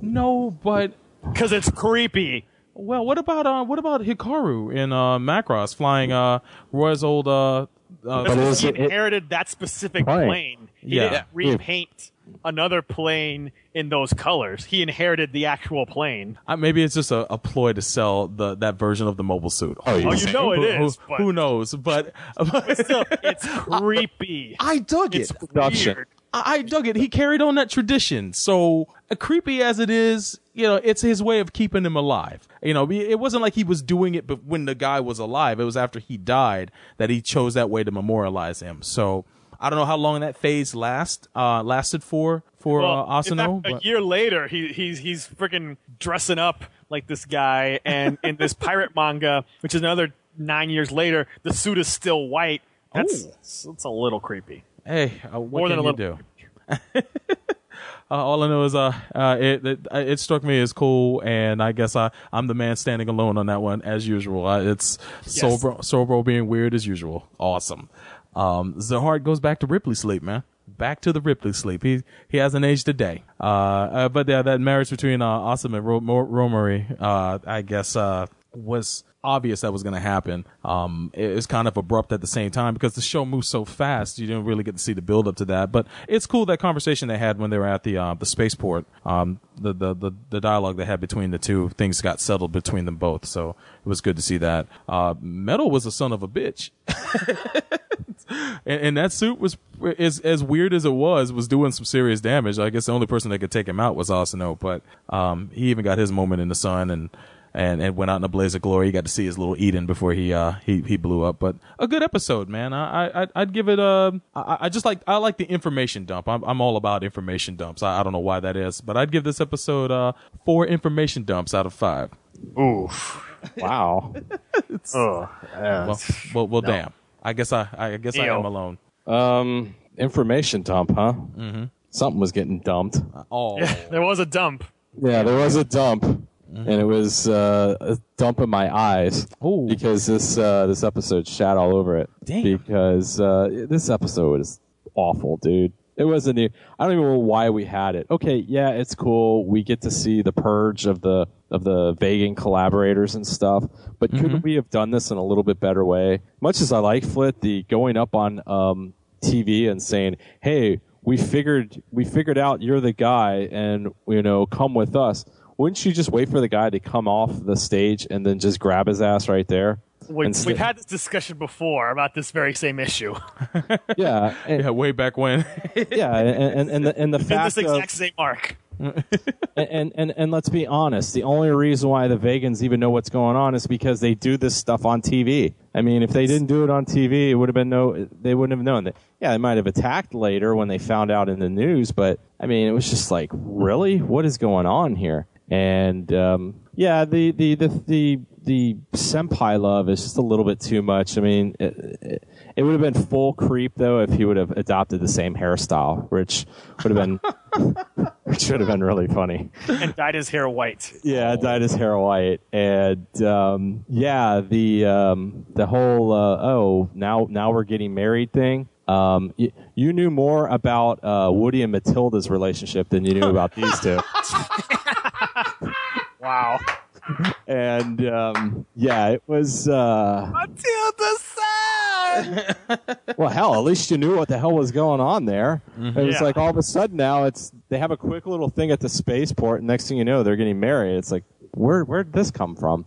No, but because it's creepy. Well, what about uh, what about Hikaru in uh, Macross flying uh, Roy's old uh, uh, That's he inherited that specific Plane. plane. He Yeah. didn't Yeah. repaint another plane in those colors. He inherited the actual plane. Uh, maybe it's just a, a ploy to sell the that version of the mobile suit. Oh, you- Oh, you know it who, is, Who, who knows? But, still, it's creepy. I dug it. It's weird. I, I dug it. He carried on that tradition. So uh, creepy as it is, you know, it's his way of keeping him alive. You know, it wasn't like he was doing it, but when the guy was alive, it was after he died that he chose that way to memorialize him. So I don't know how long that phase last uh, lasted for for Well, uh, Asuno. fact, but- a year later, he, he's he's freaking dressing up like this guy, and in this pirate manga, which is another nine years later, the suit is still white. That's that's a little creepy. Hey, uh, what More can than a you do? Uh, all I know is uh, uh it, it it struck me as cool, and I guess I I'm the man standing alone on that one as usual. Uh, it's Yes. Sobro Sobro being weird as usual. Awesome. Um, Zeheart goes back to Ripley sleep, man. Back to the Ripley sleep. He he hasn't aged a day. Uh, uh but yeah, that marriage between uh Asemu and Ro- Mo- Romary, uh, I guess uh was obvious that was going to happen. Um, it was kind of abrupt at the same time because the show moved so fast. You didn't really get to see the build up to that. But it's cool that conversation they had when they were at the uh, the spaceport. Um, the, the the the dialogue they had between the two things got settled between them both. So it was good to see that. Uh, Metal was a son of a bitch. and, and that suit was as as weird as it was was doing some serious damage. I guess the only person that could take him out was Asuno, but um, he even got his moment in the sun and. And, and went out in a blaze of glory. He got to see his little Eden before he uh he, he blew up. But a good episode, man. I I I'd- I'd give it a. I, I just like I like the information dump. I'm I'm all about information dumps. I, I don't know why that is, but I'd give this episode uh four information dumps out of five. Oof. Wow. oh, well, well, well No. damn. I guess I I guess I am alone. Um, information dump, huh? Mhm. Something was getting dumped. Oh, Yeah, there was a dump. Yeah, there was a dump, and it was uh, a dump in my eyes because this uh, this episode shat all over it. Damn. Because uh, this episode is awful, dude. It wasn't. I don't even know why we had it. Okay, yeah, it's cool. We get to see the purge of the of the Vagan collaborators and stuff. But couldn't we have done this in a little bit better way? Much as I like Flit, the going up on um, TV and saying, "Hey, we figured we figured out you're the guy, and you know, come with us." Wouldn't you just wait for the guy to come off the stage and then just grab his ass right there? We, Instead- we've had this discussion before about this very same issue. yeah, yeah, way back when. yeah, and and and the, and the In fact this of, exact same arc. and, and and and let's be honest, the only reason why the Vagans even know what's going on is because they do this stuff on TV. I mean, if they didn't do it on TV, it would have been no. They wouldn't have known that. Yeah, they might have attacked later when they found out in the news, but I mean, it was just like, really, what is going on here? And um, yeah, the the the the the senpai love is just a little bit too much. I mean, it, it, it would have been full creep though if he would have adopted the same hairstyle, which would have been which would have been really funny. and dyed his hair white. Yeah, dyed his hair white, and um, yeah, the um, the whole uh, oh now now we're getting married thing. Um, you, you knew more about uh, Woody and Matilda's relationship than you knew about these two. Wow. and um, yeah, it was. Uh, Matilda sad. well, hell, at least you knew what the hell was going on there. It was Yeah. like all of a sudden now it's they have a quick little thing at the spaceport, and next thing you know, they're getting married. It's like where where did this come from?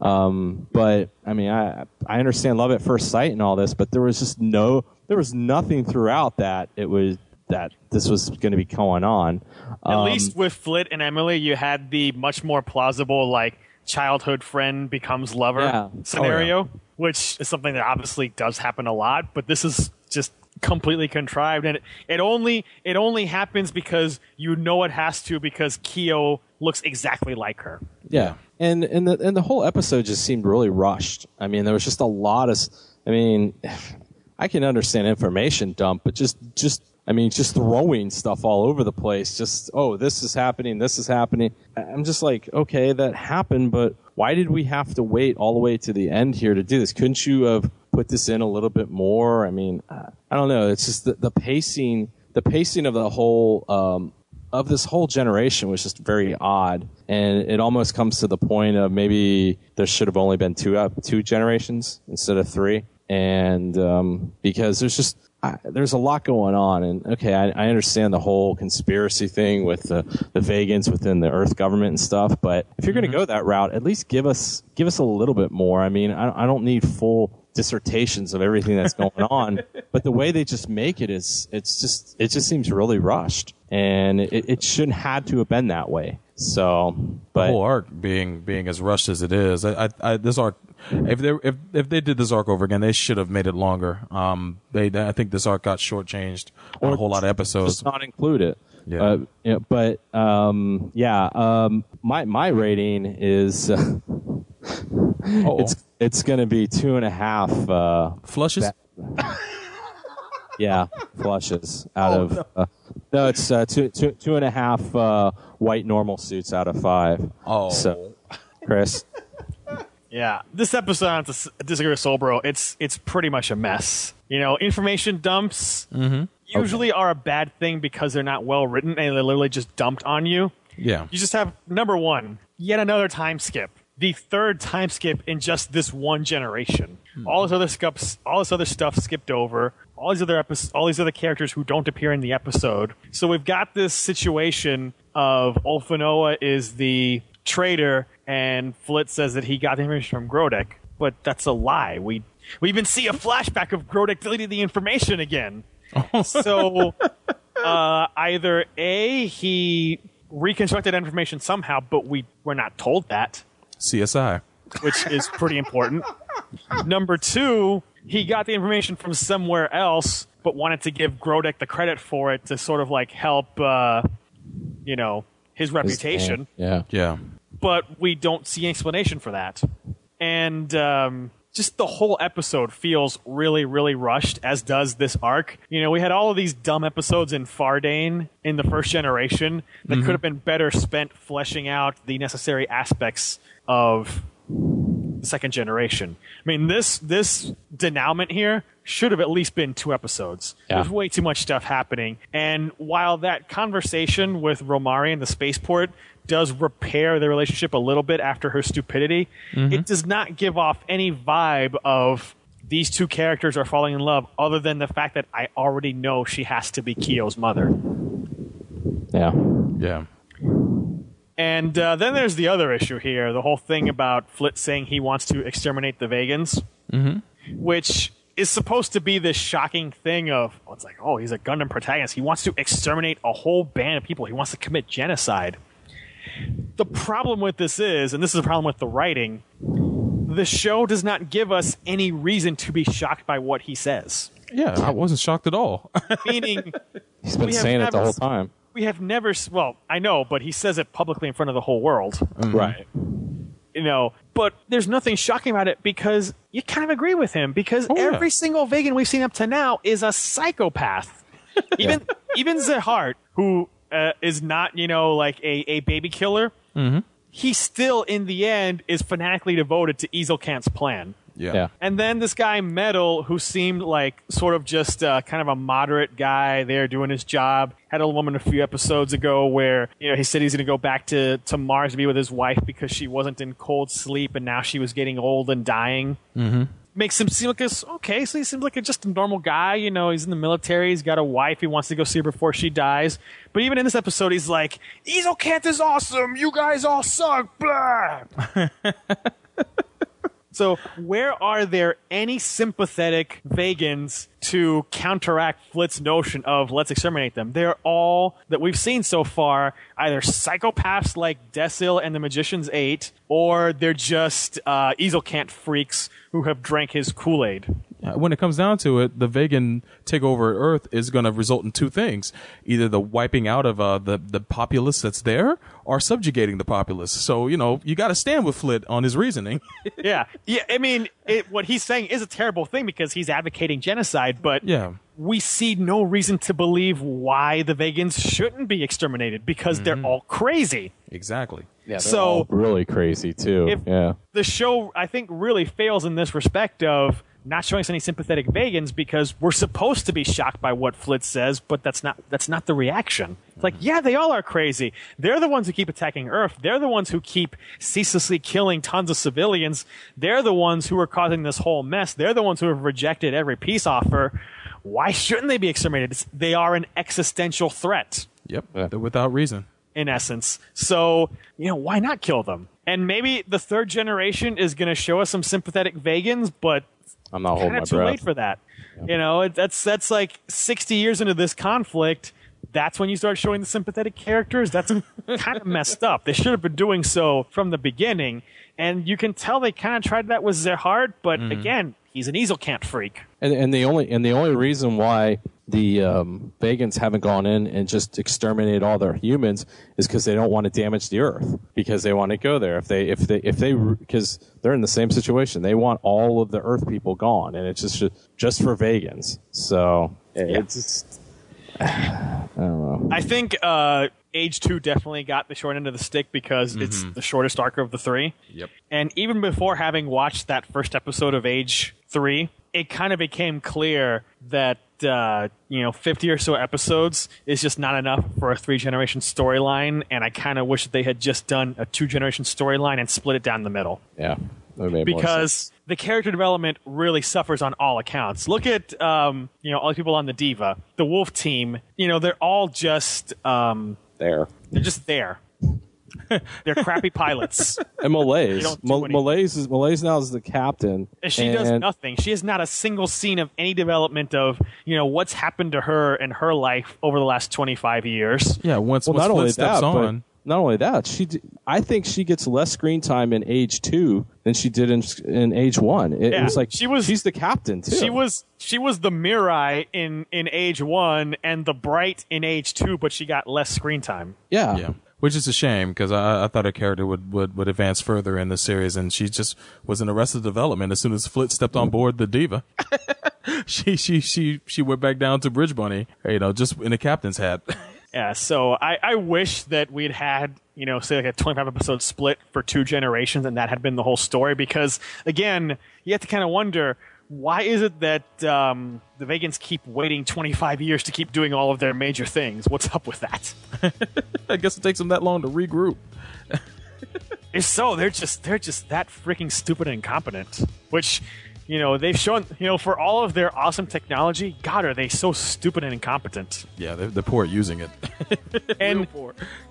Um, but I mean, I I understand love at first sight and all this, but there was just no there was nothing throughout that it was that this was going to be going on. At Um, least with Flit and Emily, you had the much more plausible like childhood friend becomes lover Yeah. scenario, which is something that obviously does happen a lot. But this is just completely contrived, and it, it only it only happens because you know it has to because Kio looks exactly like her. Yeah, and and the and the whole episode just seemed really rushed. I mean, there was just a lot of. I mean, I can understand information dump, but just just I mean, just throwing stuff all over the place. Just oh, this is happening, this is happening. I'm just like, okay, that happened, but why did we have to wait all the way to the end here to do this? Couldn't you have put this in a little bit more? I mean, I don't know. It's just the, the pacing, the pacing of the whole. Um, of this whole generation was just very odd, and it almost comes to the point of maybe there should have only been two uh, two generations instead of three, and um, because there's just I, there's a lot going on, and okay, I, I understand the whole conspiracy thing with the the Vagans within the Earth government and stuff, but if you're going to mm-hmm. go that route, at least give us give us a little bit more. I mean, I, I don't need full dissertations of everything that's going on, but the way they just make it is it's just it just seems really rushed, and it, it shouldn't had to have been that way. So, the but whole arc being being as rushed as it is, I, I, I this arc, if they if if they did this arc over again, they should have made it longer. Um, they I think this arc got shortchanged on a whole lot of episodes. just not include it. Yeah. Uh, yeah, but um, yeah, um, my my rating is uh, it's it's going to be two and a half uh, flushes. yeah, flushes out of uh, no, it's uh, two two two and a half uh, white normal suits out of five. Oh, so Chris, Yeah, this episode on Disagree with Soul Bro, it's it's pretty much a mess. You know, information dumps Mm-hmm. usually are a bad thing because they're not well written and they're literally just dumped on you. Yeah. You just have number one, yet another time skip. The third time skip in just this one generation. All this other stuff, all this other stuff skipped over. All these other episodes, all these other characters who don't appear in the episode. So we've got this situation of Ulfanoa is the traitor, and Flit says that he got the information from Grodek, but that's a lie. We we even see a flashback of Grodek deleting the information again. so uh, either a he reconstructed information somehow, but we we're not told that, CSI. which is pretty important. Number two, he got the information from somewhere else, but wanted to give Grodek the credit for it to sort of like help, uh, you know, his reputation yeah, yeah. but we don't see an explanation for that. And um, just the whole episode feels really, really rushed, as does this arc. You know, we had all of these dumb episodes in Fardain in the first generation that Mhm. could have been better spent fleshing out the necessary aspects of the second generation. I mean, this this denouement here should have at least been two episodes. Yeah. There's way too much stuff happening, and while that conversation with Romary in the spaceport does repair the relationship a little bit after her stupidity, Mhm. it does not give off any vibe of these two characters are falling in love, other than the fact that I already know she has to be Kio's mother. yeah, Yeah. And uh, then there's the other issue here the whole thing about Flit saying he wants to exterminate the Vagans, Mm-hmm. which is supposed to be this shocking thing of, well, it's like, oh, he's a Gundam protagonist. He wants to exterminate a whole band of people, he wants to commit genocide. The problem with this is, and this is a problem with the writing, the show does not give us any reason to be shocked by what he says. Yeah, I wasn't shocked at all. Meaning, he's been we have saying it the whole time. We have never, s- well, I know, but he says it publicly in front of the whole world. Right. you know, but there's nothing shocking about it because you kind of agree with him because Oh, yeah. every single Vagan we've seen up to now is a psychopath. even even Zeheart, who uh, is not you know like a, a baby killer, Mm-hmm. he still in the end is fanatically devoted to Ezelcant's plan. Yeah. Yeah. And then this guy Metal, who seemed like sort of just uh, kind of a moderate guy there doing his job, had a woman a few episodes ago where you know he said he's going to go back to to Mars to be with his wife because she wasn't in cold sleep and now she was getting old and dying. Mm-hmm. Makes him seem like a okay, so he seems like a, just a normal guy. You know, he's in the military. He's got a wife. He wants to go see her before she dies. But even in this episode, he's like, "Ezelcant is awesome. You guys all suck." Blah. So, where are there any sympathetic Vagans to counteract Flit's notion of let's exterminate them? They're all that we've seen so far either psychopaths like Desil and the Magician's Eight, or they're just uh, Ezelcant freaks who have drank his Kool Aid. Uh, when it comes down to it, the Vagan takeover of Earth is going to result in two things: either the wiping out of uh, the the populace that's there, or subjugating the populace. So you know you got to stand with Flit on his reasoning. yeah, yeah. I mean, it, what he's saying is a terrible thing because he's advocating genocide, but yeah. we see no reason to believe why the Vagans shouldn't be exterminated because they're all crazy. Exactly. Yeah, So- all really crazy too. Yeah. The show, I think, really fails in this respect of not showing us any sympathetic Vagans because we're supposed to be shocked by what Flitz says, but that's not that's not the reaction. It's like, yeah, they all are crazy. They're the ones who keep attacking Earth. They're the ones who keep ceaselessly killing tons of civilians. They're the ones who are causing this whole mess. They're the ones who have rejected every peace offer. Why shouldn't they be exterminated? It's- They are an existential threat Yep. They're without reason. in essence. So, you know, why not kill them? And maybe the third generation is going to show us some sympathetic Vagans, but I'm not holding kind my of too late for that. You know, it, that's that's like 60 years into this conflict. That's when you start showing the sympathetic characters. That's kind of messed up. They should have been doing so from the beginning. And you can tell they kind of tried that with Zeheart, but Mm-hmm. again, he's an Ezelcant freak. And, and the only and the only reason why the um, Vagans haven't gone in and just exterminated all their humans is because they don't want to damage the earth because they want to go there. If they if they if they because they're in the same situation, they want all of the earth people gone, and it's just just for Vagans. So it- it's just, I don't know. I think uh, Age 2 definitely got the short end of the stick because it's Mhm. the shortest arc of the three. Yep. And even before having watched that first episode of Age 3, it kind of became clear that, uh, you know, 50 or so episodes is just not enough for a three generation storyline. And I kind of wish that they had just done a two generation storyline and split it down the middle. Yeah, that would make more sense. Because the character development really suffers on all accounts. Look at, um, you know, all the people on the Diva, the Wolf team, you know, they're all just, um, there. they're just there. they're crappy pilots. And Millais, don't Mal- Millais is Millais now is the captain, And she does nothing. She has not a single scene of any development of, you know, what's happened to her and her life over the last 25 years. Yeah. Once Well, once not only steps that, on. but not only that, she d- I think she gets less screen time in Age Two than she did in in Age One. It, it was like she was- she's the captain too. She was she was the Mirai in in Age 1 and the Bright in Age 2, but she got less screen time. yeah. Yeah. Which is a shame because I, I thought her character would, would, would advance further in the series, and she just was in arrested development as soon as Flit stepped on board the Diva. she she she she went back down to Bridge Bunny, you know, just in a captain's hat. Yeah, so I, I wish that we'd had, you know, say like a 25 episode split for two generations and that had been the whole story because, again, you have to kind of wonder why is it that um, the Vagans keep waiting 25 years to keep doing all of their major things? What's up with that? I guess it takes them that long to regroup. If so, they're just they're just that freaking stupid and incompetent. Which, you know, they've shown you know for all of their awesome technology, God, are they so stupid and incompetent? Yeah, they're, they're poor at using it. and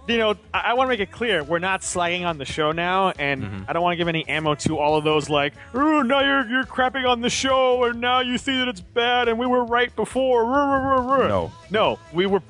you know, I, I want to make it clear we're not slagging on the show now, and Mm-hmm. I don't want to give any ammo to all of those like, "Ooh, now you're you're crapping on the show, and now you see that it's bad, and we were right before." Ruh, ruh, ruh, ruh." No. no, we were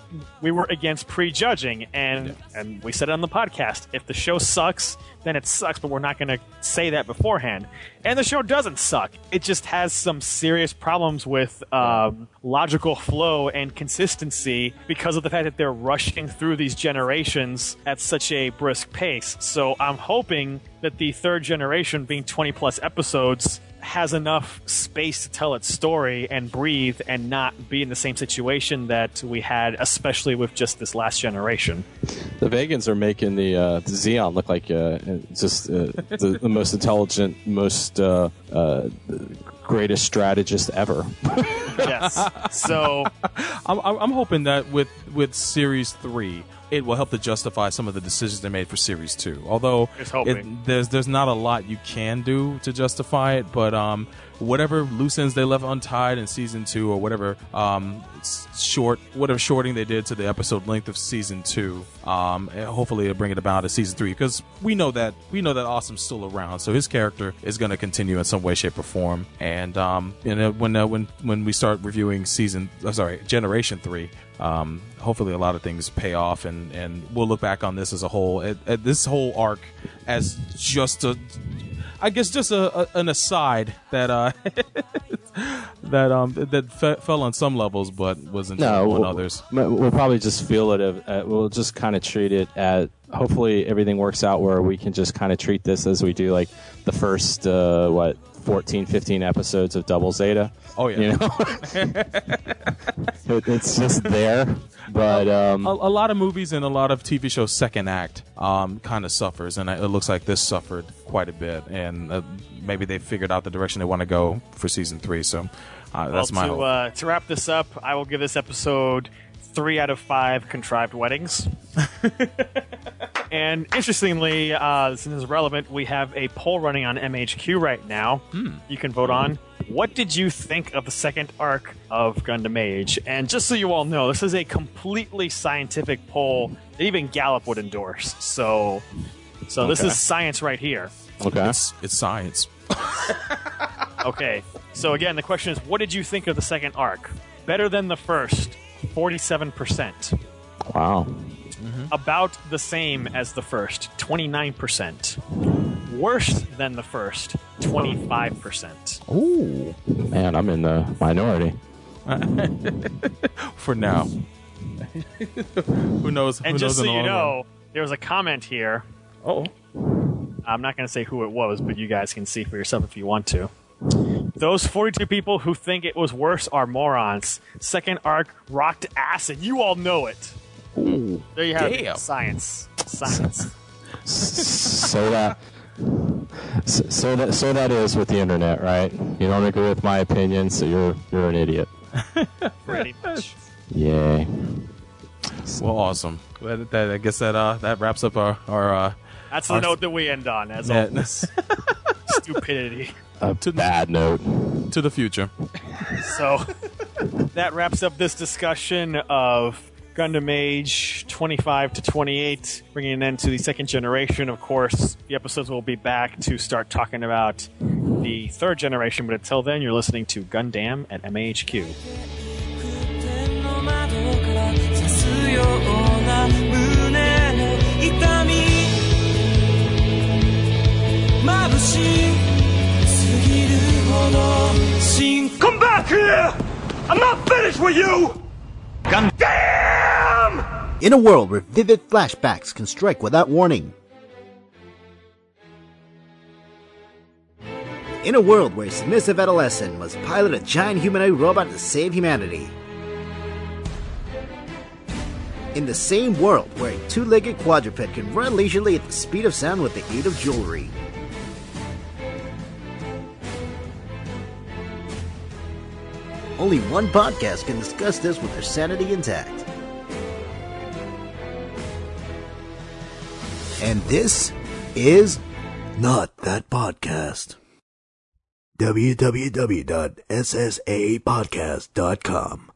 we were against prejudging, and and we said it on the podcast. If the show sucks, then it sucks, but we're not going to say that beforehand. And the show doesn't suck. It just has some serious problems with um, logical flow and consistency because of the fact that they're rushing through these generations at such a brisk pace. So I'm hoping that the third generation, being 20 plus episodes, has enough space to tell its story and breathe and not be in the same situation that we had, especially with just this last generation. The Vagans are making the, uh, the Zeon look like uh, just uh, the, the most intelligent, most uh, uh, greatest strategist ever. yes. So I'm, I'm I'm hoping that with with series three, it will help to justify some of the decisions they made for series two. Although it- there's there's not a lot you can do to justify it, but um, whatever loose ends they left untied in season two, or whatever um, short whatever shorting they did to the episode length of season two, um, and hopefully it'll bring it about to season three because we know that we know that Asemu's still around, so his character is going to continue in some way, shape, or form. And um, you know when uh, when when we start reviewing season, uh, sorry, generation three, um, hopefully a lot of things pay off, and and we'll look back on this as a whole, at, at this whole arc as just a, I guess just a, a an aside that uh that um that fe- fell on some levels, but was enjoyable on we'll, others. we'll we'll probably just feel it. Uh, we'll just kind of treat it at. Hopefully, everything works out where we can just kind of treat this as we do like the first uh, what 14, 15 episodes of Double Zeta. Oh yeah, you know, It- it's just there. But um, a, a lot of movies and a lot of TV shows second act um, kind of suffers, and it looks like this suffered quite a bit. And uh, maybe they figured out the direction they want to go for season three. So uh, that's well, my to, hope. uh, to wrap this up, I will give this episode three out of five contrived weddings. and interestingly, uh, since it's relevant, we have a poll running on MAHQ right now. You can vote on. What did you think of the second arc of Gundam Age? And just so you all know, this is a completely scientific poll that even Gallup would endorse. So, so this is science right here. Okay. It's, it's science. Okay. So again, the question is, what did you think of the second arc? Better than the first, forty-seven percent. wow. Mm-hmm. About the same as the first, twenty-nine percent. Worse than the first, twenty-five percent. Ooh, man, I'm in the minority. for now. who knows? And who just knows so you long know, there was a comment here. Oh. I'm not going to say who it was, but you guys can see for yourself if you want to. Those 42 people who think it was worse are morons. Second arc rocked ass, and you all know it. There you have Damn. it. Science. Science. so that so, so that so that is with the internet, right? You don't agree with my opinion, so you're you're an idiot. Pretty much. Yay. Well, awesome. That, that- I guess that uh, that wraps up our our. Uh, That's the our- note that we end on, as Yeah. always. Stupidity. A bad note. to the future. So that wraps up this discussion of Gundam Age 25 to 28, bringing an end to the second generation. Of course, the episodes will be back to start talking about the third generation, but until then, you're listening to Gundam at MAHQ. I'm not finished with you! Gun Damn! In a world where vivid flashbacks can strike without warning. In a world where a submissive adolescent must pilot a giant humanoid robot to save humanity. In the same world where a two legged quadruped can run leisurely at the speed of sound with the aid of jewelry. Only one podcast can discuss this with their sanity intact. And this is not that podcast. www.ssapodcast.com.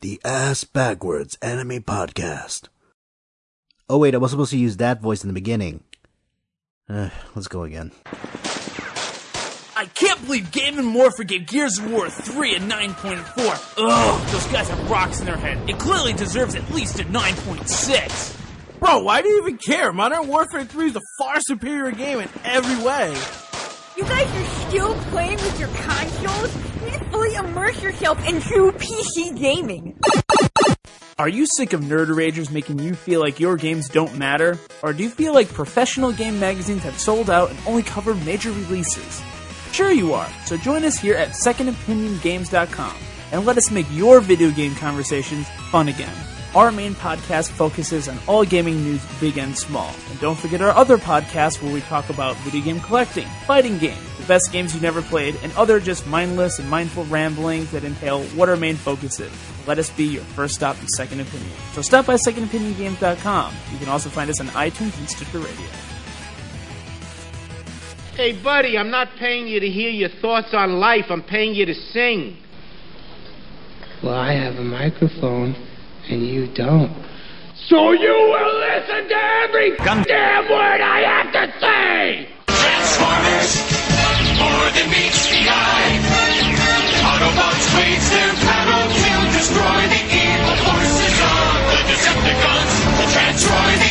The Ass Backwards Anime Podcast. Oh wait, I was supposed to use that voice in the beginning. Uh, let's go again. I can't believe Game Informer gave Gears of War 3 a 9.4. Ugh, those guys have rocks in their head. It clearly deserves at least a 9.6. Bro, why do you even care? Modern Warfare 3 is a far superior game in every way. You guys are still playing with your consoles? You need to fully immerse yourself in true PC gaming. Are you sick of nerd ragers making you feel like your games don't matter? Or do you feel like professional game magazines have sold out and only cover major releases? Sure you are. So join us here at secondopiniongames.com and let us make your video game conversations fun again. Our main podcast focuses on all gaming news, big and small. And don't forget our other podcast where we talk about video game collecting, fighting games, the best games you never played, and other just mindless and mindful ramblings that entail what our main focus is. Let us be your first stop in Second Opinion. So stop by secondopiniongames.com. You can also find us on iTunes and Stitcher Radio. Hey, buddy, I'm not paying you to hear your thoughts on life. I'm paying you to sing. Well, I have a microphone, and you don't. So you will listen to every damn word I have to say! Transformers, more than meets the eye. Autobots wage their battle to destroy the evil forces of the Decepticons. Destroy the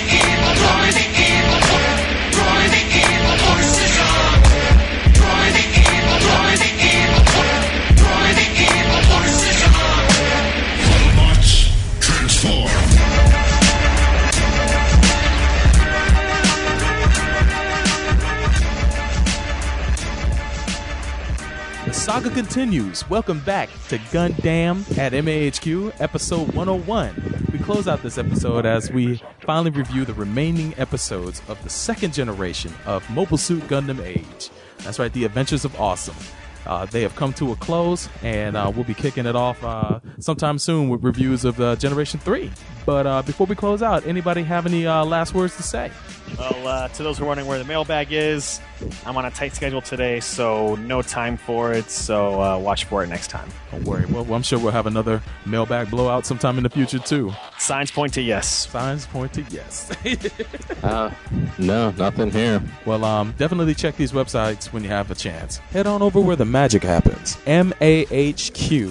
saga continues. Welcome back to Gundam at MAHQ, episode 101. We close out this episode as we finally review the remaining episodes of the second generation of Mobile Suit Gundam Age. That's right, the Adventures of Asemu. Uh, they have come to a close, and uh, we'll be kicking it off uh, sometime soon with reviews of uh, Generation 3. But uh, before we close out, anybody have any uh, last words to say? Well, uh, to those who are wondering where the mailbag is, I'm on a tight schedule today, so no time for it. So uh, watch for it next time. Don't worry. Well, I'm sure we'll have another mailbag blowout sometime in the future, too. Signs point to yes. Signs point to yes. Uh, no, nothing here. Well, um, definitely check these websites when you have a chance. Head on over where the magic happens. MAHQ.net.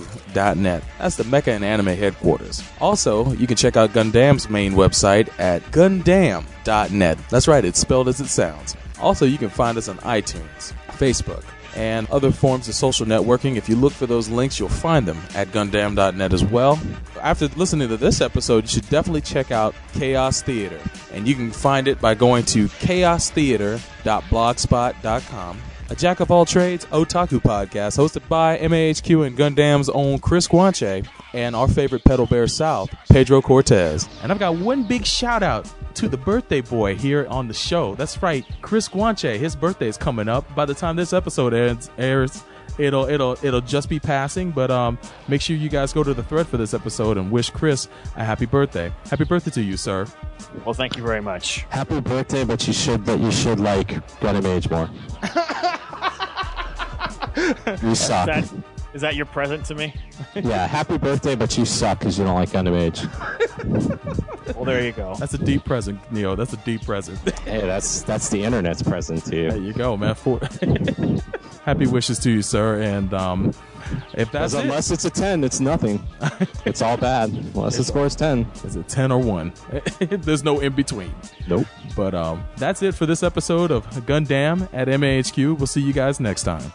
That's the Mecha and Anime headquarters. Also, you can check out Gundam's main website at Gundam.net. That's right, it's spelled as it sounds. Also, you can find us on iTunes, Facebook, and other forms of social networking. If you look for those links, you'll find them at Gundam.net as well. After listening to this episode, you should definitely check out Chaos Theater. And you can find it by going to chaostheater.blogspot.com. A jack of all trades otaku podcast hosted by MAHQ and Gundam's own Chris Guanche and our favorite pedal bear south, Pedro Cortez. And I've got one big shout out to the birthday boy here on the show. That's right, Chris Guanche. His birthday is coming up. By the time this episode ends, airs, it'll it'll it'll just be passing. But um, make sure you guys go to the thread for this episode and wish Chris a happy birthday. Happy birthday to you, sir. Well, thank you very much. Happy birthday, but you should but you should like Gundam Age more. you suck. That, is that your present to me? yeah, happy birthday, but you suck because you don't like Gundam Age. Well, there you go. That's a deep present, Neo. That's a deep present. hey, that's that's the internet's present to you. There you go, man. For happy wishes to you, sir. And um, if that's it, unless it's a ten, it's nothing. it's all bad. Unless the score is ten. Is it 10 or 1? There's no in between. Nope. But um, that's it for this episode of Gundam at MAHQ. We'll see you guys next time.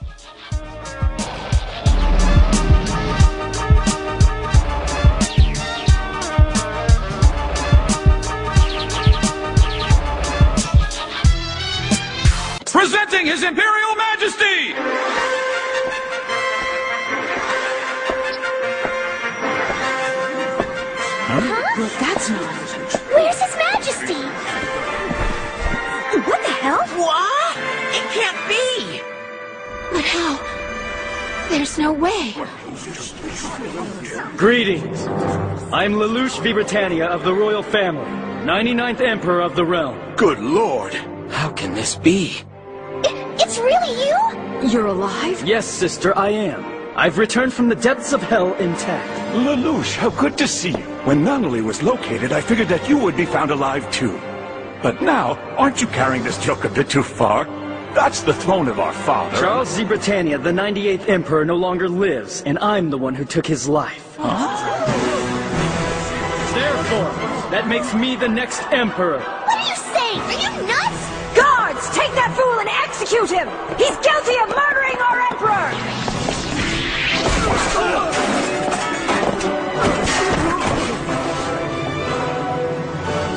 Presenting His Imperial Majesty! Huh? That's not. Where's His Majesty? What the hell? What? It can't be! But how? There's no way. Greetings. I'm Lelouch V. Britannia of the royal family, 99th Emperor of the realm. Good lord! How can this be? It's really you? You're alive? Yes, sister, I am. I've returned from the depths of hell intact. Lelouch, how good to see you. When Nunnally was located, I figured that you would be found alive too. But now, aren't you carrying this joke a bit too far? That's the throne of our father. Charles Z. Britannia, the 98th Emperor, no longer lives, and I'm the one who took his life. Therefore, that makes me the next Emperor. Execute him! He's guilty of murdering our emperor!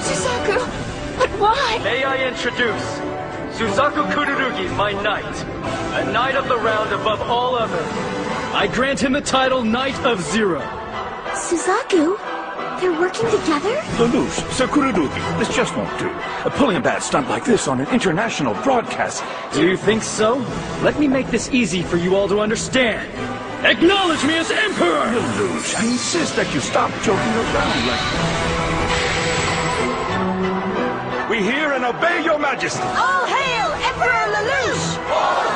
Suzaku, but why? May I introduce Suzaku Kururugi, my knight, a knight of the round above all others. I grant him the title Knight of Zero. Suzaku, They're working together? Lelouch, Sakurudugi, this just won't do. Pulling a bad stunt like this on an international broadcast. Do you think so? Let me make this easy for you all to understand. Acknowledge me as Emperor! Lelouch, I insist that you stop joking around like We hear and obey your majesty. All hail Emperor Lelouch!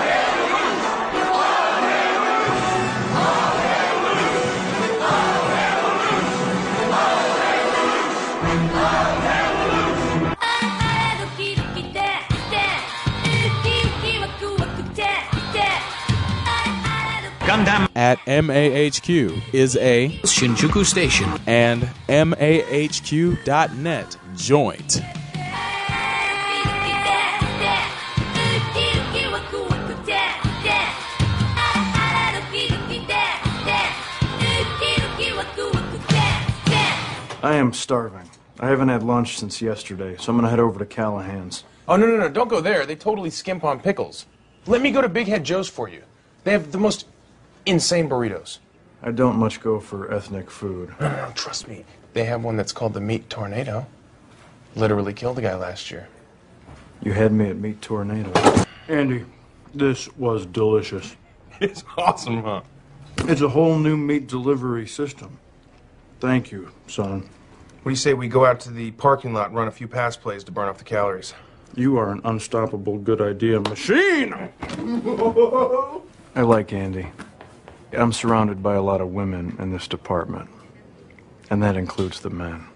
At MAHQ is a Shinjuku station and MAHQ.net joint. I am starving. I haven't had lunch since yesterday, so I'm gonna head over to Callahan's. Oh, no, no, no, don't go there. They totally skimp on pickles. Let me go to Big Head Joe's for you. They have the most insane burritos. I don't much go for ethnic food. No, no, no, trust me. They have one that's called the Meat Tornado. Literally killed a guy last year. You had me at Meat Tornado. Andy, this was delicious. It's awesome, huh? It's a whole new meat delivery system. Thank you, son. What do you say we go out to the parking lot and run a few pass plays to burn off the calories? You are an unstoppable good idea machine! I like Andy. I'm surrounded by a lot of women in this department, and that includes the men.